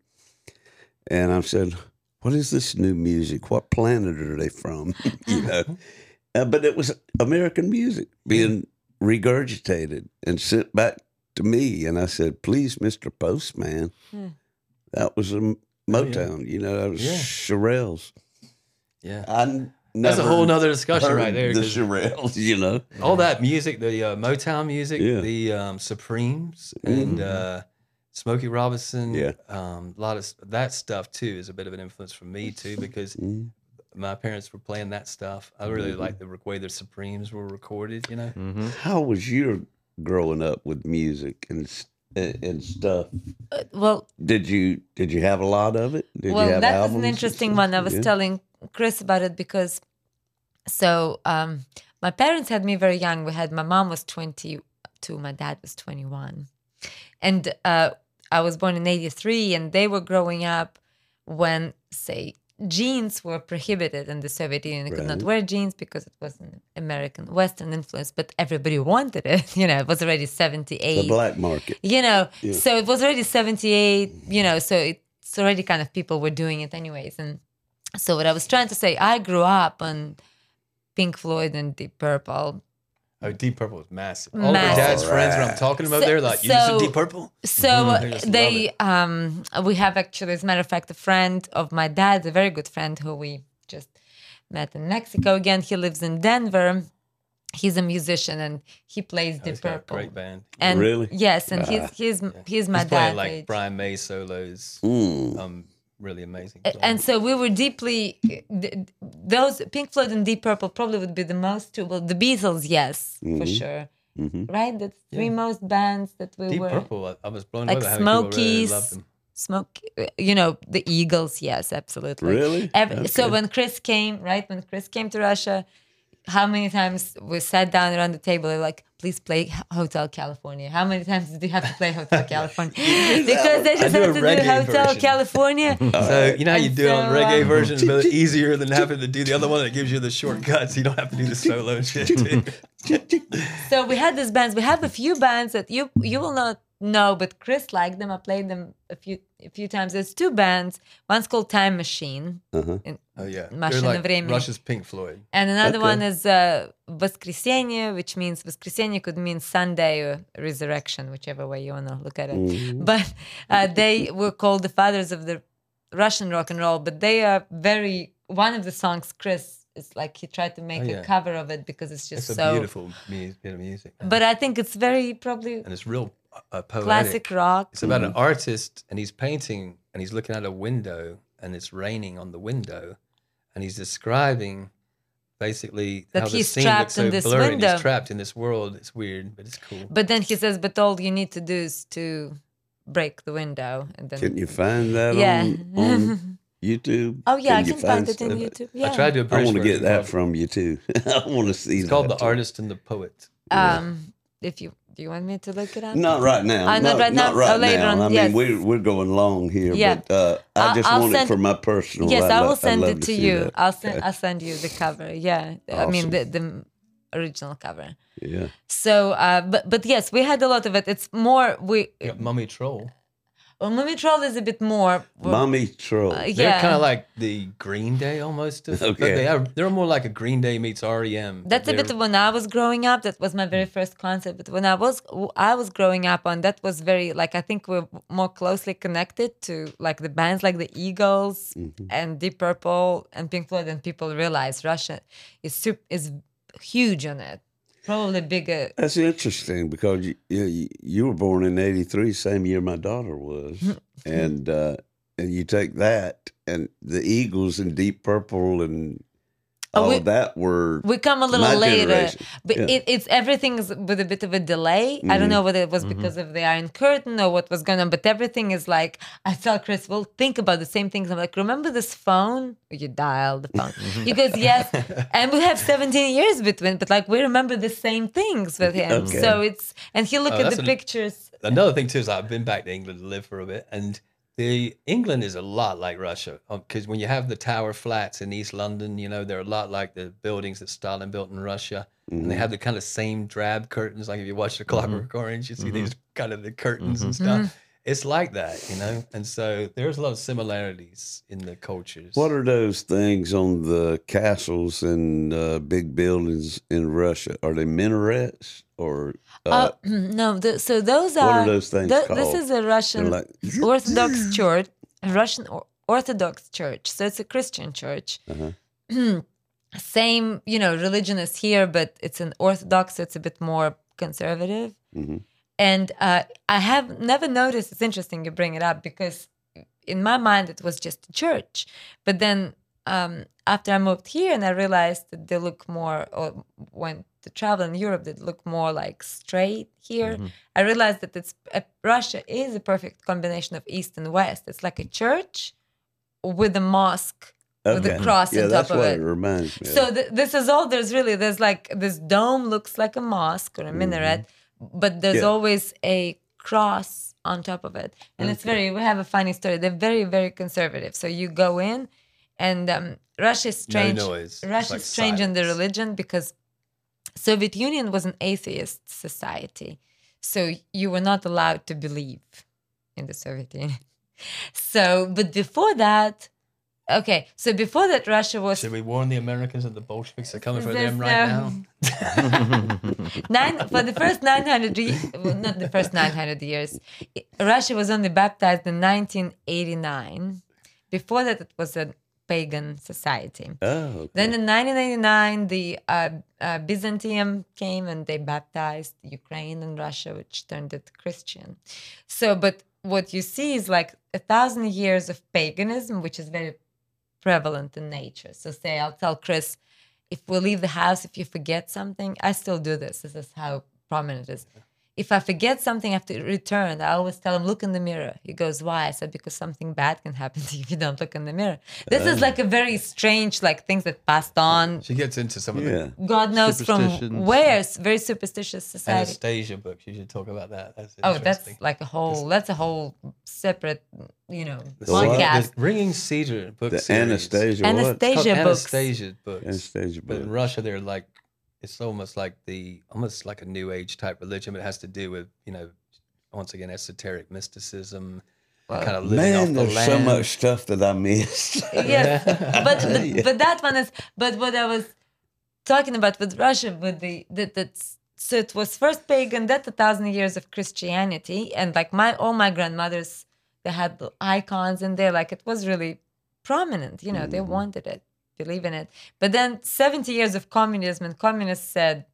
And I said, What is this new music? What planet are they from? you know. Uh, but it was American music being regurgitated and sent back to me. And I said, please, Mr. Postman. Hmm. That was a Motown, you know, that was Yeah. Shirelles. yeah. I That's a whole nother discussion right there. The Shirelles, you know. all that music, the uh, Motown music, Yeah. the um, Supremes, and uh, Smokey Robinson. Yeah. um, a lot of that stuff too is a bit of an influence for me too because Mhm. my parents were playing that stuff. I really like the way the Supremes were recorded. You know, hmm How was your growing up with music and and and stuff? Uh, well, Did you did you have a lot of it? Did well, you have that was an interesting one. I was Yeah. telling Chris about it because, so um, my parents had me very young. We had my mom was twenty two, my dad was twenty one, and uh, I was born in eighty three, and they were growing up when, say, jeans were prohibited in the Soviet Union. You could not wear jeans because it was an American Western influence, but everybody wanted it. You know, it was already 78. the black market. you know Yeah. so it was already 78 you know so it's already kind of people were doing it anyways and so what i was trying to say i grew up on pink floyd and deep purple oh, Deep Purple was massive. All Massive. my dad's friends when I'm talking about, So- they're like, "You listen to so- Deep Purple?" so They just they um we have actually as a matter of fact a friend of my dad a very good friend who we just met in mexico again he lives in denver he's a musician and he plays Oh, deep he's got a purple great band. and Really? yes and Ah. he's he's he's my He's playing dad like age. Brian May solos. Mm. Um, really amazing. A- and so we were deeply those Pink Floyd and Deep Purple probably would be the most two. Well, the Beatles, yes, for Mhm. sure, hmm right? The three Yeah. most bands that we Deep were Purple, I, I was blown like away by how many really Smokies, loved them. Smoke, you know, the Eagles, yes, absolutely. Really? Every, So when Chris came, right, when Chris came to Russia, how many times we sat down around the table and like, please play Hotel California. How many times did you have to play Hotel California? because they just have had a to do Hotel version. California. So you know how you And do it on reggae um, version, but easier than having to do the other one that gives you the shortcuts. You don't have to do the solo shit. too. so we had these bands. We have a few bands that you you will not know, but Chris liked them. I played them a few a few times. There's two bands. One's called Time Machine, Uh-huh. and, oh yeah, Машина they're like времени. Russia's Pink Floyd. and another Okay. one is uh, Воскресенье, which means Воскресенье could mean Sunday or resurrection, whichever way you want to look at it. Mm-hmm. But uh, they were called the fathers of the Russian rock and roll. But they are very. One of the songs, Chris, is like he tried to make Oh, yeah. a cover of it because it's just It's a so. beautiful mu- bit of music, But I think it's very probably and it's real uh, poetic. classic rock. It's about an artist, and he's painting, and he's looking out a window, and it's raining on the window, and he's describing basically That how the he's scene trapped looks so in this blurry. and window. He's trapped in this world. It's weird, but it's cool. But then he says, "But all you need to do is to break the window." And then Can you find that Yeah. on, on YouTube? oh yeah, I you can find it in? YouTube. Yeah. I tried to. I want to get that from you too. I want to see. It's called that the too. artist and the poet. Um, if you do, you want me to look it up? Not right now. Uh, not right now? Not right Oh, later now. on, I mean, yes. we're we're going long here, Yeah. but uh, I just I'll want send- it for my personal. Yes, I'd I will I'd send it to see you. that. I'll send. Okay. I'll send you the cover. Yeah, I mean the the original cover. Yeah. So, uh, but but yes, we had a lot of it. It's more we. You got Mummy Troll. Well, Mummy Troll is a bit more. Mummy troll. uh, They're kind of like the Green Day almost. Of, Okay. they are they're more like a Green Day meets REM. That's a bit of when I was growing up. That was my very first concert. But when I was I was growing up on that was very like I think we're more closely connected to like the bands like the Eagles and Deep Purple and Pink Floyd. And people realize Russia is super, is huge on it. Probably bigger. That's interesting because you, you you were born in '83, same year my daughter was, and uh, and you take that and the Eagles and Deep Purple and all we- of that were We come a little later, generation. but Yeah. it, it's everything is with a bit of a delay. I don't mm-hmm. know whether it was mm-hmm. because of the Iron Curtain or what was going on, but everything is like I tell Chris, we'll think about the same things. I'm like, remember this phone? You dial the phone. Mm-hmm. He goes, yes, and we have 17 years between, but like we remember the same things with him. Okay. So it's and he look Oh, at the an- pictures. Another thing too is I've been back to England to live for a bit, and the England is a lot like Russia um, because when you have the tower flats in East London, you know they're a lot like the buildings that Stalin built in Russia, and they mm-hmm. have the kind of same drab curtains. Like if you watch The Clockwork mm-hmm. Orange, you see mm-hmm. these kind of the curtains and stuff. It's like that, you know, and so there's a lot of similarities in the cultures. What are those things on the castles and uh, big buildings in Russia? Are they minarets or uh, Uh, no, the, so those are. what are are those things th- called? This is a Russian like- Orthodox church, Russian Orthodox church. So it's a Christian church. Uh-huh. Same, you know, religion is here, but it's an Orthodox, so it's a bit more conservative. Mhm. And uh, I have never noticed. It's interesting you bring it up because in my mind it was just a church, but then um, after I moved here and I realized that they look more, or went to travel in Europe, they look more like straight here. I realized that it's uh, Russia is a perfect combination of East and West. It's like a church with a mosque with a cross yeah, on top of it. it reminds me. So th- this is all there's really there's like this dome looks like a mosque or a minaret, but there's. Yeah. always a cross on top of it, and it's very. We have a funny story. They're very very conservative. So you go in, and um, Russia is strange. no noise. Russia like is strange in the religion because Soviet Union was an atheist society, so you were not allowed to believe in the Soviet Union. So, but before that. Okay, so before that, Russia was Should we warn the Americans that the Bolsheviks are coming for them right no- now? nine for the first 900 years not the first 900 years russia was only baptized in 1989 before that it was a pagan society oh, okay. then in 1989 the uh, uh, byzantium came and they baptized ukraine and russia which turned it christian so but what you see is like a thousand years of paganism which is very prevalent in nature so say i'll tell chris if we leave the house, if you forget something, I still do this. This is how prominent it is. If I forget something, I have to return. I always tell him, look in the mirror. He goes, why? I said, because something bad can happen to you if you don't look in the mirror. This is uh, like a very strange, like things that passed on. She gets into some of the. God knows from Superstitions. where. It's very superstitious society. Anastasia books. You should talk about that. That's Oh, that's like a whole. That's a whole separate, you know, The what? podcast. The Ringing Cedar book The series. Anastasia. what? It's Anastasia books. Anastasia books. Anastasia But in. Russia, they're like, it's almost like the, almost like a new age type religion, but it has to do with, you know, once again, esoteric mysticism, kind of living Man, off the there's so much stuff that I missed. yes but the, but that one is but what i was talking about with russia with the that that's so it was first pagan that a thousand years of christianity and like my all my grandmothers they had the icons in there like it was really prominent you know they mm. wanted it believe in it but then 70 years of communism and communists said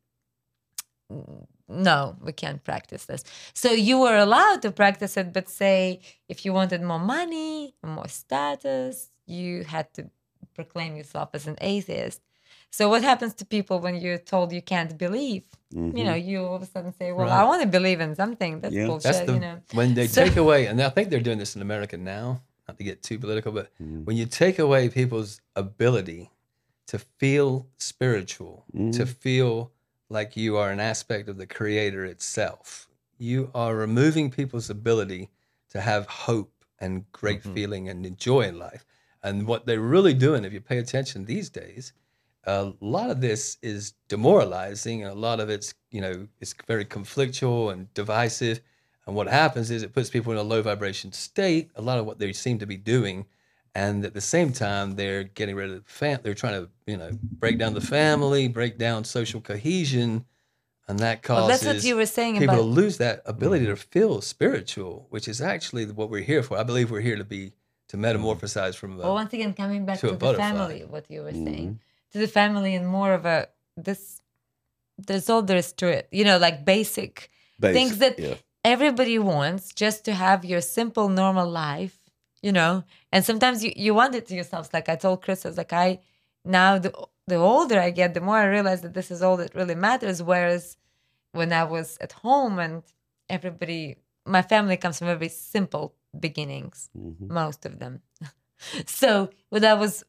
no, we can't practice this. So you were allowed to practice it, but say if you wanted more money, more status, you had to proclaim yourself as an atheist. So what happens to people when you're told you can't believe? You mm-hmm. know, you all of a sudden say, "Well, I want to believe in something." That's Yeah. bullshit. That's the you know. when they So- take away, and I think they're doing this in America now. Not to get too political, but Mm-hmm. when you take away people's ability to feel spiritual, Mm-hmm. to feel like you are an aspect of the Creator itself, you are removing people's ability to have hope and great Mm-hmm. feeling and enjoy in life. And what they're really doing, if you pay attention these days, a lot of this is demoralizing, and a lot of it's you know it's very conflictual and divisive. And what happens is it puts people in a low vibration state. A lot of what they seem to be doing, and at the same time they're getting rid of the fam. They're trying to you know break down the family, break down social cohesion, and that causes Well, that's what you were saying people to lose that ability mm-hmm. to feel spiritual, which is actually what we're here for. I believe we're here to be to metamorphosize from a, Well, once again, coming back to to, a the family, what you were saying, mm-hmm. to the family, and more of a this. There's all there is to it, you know, like basic, things that yeah. Everybody wants, just to have your simple, normal life, you know. And sometimes you you want it to yourselves. Like I told Chris, I was like, I now the the older I get, the more I realize that this is all that really matters. Whereas when I was at home and everybody, my family comes from very simple beginnings, mm-hmm. most of them. so when I was,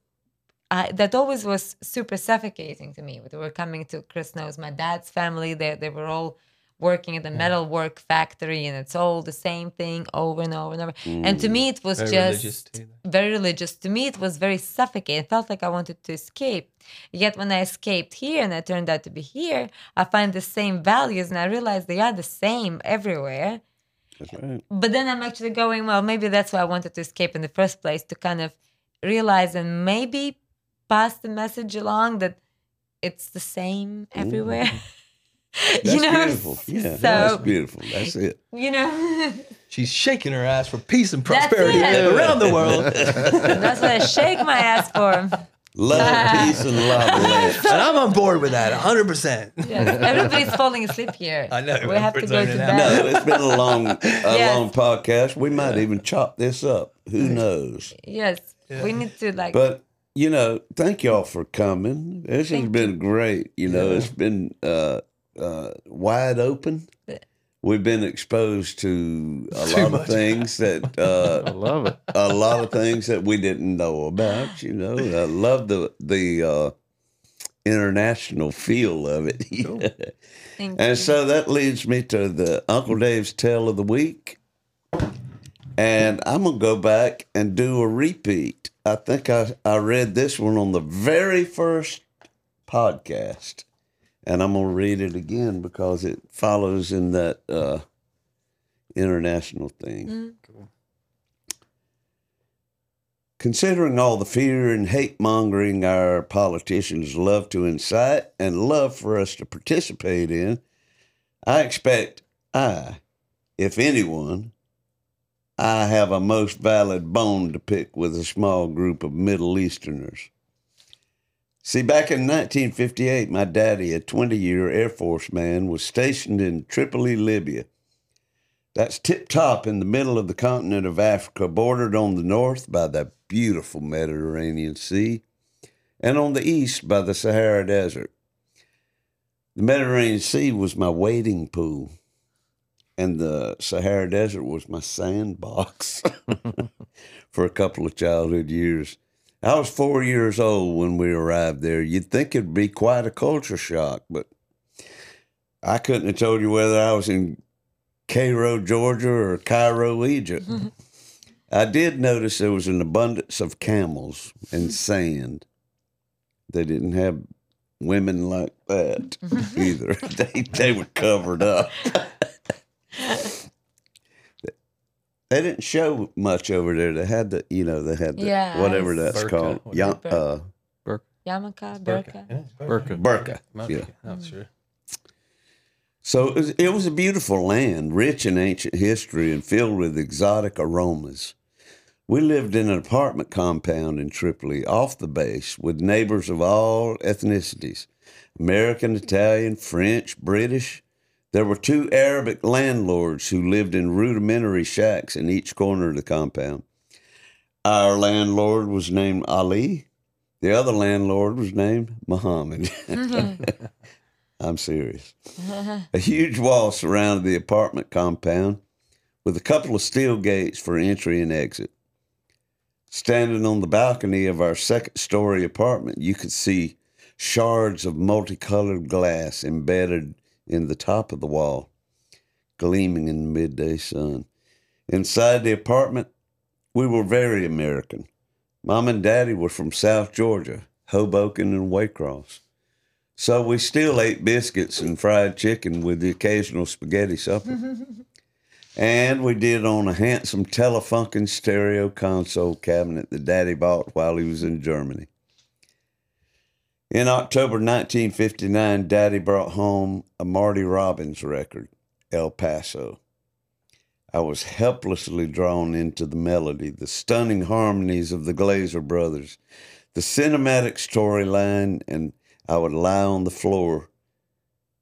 I, that always was super suffocating to me. We were coming to Chris knows my dad's family. They they were all working at the metal work factory, and it's all the same thing over and over and over. And to me, it was very just religious very religious. To me, it was very suffocating. It felt like I wanted to escape. Yet when I escaped here and I turned out to be here, I find the same values and I realized they are the same everywhere. Right. But then I'm actually going, well, maybe that's why I wanted to escape in the first place to kind of realize and maybe pass the message along that it's the same everywhere. That's you know, beautiful. Yeah, so that's beautiful. That's it. you know, She's shaking her ass for peace and prosperity around the world. that's what I shake my ass for. Love, peace, and love. and I'm on board with that 100%. Yes, everybody's falling asleep here. I know, We have to go to bed. No, it's been a long, a Yes. long podcast. We might even chop this up. Who knows? Yes, we need to like. But you know, thank y'all for coming. This has been great. You know, it's been uh, uh, wide open. We've been exposed to a lot of things that I uh, love it. a lot of things that we didn't know about. You know, I love the the uh, international feel of it. Thank And you. so that leads me to the Uncle Dave's Tale of the Week. And I'm going to go back and do a repeat. I think I, I read this one on the very first podcast. And I'm going to read it again because it follows in that uh, international thing. Considering all the fear and hate mongering our politicians love to incite and love for us to participate in, I expect I, if anyone, I have a most valid bone to pick with a small group of Middle Easterners. See, back in 1958, my daddy, a 20 year Air Force man, was stationed in Tripoli, Libya. That's tip top in the middle of the continent of Africa, bordered on the north by the beautiful Mediterranean Sea and on the east by the Sahara Desert. The Mediterranean Sea was my wading pool, and the Sahara Desert was my sandbox for a couple of childhood years. I was four years old when we arrived there. You'd think it'd be quite a culture shock, but I couldn't have told you whether I was in Cairo, Georgia, or Cairo, Egypt. I did notice there was an abundance of camels and sand. They didn't have women like that either. they they were covered up. They didn't show much over there. They had the you know they had the Yeah, whatever I that's Burqa, called. what Yeah, is it? uh, Yarmulke, Burqa. Yeah, Burqa. burqa. Must Yeah. be. Not sure. So it was, it was a beautiful land, rich in ancient history and filled with exotic aromas. We lived in an apartment compound in Tripoli, off the base, with neighbors of all ethnicities American, Italian, French, British. There were two Arabic landlords who lived in rudimentary shacks in each corner of the compound. Our landlord was named Ali. The other landlord was named Muhammad. Mm-hmm. I'm serious. A huge wall surrounded the apartment compound with a couple of steel gates for entry and exit. Standing on the balcony of our second story apartment, you could see shards of multicolored glass embedded in the top of the wall, gleaming in the midday sun. Inside the apartment, we were very American. Mom and Daddy were from South Georgia, Hoboken and Waycross. So we still ate biscuits and fried chicken with the occasional spaghetti supper. and we did on a handsome Telefunken stereo console cabinet that Daddy bought while he was in Germany. In October 1959, Daddy brought home a Marty Robbins record, El Paso. I was helplessly drawn into the melody, the stunning harmonies of the Glaser brothers, the cinematic storyline, and I would lie on the floor,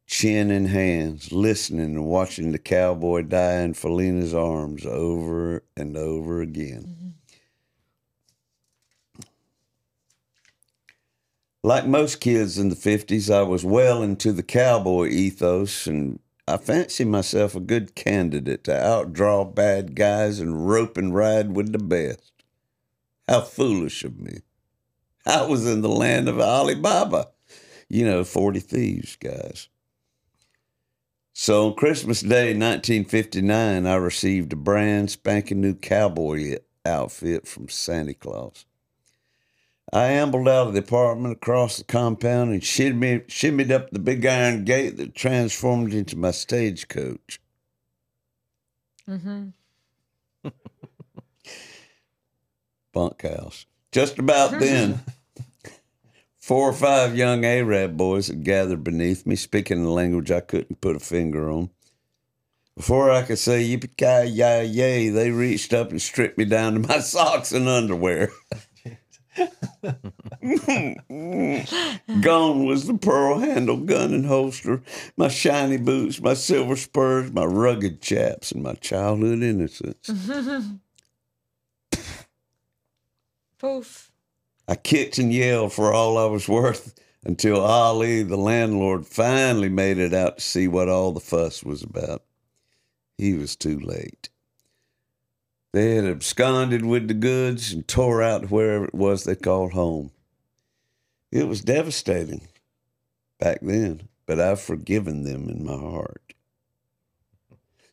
chin in hands, listening and watching the cowboy die in Feleena's arms over and over again. Mm-hmm. Like most kids in the 50s, I was well into the cowboy ethos, and I fancy myself a good candidate to outdraw bad guys and rope and ride with the best. How foolish of me. I was in the land of Alibaba, you know, 40 thieves, guys. So on Christmas Day, 1959, I received a brand spanking new cowboy outfit from Santa Claus. I ambled out of the apartment across the compound and shimmied, shimmied up the big iron gate that transformed into my stagecoach. Mm-hmm. bunkhouse. Just about then, four or five young Arab boys had gathered beneath me, speaking a language I couldn't put a finger on. Before I could say yippee ki yay yay, they reached up and stripped me down to my socks and underwear. Gone was the pearl handle gun and holster, my shiny boots, my silver spurs, my rugged chaps, and my childhood innocence. Poof. I kicked and yelled for all I was worth until Ali, the landlord, finally made it out to see what all the fuss was about. He was too late. They had absconded with the goods and tore out wherever it was they called home. It was devastating back then, but I've forgiven them in my heart.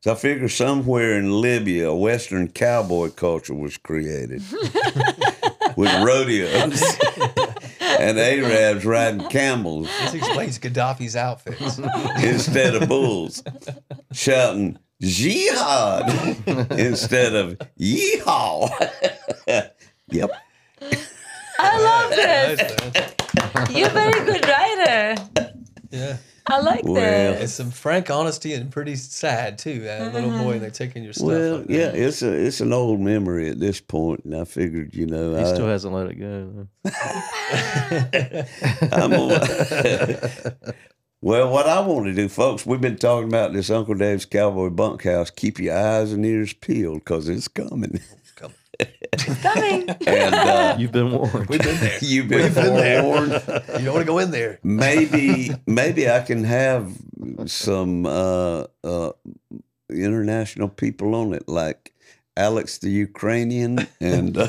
So I figure somewhere in Libya, a Western cowboy culture was created with rodeos and Arabs riding camels This explains Gaddafi's outfits. instead of bulls, shouting jihad instead of yeehaw. yep. I love this. That's- You're a very good writer. yeah. I like Well, this. It's some frank honesty and pretty sad too. A little boy, mm-hmm. they're taking your stuff. Well, like yeah, it's a it's an old memory at this point, and I figured, you know, He I, still hasn't let it go. I'm a, well, what I want to do, folks, we've been talking about this Uncle Dave's Cowboy Bunkhouse. Keep your eyes and ears peeled because it's coming. Coming. And uh, You've been warned. We've been there. you've been We've been there. forewarned. You don't want to go in there. maybe maybe I can have some uh, uh, international people on it, like Alex the Ukrainian and uh,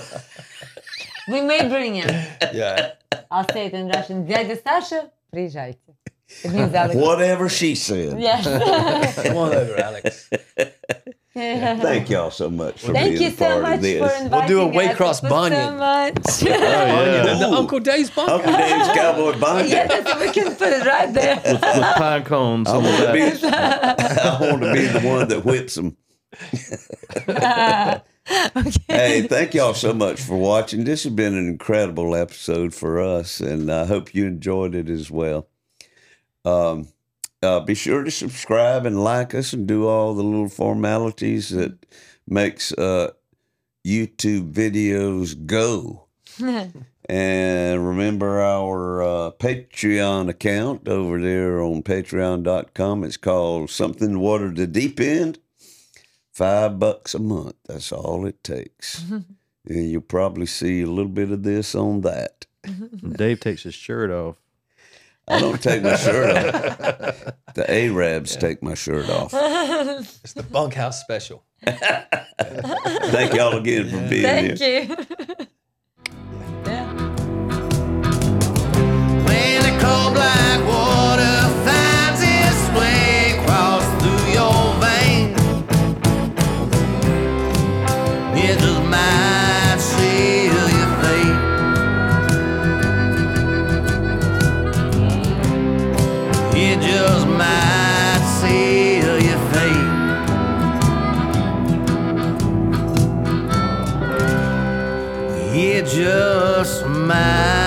We may bring him. Yeah. I'll say it in Russian. Дядя Саша, приезжайте. It means Alex. whatever she said. Yes. Come on over, Alex. Thank y'all so much for Thank being you a part so of this. for inviting do a us. Waycross It was Banyan. So much. Oh, and the Ooh. Uncle Dave's bunk. Uncle Dave's Cowboy Bunker. yeah, so we can put it right there. with, with pine cones I on the want to be. I want to be the one that whips them. okay. Hey, thank y'all so much for watching. This has been an incredible episode for us, and I hope you enjoyed it as well. Um, uh, be sure to subscribe and like us, and do all the little formalities that makes uh, YouTube videos go. And remember our uh, Patreon account over there on patreon.com. It's called Something Water the Deep End. Five bucks a month. That's all it takes. and you'll probably see a little bit of this on that. Dave takes his shirt off. I don't take my shirt off. The Arabs take my shirt off. It's the bunkhouse special. Thank y'all again for being here. Thank you. man.